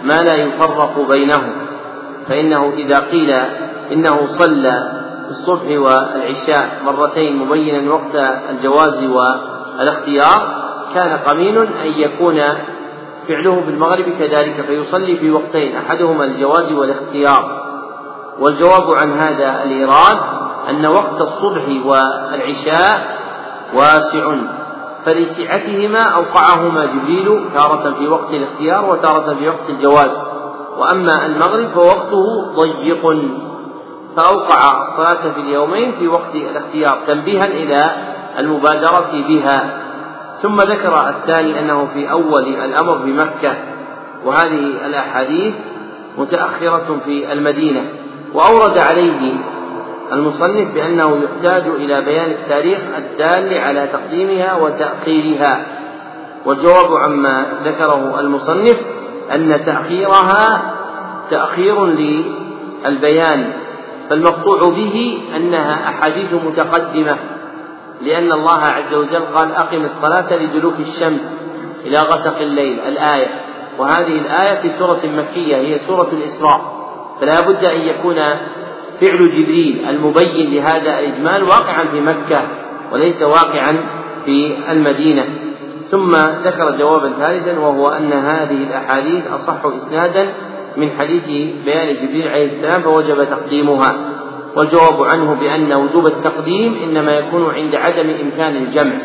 ما لا يفرق بينهم. فإنه إذا قيل إنه صلى في الصبح والعشاء مرتين مبينا وقت الجواز والاختيار كان قمين أن يكون فعله بالمغرب كذلك فيصلي في وقتين أحدهما الجواز والاختيار. والجواب عن هذا الإيراد أن وقت الصبح والعشاء واسع فلسعتهما أوقعهما جبريل تارة في وقت الاختيار وتارة في وقت الجواز. وأما المغرب فوقته ضيق فأوقع الصلاة في اليومين في وقت الاختيار تنبيها إلى المبادرة بها. ثم ذكر الثاني أنه في أول الأمر بمكة وهذه الأحاديث متأخرة في المدينة وأورد عليه المصنف بأنه يحتاج إلى بيان التاريخ الدال على تقديمها وتأخيرها. والجواب عما ذكره المصنف أن تأخيرها تأخير للبيان فالمقطوع به أنها أحاديث متقدمة. لأن الله عز وجل قال أقم الصلاة لدلوك الشمس إلى غسق الليل الآية. وهذه الآية في سورة مكية هي سورة الإسراء. فلا بد أن يكون فعل جبريل المبين لهذا الإجمال واقعا في مكة وليس واقعا في المدينة. ثم ذكر جوابا ثالثا وهو أن هذه الأحاديث أصح إسنادا من حديث بيان جبريل عليه السلام فوجب تقديمها. والجواب عنه بأن وجوب التقديم إنما يكون عند عدم إمكان الجمع.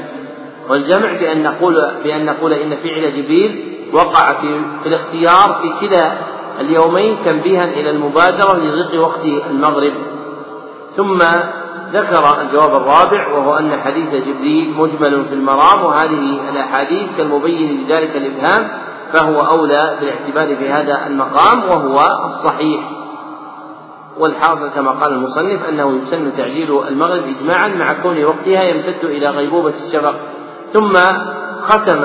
والجمع بأن نقول بأن نقول إن فعل جبريل وقع في, في الاختيار في كلا اليومين تنبيها إلى المبادرة لضيق وقت المغرب. ثم ذكر الجواب الرابع وهو أن حديث جبريل مجمل في المرام وهذه الأحاديث كالمبين لذلك الإبهام فهو أولى بالاعتبار في هذا المقام وهو الصحيح. والحاصل كما قال المصنف أنه يسن تعجيل المغرب إجماعا مع كون وقتها يمتد إلى غيبوبة الشفق ثم ختم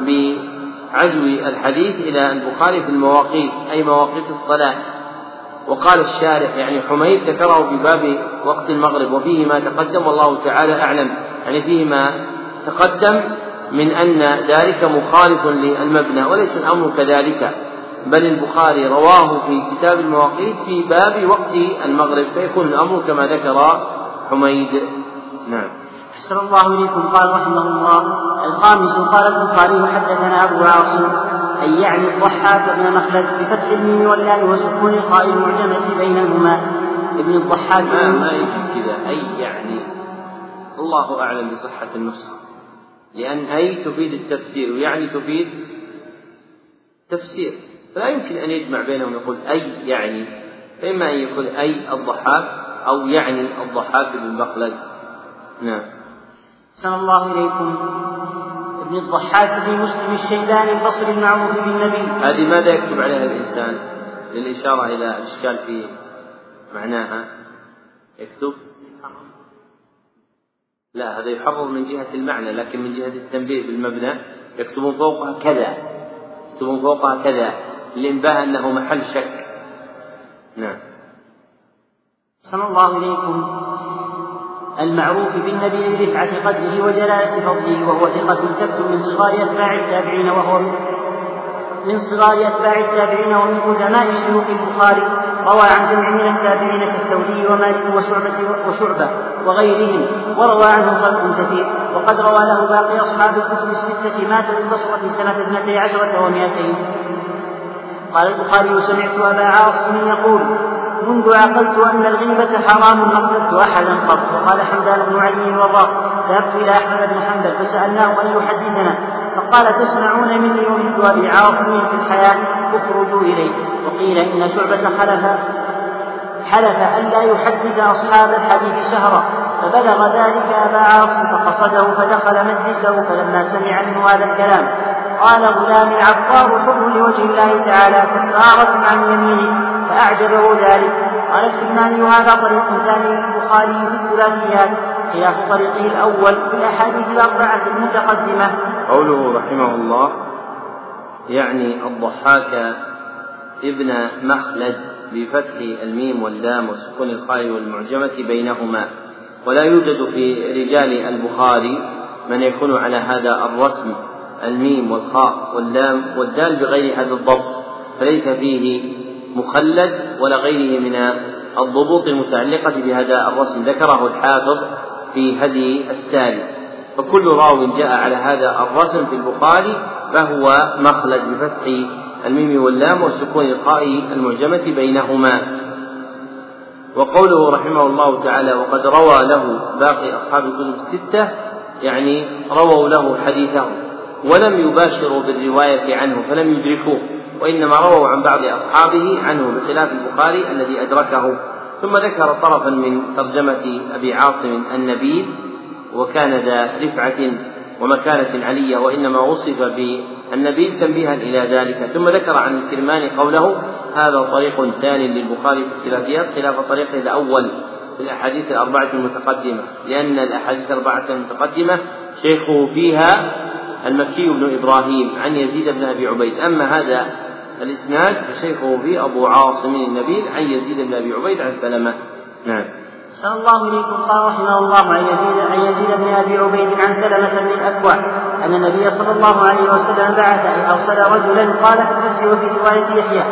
بعزو الحديث إلى البخاري في المواقيت أي مواقيت الصلاة. وقال الشارح يعني حميد ذكره في باب وقت المغرب وفيه ما تقدم والله تعالى أعلم يعني فيه ما تقدم من أن ذلك مخالف للمبنى وليس الأمر كذلك. بل البخاري رواه في كتاب المواقيت في باب وقت المغرب فيكون الأمر كما ذكر حميد. نعم. أحسن الله إليكم. قال رحمه الله الخامس قال البخاري حدثنا أبو عاصم أي يعني الضحاك بن مخلد بفتح الميم واللام وسكون الخاء المعجمة بينهما. ابن الضحاك. ما ما يجي كذا. أي يعني؟ الله أعلم بصحة النسخة لأن أي تفيد التفسير ويعني تفيد تفسير. فلا يمكن أن يجمع بينهم يقول أي يعني فإما أن يقول أي الضحاك أو يعني الضحاك بن مخلد. نعم. صلى الله إليكم. ابن الضحاك بن مسلم الشيباني البصري المعروف بالنبي. هذه ماذا يكتب عليها الإنسان؟ للإشارة إلى إشكال في معناها. يكتب؟ لا هذا يحرر من جهة المعنى لكن من جهة التنبيه بالمبنى. يكتبون فوقها كذا. يكتبون فوقها كذا. لإنباه أنه محل شك. نعم. صلى الله إليكم المعروف بالنبي لرفعة قدره وجلالة فضله وهو ثقة ثبت من صغار أتباع التابعين وهو من صغار أتباع التابعين ومن قدماء شيوخ البخاري روى عن جمع من التابعين كالثوري ومالك وشعبة وشعبة وغيرهم وروى عنه خلق كثير وقد روى له باقي أصحاب الكتب الستة مات بالبصرة سنة اثنتي عشرة ومائتين. قال البخاري سمعت أبا عاصم يقول منذ عقلت أن الغيبة حرام ما قتلت أحدا قط. وقال حمدان بن علي الوراق ذهبت إلى أحمد بن حنبل فسألناه أن يحدثنا. فقال تسمعون مني ومثل أبي عاصم في الحياة اخرجوا إليه. وقيل إن شعبة خلف حلف ألا يحدث أصحاب الحديث شهرا. فبلغ ذلك أبا عاصم فقصده فدخل مجلسه فلما سمع منه هذا الكلام قال غلام العطار حر لوجه الله تعالى كفارة عن يمينه فأعجبه ذلك. قال السلماني هذا طريق ثاني للبخاري في الثلاثيات خلاف طريقه الأول في الأحاديث الأربعة المتقدمة. قوله رحمه الله يعني الضحاك ابن مخلد بفتح الميم واللام وسكون الخاء والمعجمة بينهما. ولا يوجد في رجال البخاري من يكون على هذا الرسم. الميم والخاء واللام والدال بغير هذا الضبط فليس فيه مخلد ولا غيره من الضبوط المتعلقة بهذا الرسم ذكره الحافظ في هدي الساري فكل راو جاء على هذا الرسم في البخاري فهو مخلد بفتح الميم واللام وسكون القاء المعجمة بينهما. وقوله رحمه الله تعالى وقد روى له باقي أصحاب الكتب الستة يعني رووا له حديثه ولم يباشروا بالرواية عنه فلم يدركوه وإنما رووا عن بعض أصحابه عنه بخلاف البخاري الذي أدركه. ثم ذكر طرفا من ترجمة أبي عاصم النبيل وكان ذا رفعة ومكانة علية وإنما وصف بالنبيل تنبيها إلى ذلك. ثم ذكر عن الكرماني قوله هذا طريق ثاني للبخاري في الثلاثيات خلاف طريقه الأول في الأحاديث الأربعة المتقدمة لأن الأحاديث الأربعة المتقدمة شيخه فيها المكي بن إبراهيم عن يزيد بن أبي عبيد. أما هذا الإسناد فشيخه فيه أبو عاصم النبيل عن يزيد بن أبي عبيد عن سلمة. نعم. أحسن الله إليكم. قال رحمه الله عن يزيد عن يزيد بن أبي عبيد عن سلمة بن الأكوع أن النبي صلى الله عليه وسلم بعث أي أرسل رجلا قال في رواية يحيى.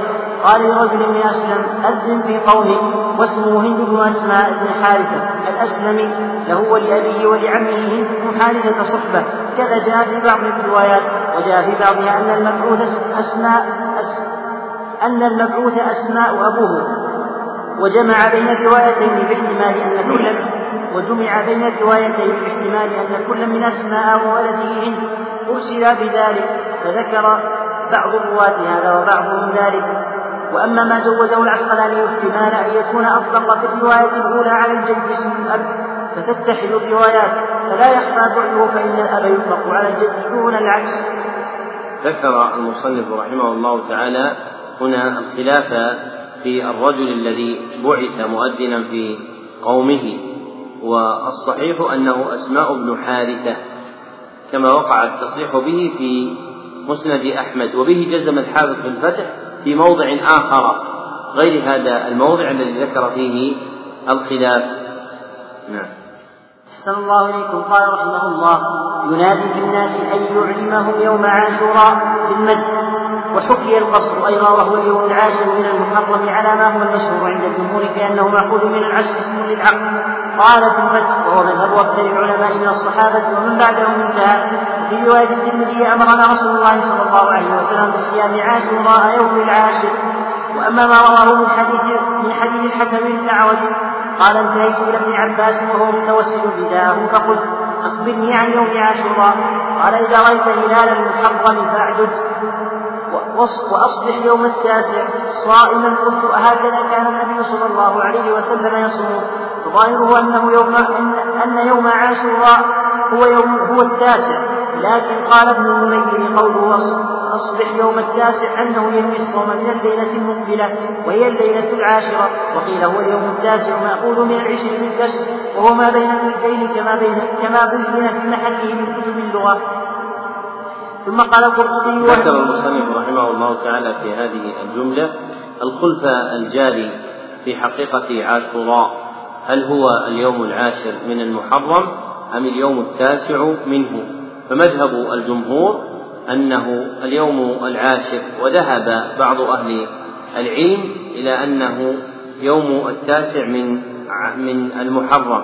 قال لرجل من أسلم أذن في قومه واسمه هند بن أسماء بن حارثة الأسلمي له ولأبيه ولعمه هند بن حارثة صحبة. كذا جاء في بعض الروايات وجاء في بعضها أن المبعوث أسماء أس أن المبعوث أسماء أبوه. وجمع بين الروايتين باحتمال أن كل وجمع بين الروايتين باحتمال أن كل من أسماء وولده هند أرسل بذلك فذكر بعض الرواة هذا وبعضهم ذلك. وأما ما جوزه العسقلاني احتمال أن يكون أطلق في الرواية الأولى على الجد اسم الأب فتتحد الروايات فلا يخفى بعده فإن الأب يطلق على الجد دون العكس. ذكر المصنف رحمه الله تعالى هنا الخلاف في الرجل الذي بعث مؤذنا في قومه والصحيح أنه أسماء بن حارثة كما وقع التصريح به في مسند أحمد وبه جزم الحافظ في الفتح في موضع آخر غير هذا الموضع الذي ذكر فيه الخلاف. نعم. أحسن الله إليكم. قال رحمه الله ينادي في الناس أن يعلمهم يوم عاشوراء في المد وحكي القصر أيضا وهو اليوم العاشر من المحرم على ما هو المشهور عند الجمهور بأنه مأخوذ من العشر اسم للعقل. قال في الفتح وهو مذهب أكثر العلماء من الصحابة ومن بعدهم انتهى. وفي رواية الترمذي أمرنا رسول الله صلى الله عليه وسلم بصيام عاشوراء يوم العاشر. وأما ما رواه من حديث من حديث الحكم بن الأعرج قال انتهيت إلى ابن عباس وهو متوسل بداءه فقلت أخبرني عن يوم عاشوراء. قال إذا رأيت هلال المحرم فأعدد. وأصبح يوم التاسع صائما قلت هكذا كان النبي صلى الله عليه وسلم يصوم. فظاهره أنه يوم أن يوم عاشوراء هو يوم هو التاسع. لكن قال ابن المنير قوله أصبح يوم التاسع أنه ينوي الصوم من الليلة المقبلة وهي الليلة العاشرة. وقيل هو اليوم التاسع مأخوذ من العشر بالكسر وهو ما بين الملكين كما بين كما بين في محله من كتب اللغة. ثم قال القرطبي ذكر المصنف رحمه الله تعالى في هذه الجملة الخلف الجاري في حقيقة عاشوراء. هل هو اليوم العاشر من المحرم أم اليوم التاسع منه؟ فمذهب الجمهور أنه اليوم العاشر وذهب بعض أهل العلم إلى أنه يوم التاسع من من المحرم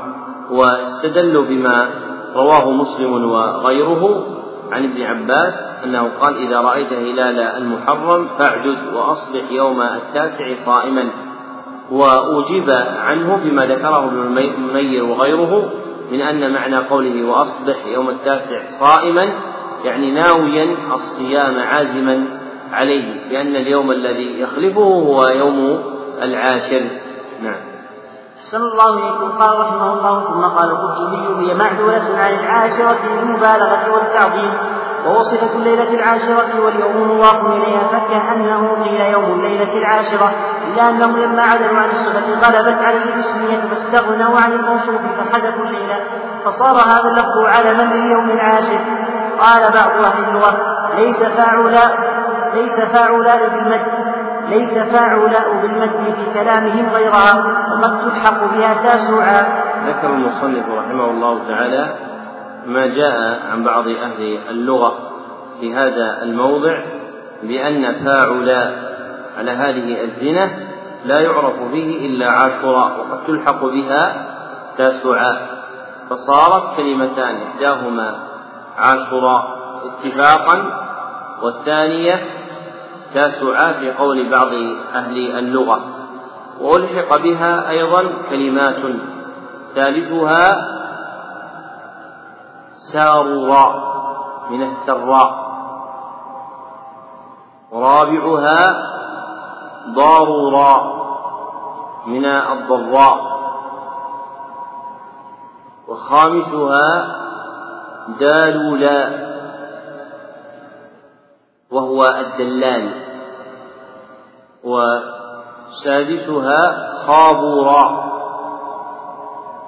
واستدلوا بما رواه مسلم وغيره عن ابن عباس أنه قال إذا رأيت هلال المحرم فاعدد وأصبح يوم التاسع صائما وأجيب عنه بما ذكره ابن المنير وغيره من أن معنى قوله وأصبح يوم التاسع صائما يعني ناويا الصيام عازما عليه لأن اليوم الذي يخلفه هو يوم العاشر. نعم. أحسن الله إليكم. قال رحمه الله ثم قال القرطبي هي معدولة عن العاشرة للمبالغة والتعظيم ووصفت الليلة العاشرة واليوم مضاف إليها فكأنه قيل يوم الليلة العاشرة إلا أنهم لما عدلوا عن الصفة غلبت عليه الاسمية فاستغنوا عن الموصوف فحذفوا الليلة فصار هذا اللفظ علما لليوم العاشر. قال بعض أهل اللغة ليس فاعلاء ليس فاعلاء بالمد. ليس فاعلاء بالمد في كلامهم غيرها وقد تلحق بها تاسعا. ذكر المصنف رحمه الله تعالى ما جاء عن بعض أهل اللغة في هذا الموضع بأن فاعلاء على هذه الزنا لا يعرف به إلا عاشوراء وقد تلحق بها تاسعاء فصارت كلمتان إحداهما عاشوراء اتفاقا والثانية تاسعاء في قول بعض أهل اللغة. وألحق بها أيضا كلمات. ثالثها ساروا من السراء. ورابعها ضارورا من الضراء. وخامسها دالولا. وهو الدلال. وسادسها خابورا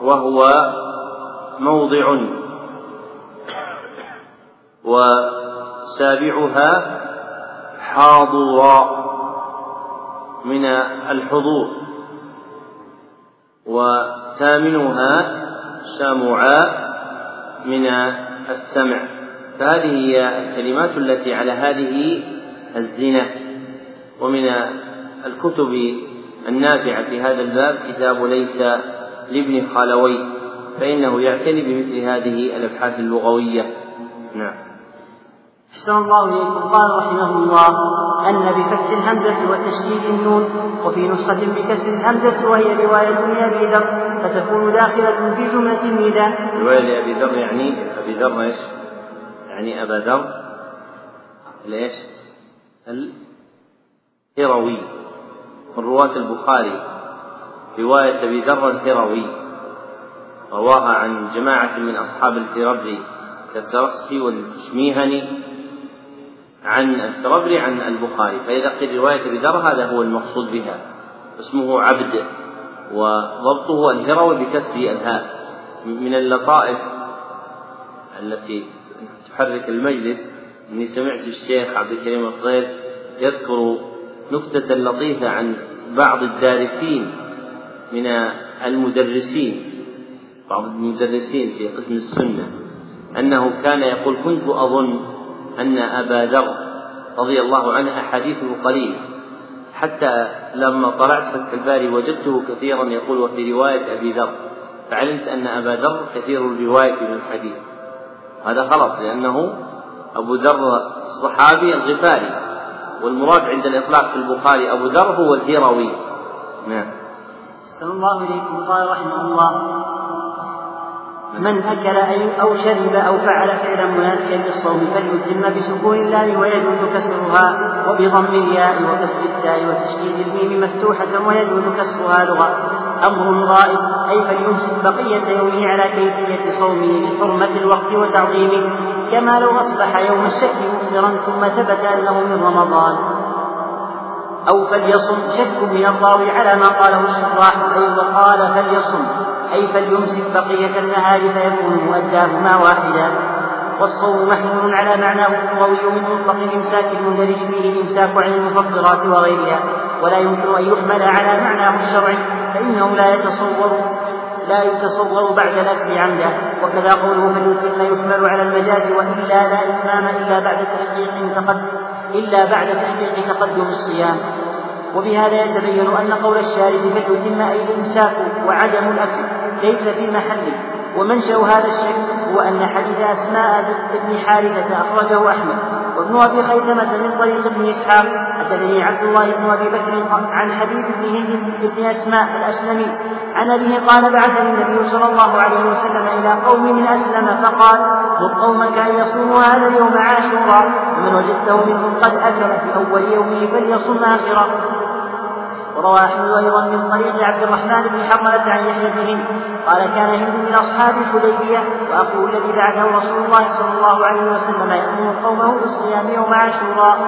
وهو موضع. وسابعها حاضرا من الحضور. وثامنها سامعا من السمع. فهذه هي الكلمات التي على هذه الزنا ومن الكتب النافعة في هذا الباب كتاب ليس لابن خالوي فإنه يعتني بمثل هذه الأبحاث اللغوية نعم أحسن الله إليكم قال رحمه الله أن بفتح الهمزة وتشديد النون وفي نسخة بكسر الهمزة وهي رواية لأبي ذر فتكون داخلة في جملة النداء. رواية لأبي ذر يعني أبي ذر إيش؟ يعني أبا ذر ليش؟ الهروي. من رواة البخاري رواية أبي ذر الهروي. رواها عن جماعة من أصحاب الفربري. كالسرخسي والشميهني عن الفربري عن البخاري. فإذا قيل رواية أبي ذر هذا هو المقصود بها. اسمه عبد وضبطه الهروي بكسر الهاء. من اللطائف التي تحرك المجلس. إني سمعت الشيخ عبد الكريم الخضير يذكر نكتة لطيفة عن بعض الدارسين من المدرسين بعض المدرسين في قسم السنة أنه كان يقول كنت أظن أن أبا ذر رضي الله عنه أحاديثه قليلة حتى لما طلعت فتح الباري وجدته كثيرا يقول وفي رواية أبي ذر فعلمت أن أبا ذر كثير الرواية من الحديث. هذا غلط لأنه أبو ذر الصحابي الغفاري والمراد عند الإطلاق في البخاري أبو ذر هو الهروي نعم. صلى الله عليكم قال رحمه الله من أكل أي أو شرب أو فعل فعلا منافيا للصوم فليتم بسكون اللام ويجوز كسرها وبضم الياء وكسر التاء وتشديد الميم مفتوحة ويجوز كسرها لغة أمر غائب أي فليمسك بقية يومه على كيفية صومه بحرمة الوقت وتعظيمه؟ كما لو أصبح يوم الشك مفطرا ثم ثبت أنه من رمضان. أو فليصم شك من الراوي على ما قاله الشراح أي وقال فليصم أي فليمسك بقية النهار فيكون مؤداهما واحدا. والصوم محمول على معناه اللغوي من مطلق الإمساك المندرج فيه الإمساك عن المفطرات وغيرها. ولا يمكن أن يحمل على معناه الشرعي فإنه لا يتصور لا يتصور بعد الأكل عمدا وكذا قوله فليتم يحمل على المجاز وإلا لا إتمام إلا بعد تحقيق تقدم إلا بعد تحقيق تقدم الصيام. وبهذا يتبين أن قول الشارد فليتم أي الإمساك وعدم الأكل ليس في محله. ومنشأ هذا الشك هو أن حديث أسماء بن حارثة أخرجه أحمد. وابن أبي خيثمة من طريق ابن إسحاق. حدثني عبد الله بن أبي بكر عن حبيب بن هند بن أسماء الأسلمي. عن أبيه قال بعثني النبي صلى الله عليه وسلم إلى قوم من أسلم فقال مر قومك أن يصوموا هذا اليوم عاشورا. ومن وجدته منهم قد أكل في أول يومه فليصم آخره وروى أحمد أيضا من طريق عبد الرحمن بن حرملة عن يحيى بن قال كان هند من أصحاب الحديبية وأخوه الذي بعثه رسول الله صلى الله عليه وسلم يأمر قومه بالصيام يوم عاشوراء.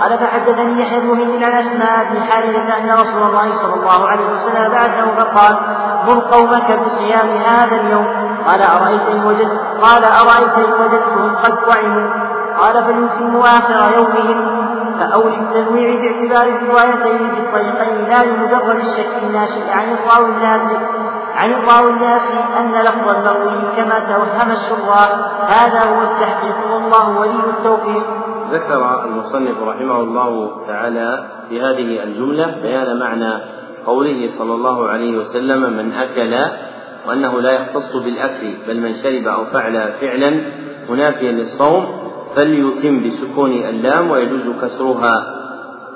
قال فحدثني يحيى بن هند عن أسماء بن حارثة أن رسول الله صلى الله عليه وسلم بعثه فقال مر قومك بصيام هذا اليوم. قال أرأيت إن وجدت قال أرأيت إن وجدتهم قد طعموا. قال فليتموا آخر يومهم. فأولي التنويع باعتبار الروايتين في الطريقين لا لمجرد الشك الناشئ عن الراوي الناس عن الراوي الناس أن لفظ المروي كما توهم الشراح هذا هو التحقيق والله ولي التوفيق. ذكر المصنف رحمه الله تعالى في هذه الجملة بيان معنى قوله صلى الله عليه وسلم من أكل وأنه لا يختص بالأكل بل من شرب أو فعل فعلا منافيا للصوم فليتم بسكون اللام ويجوز كسرها.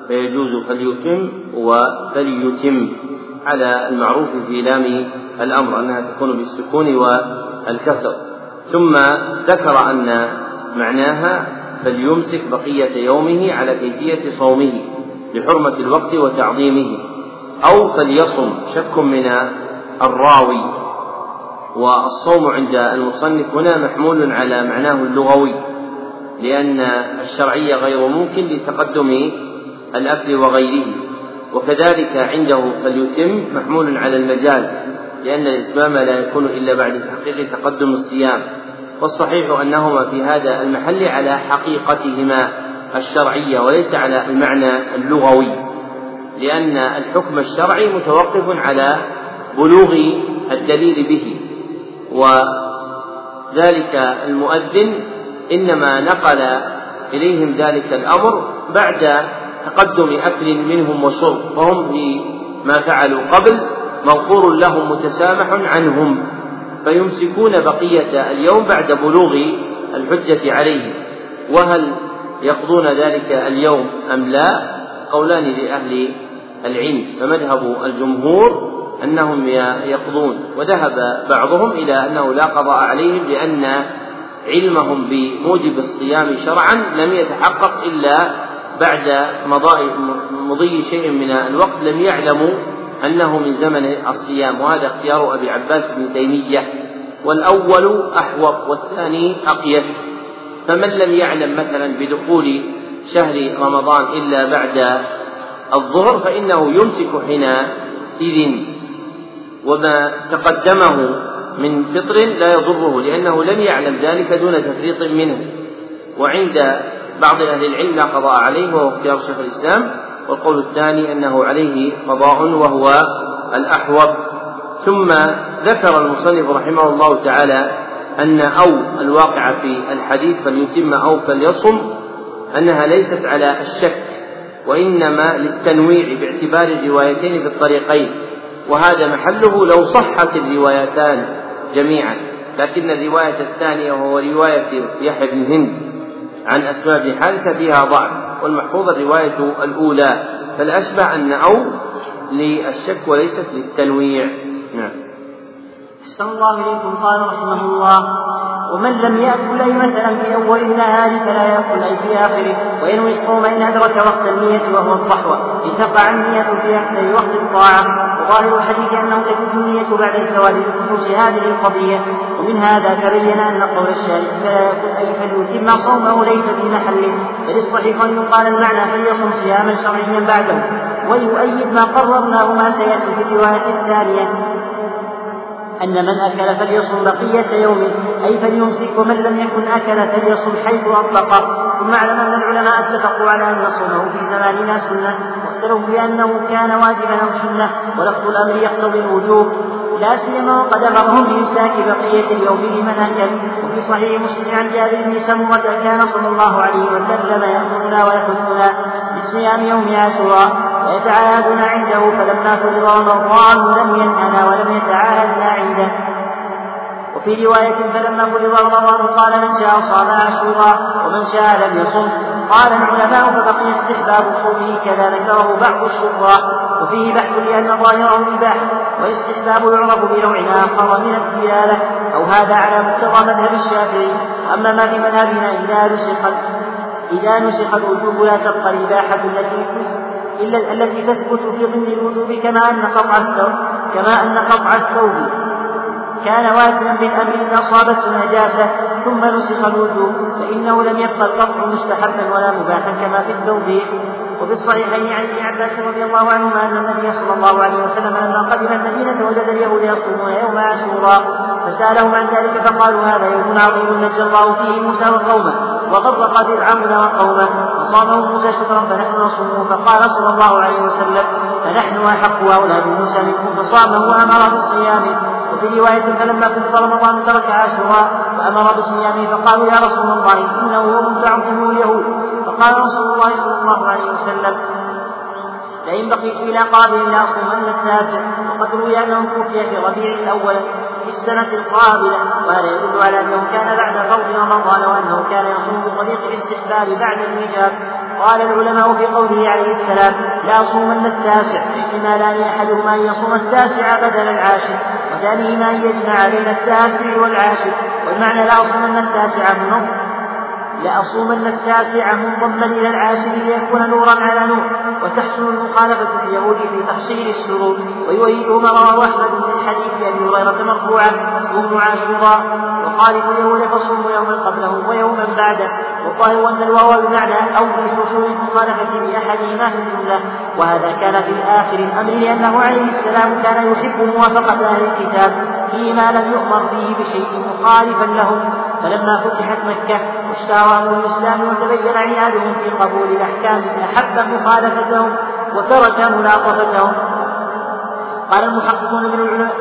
فيجوز فليتم وفليتم على المعروف في لام الأمر أنها تكون بالسكون والكسر. ثم ذكر أن معناها فليمسك بقية يومه على كيفية صومه لحرمة الوقت وتعظيمه. أو فليصم شك من الراوي. والصوم عند المصنف هنا محمول على معناه اللغوي. لأن الشرعية غير ممكن لتقدم الأكل وغيره وكذلك عنده فليتم محمول على المجاز لأن الإتمام لا يكون إلا بعد تحقيق تقدم الصيام. والصحيح أنهما في هذا المحل على حقيقتهما الشرعية وليس على المعنى اللغوي لأن الحكم الشرعي متوقف على بلوغ الدليل به وذلك المؤذن إنما نقل إليهم ذلك الأمر بعد تقدم أكل منهم وشرب فهم فيما فعلوا قبل مغفور لهم متسامح عنهم فيمسكون بقية اليوم بعد بلوغ الحجة عليهم. وهل يقضون ذلك اليوم أم لا؟ قولان لأهل العلم. فمذهب الجمهور أنهم يقضون وذهب بعضهم إلى أنه لا قضاء عليهم لأن علمهم بموجب الصيام شرعا لم يتحقق إلا بعد مضي شيء من الوقت لم يعلموا أنه من زمن الصيام. وهذا اختيار أبي عباس بن تيمية. والأول أحوط والثاني أقيس. فمن لم يعلم مثلا بدخول شهر رمضان إلا بعد الظهر فإنه يمسك حينئذ. وما تقدمه من فطر لا يضره لأنه لم يعلم ذلك دون تفريط منه. وعند بعض أهل العلم لا قضاء عليه وهو اختيار شيخ الإسلام. والقول الثاني أنه عليه قضاء وهو الأحوط. ثم ذكر المصنف رحمه الله تعالى أن أو الواقعة في الحديث فليتم أو فليصم أنها ليست على الشك وإنما للتنويع باعتبار الروايتين في الطريقين. وهذا محله لو صحت الروايتان. جميعا. لكن الرواية الثانية وهو رواية يحيى بن هند عن أسماء بن فيها ضعف والمحفوظ الرواية الأولى. فالأشبه أن أو للشك وليست للتنويع. نعم. أحسن الله إليكم قال رحمه الله ومن لم يأكل أي مثلا في أول النهار فلا يأكل أي في آخره وينوي الصوم إن أدرك وقت النية وهو الضحوة لتقع النية في أحسن وقت الطاعة. وظاهر الحديث أنه تجوز النية بعد الزواج بخصوص هذه القضية ومن هذا تبين أن قول الشارع فلا يأكل أي فليتم صومه ليس في محله بل الصحيح أن يقال المعنى فليصم صياما شرعيا بعده ويؤيد ما قررناه ما سيأتي في الرواية الثانية. أن من أكل فليصم بقية يومه أي فليمسك ومن لم يكن أكل فليصم حيث أطلق. ثم اعلم أن العلماء اتفقوا على أن صومه في زماننا سنة واختلفوا بأنه كان واجبا أو سنة ولفظ الأمر يقتضي الوجوب. لا سيما وقد أمرهم بإمساك بقية اليوم لمن أكل. وفي صحيح مسلم عن جابر بن سمرة كان صلى الله عليه وسلم يأمرنا ويحثنا بصيام يوم عاشوراء. ويتعاهدون عنده فلما فرض رمضان لم ينهنا ولم يتعاهدنا عنده. وفي رواية فلما فرض رمضان قال من شاء صام عاشورا ومن شاء لم يصم. قال العلماء فبقي استحباب صومه كذا ذكره بعض الشراح وفيه بحث لأن ظاهره الإباحة والاستحباب يعرف بنوع آخر من الدلالة أو هذا على مقتضى مذهب الشافعي. أما ما في مذهبنا إذا نسخ إذا نسخ الوجوب لا تبقى الإباحة التي إلا التي تثبت في ضمن الوجوب كما أن قطع الثوب كما أن قطع الثوب كان واجبا بالأمر إن أصابته نجاسة ثم نسخ الوجوب فإنه لم يبقى القطع مستحبا ولا مباحا كما في التوبيخ وفي الصحيحين عن ابن عباس رضي الله عنهما أن النبي صلى الله عليه وسلم لما قدم المدينة وجد اليهود يصومون يوم عاشوراء فسألهم عن ذلك فقالوا هذا يوم عظيم نجى الله فيه موسى وقومه وغرق فرعون وقومه. وصامه موسى شكرا فنحن نصومه. فقال صلى الله عليه وسلم فنحن أحق أولاد موسى منكم. فصامه وأمر بالصيام وفي رواية فلما كتب رمضان ترك عاشوراء وأمر بصيامه. فقالوا يا رسول الله إنه يوم تعظمه اليهود. فقال رسول الله صلى الله عليه وسلم لئن بقيت إلى قابل لأصومن التاسع. وقد روي أنه توفي في ربيع الأول. في السنة القابلة وهذا يدل على أنه كان بعد فرض رمضان وأنه كان يصوم بطريق الاستحباب بعد الإيجاب قال العلماء في قوله عليه السلام لا صومن التاسع احتمالان أحدهما أن يصوم التاسع بدل العاشر وثانيهما أن يجمع بين التاسع والعاشر والمعنى لا صومن التاسع منظم لأصومن التاسع منضما إلى العاشر ليكون نورا على نور. وتحسن المخالفة اليهود في تحصيل السرور. ويؤيده ما رواه أحمد من حديث أبي هريرة مرفوعا. صوموا عاشوراء. وخالفوا اليهود فصوموا يوما قبله ويوما بعده. والظاهر أن الواو بمعنى أو حصول المخالفة بأحدهما في الجملة. وهذا كان في آخر الأمر لأنه عليه السلام كان يحب موافقة أهل الكتاب فيما لم يؤمر فيه بشيء مخالفا لهم. فلما فتحت مكة واشتهرهم الإسلام وتبين عنادهم في قبول الأحكام أحب مخالفتهم وترك ملاطفتهم قال المحققون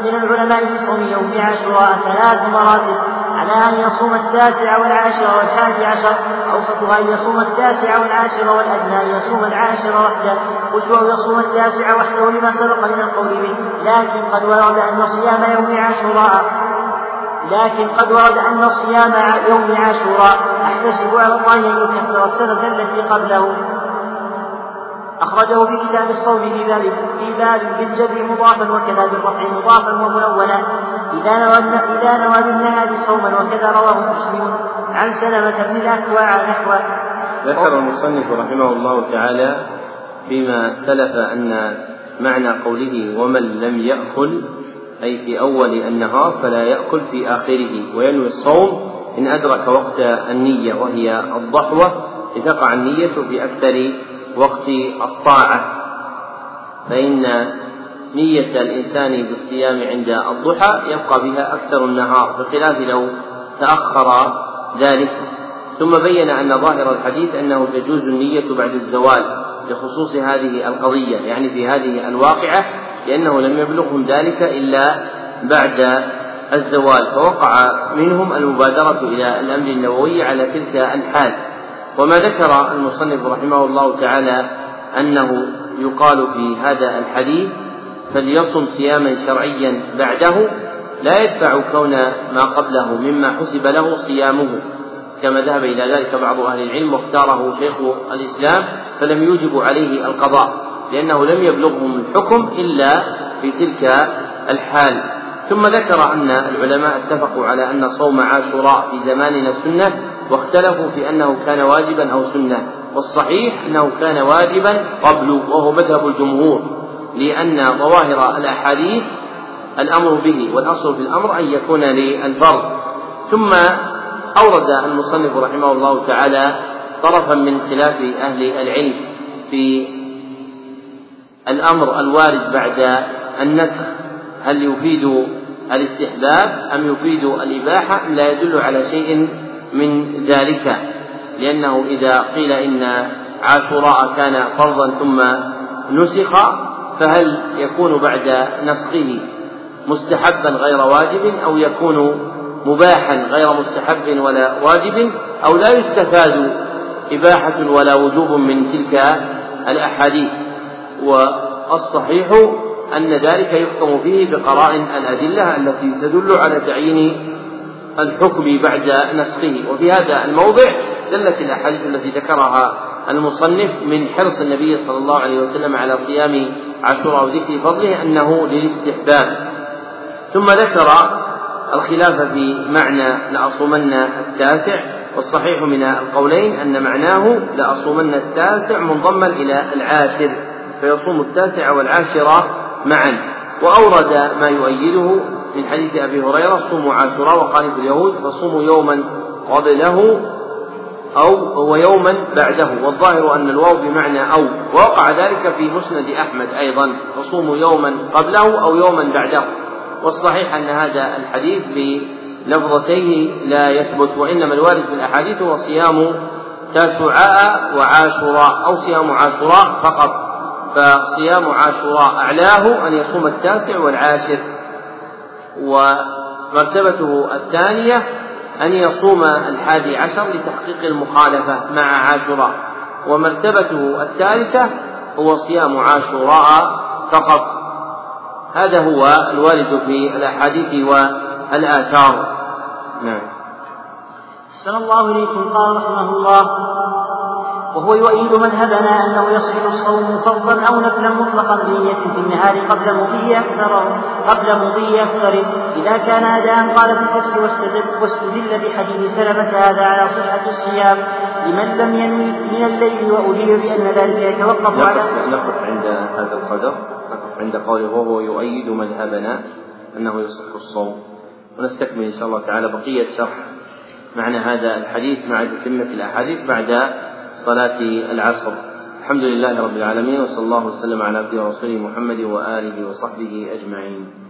من العلماء في صوم يوم عاشوراء ثلاث مراتب على أن يصوم التاسع والعاشر والحادي عشر أوسطها أن يصوم التاسع والعاشر والأدنى أن يصوم العاشر وحده وهو يصوم التاسع وحده لما سبق من القول به. لكن قد ورد أن صيام يوم عاشوراء. لكن قد ورد أن صيام يوم عاشوراء. الله أن يكفر السنة التي قبله. أخرجه في كتاب الصوم في باب في باب بالجر مضافا وكذا بالرفع مضافا وملونا إذا نوى إذا نوى بالنهار صوما وكذا رواه مسلم عن سلمة بن الأكوع نحوه ذكر المصنف رحمه الله تعالى فيما سلف أن معنى قوله ومن لم يأكل أي في أول النهار فلا يأكل في آخره وينوي الصوم إن أدرك وقت النية وهي الضحوة لتقع النية في أكثر وقت الطاعة. فإن نية الإنسان بالصيام عند الضحى يبقى بها أكثر النهار بخلاف لو تأخر ذلك. ثم بين أن ظاهر الحديث أنه تجوز النية بعد الزوال لخصوص هذه القضية يعني في هذه الواقعة لأنه لم يبلغهم ذلك إلا بعد الزوال فوقع منهم المبادرة إلى الأمر النووي على تلك الحال. وما ذكر المصنف رحمه الله تعالى أنه يقال في هذا الحديث فليصم صياما شرعيا بعده لا يدفع كون ما قبله مما حسب له صيامه. كما ذهب إلى ذلك بعض أهل العلم واختاره شيخ الإسلام فلم يوجب عليه القضاء لأنه لم يبلغهم الحكم إلا في تلك الحال. ثم ذكر أن العلماء اتفقوا على أن صوم عاشوراء في زماننا سنة واختلفوا في أنه كان واجبا أو سنة. والصحيح أنه كان واجبا قبل وهو مذهب الجمهور لأن ظواهر الأحاديث الأمر به والأصل في الأمر أن يكون للفرض. ثم أورد المصنف رحمه الله تعالى طرفا من خلاف أهل العلم في الأمر الوارد بعد النسخ. هل يفيد الاستحباب أم يفيد الإباحة أم لا يدل على شيء من ذلك؟ لأنه إذا قيل إن عاشوراء كان فرضا ثم نسخ فهل يكون بعد نسخه مستحبا غير واجب أو يكون مباحا غير مستحب ولا واجب؟ أو لا يستفاد إباحة ولا وجوب من تلك الأحاديث؟ والصحيح أن ذلك يحكم فيه بقرائن الأدلة التي تدل على تعيين الحكم بعد نسخه. وفي هذا الموضع دلت الأحاديث التي ذكرها المصنف من حرص النبي صلى الله عليه وسلم على صيام عاشوراء وذكر فضله أنه للاستحباب. ثم ذكر الخلاف في معنى لأصومن التاسع والصحيح من القولين أن معناه لأصومن التاسع منضما إلى العاشر فيصوم التاسع والعاشرة معا. وأورد ما يؤيده من حديث أبي هريرة صوموا عاشوراء وخالف اليهود فصوموا يوما قبله أو ويوما بعده. والظاهر أن الواو بمعنى أو. ووقع ذلك في مسند أحمد أيضا فصوموا يوما قبله أو يوما بعده. والصحيح أن هذا الحديث بلفظتيه لا يثبت وإنما الوارد في الأحاديث هو صيام تاسعاء وعاشوراء أو صيام عاشوراء فقط. فصيام عاشوراء أعلاه أن يصوم التاسع والعاشر. ومرتبته الثانية أن يصوم الحادي عشر لتحقيق المخالفة مع عاشوراء. ومرتبته الثالثة هو صيام عاشوراء فقط. هذا هو الوارد في الأحاديث والآثار. نعم. أحسن الله إليكم. قال رحمه الله وهو يؤيد مذهبنا أنه يصح الصوم فرضا أو نفلا مطلقا بنية في النهار قبل مضي أكثر قبل مضي أكثر إذا كان أداء قال في الفصل واستدل, واستدل بحديث سلمة هذا على صحة الصيام. لمن لم ينوي من الليل وأجيب بأن ذلك يتوقف على نقف عند هذا القدر نقف عند قوله وهو يؤيد مذهبنا أنه يصح الصوم. ونستكمل إن شاء الله تعالى بقية شرح معنى هذا الحديث مع تتمة الأحاديث بعد صلاة العصر. الحمد لله رب العالمين وصلى الله وسلم على عبده ورسوله محمد وآله وصحبه أجمعين.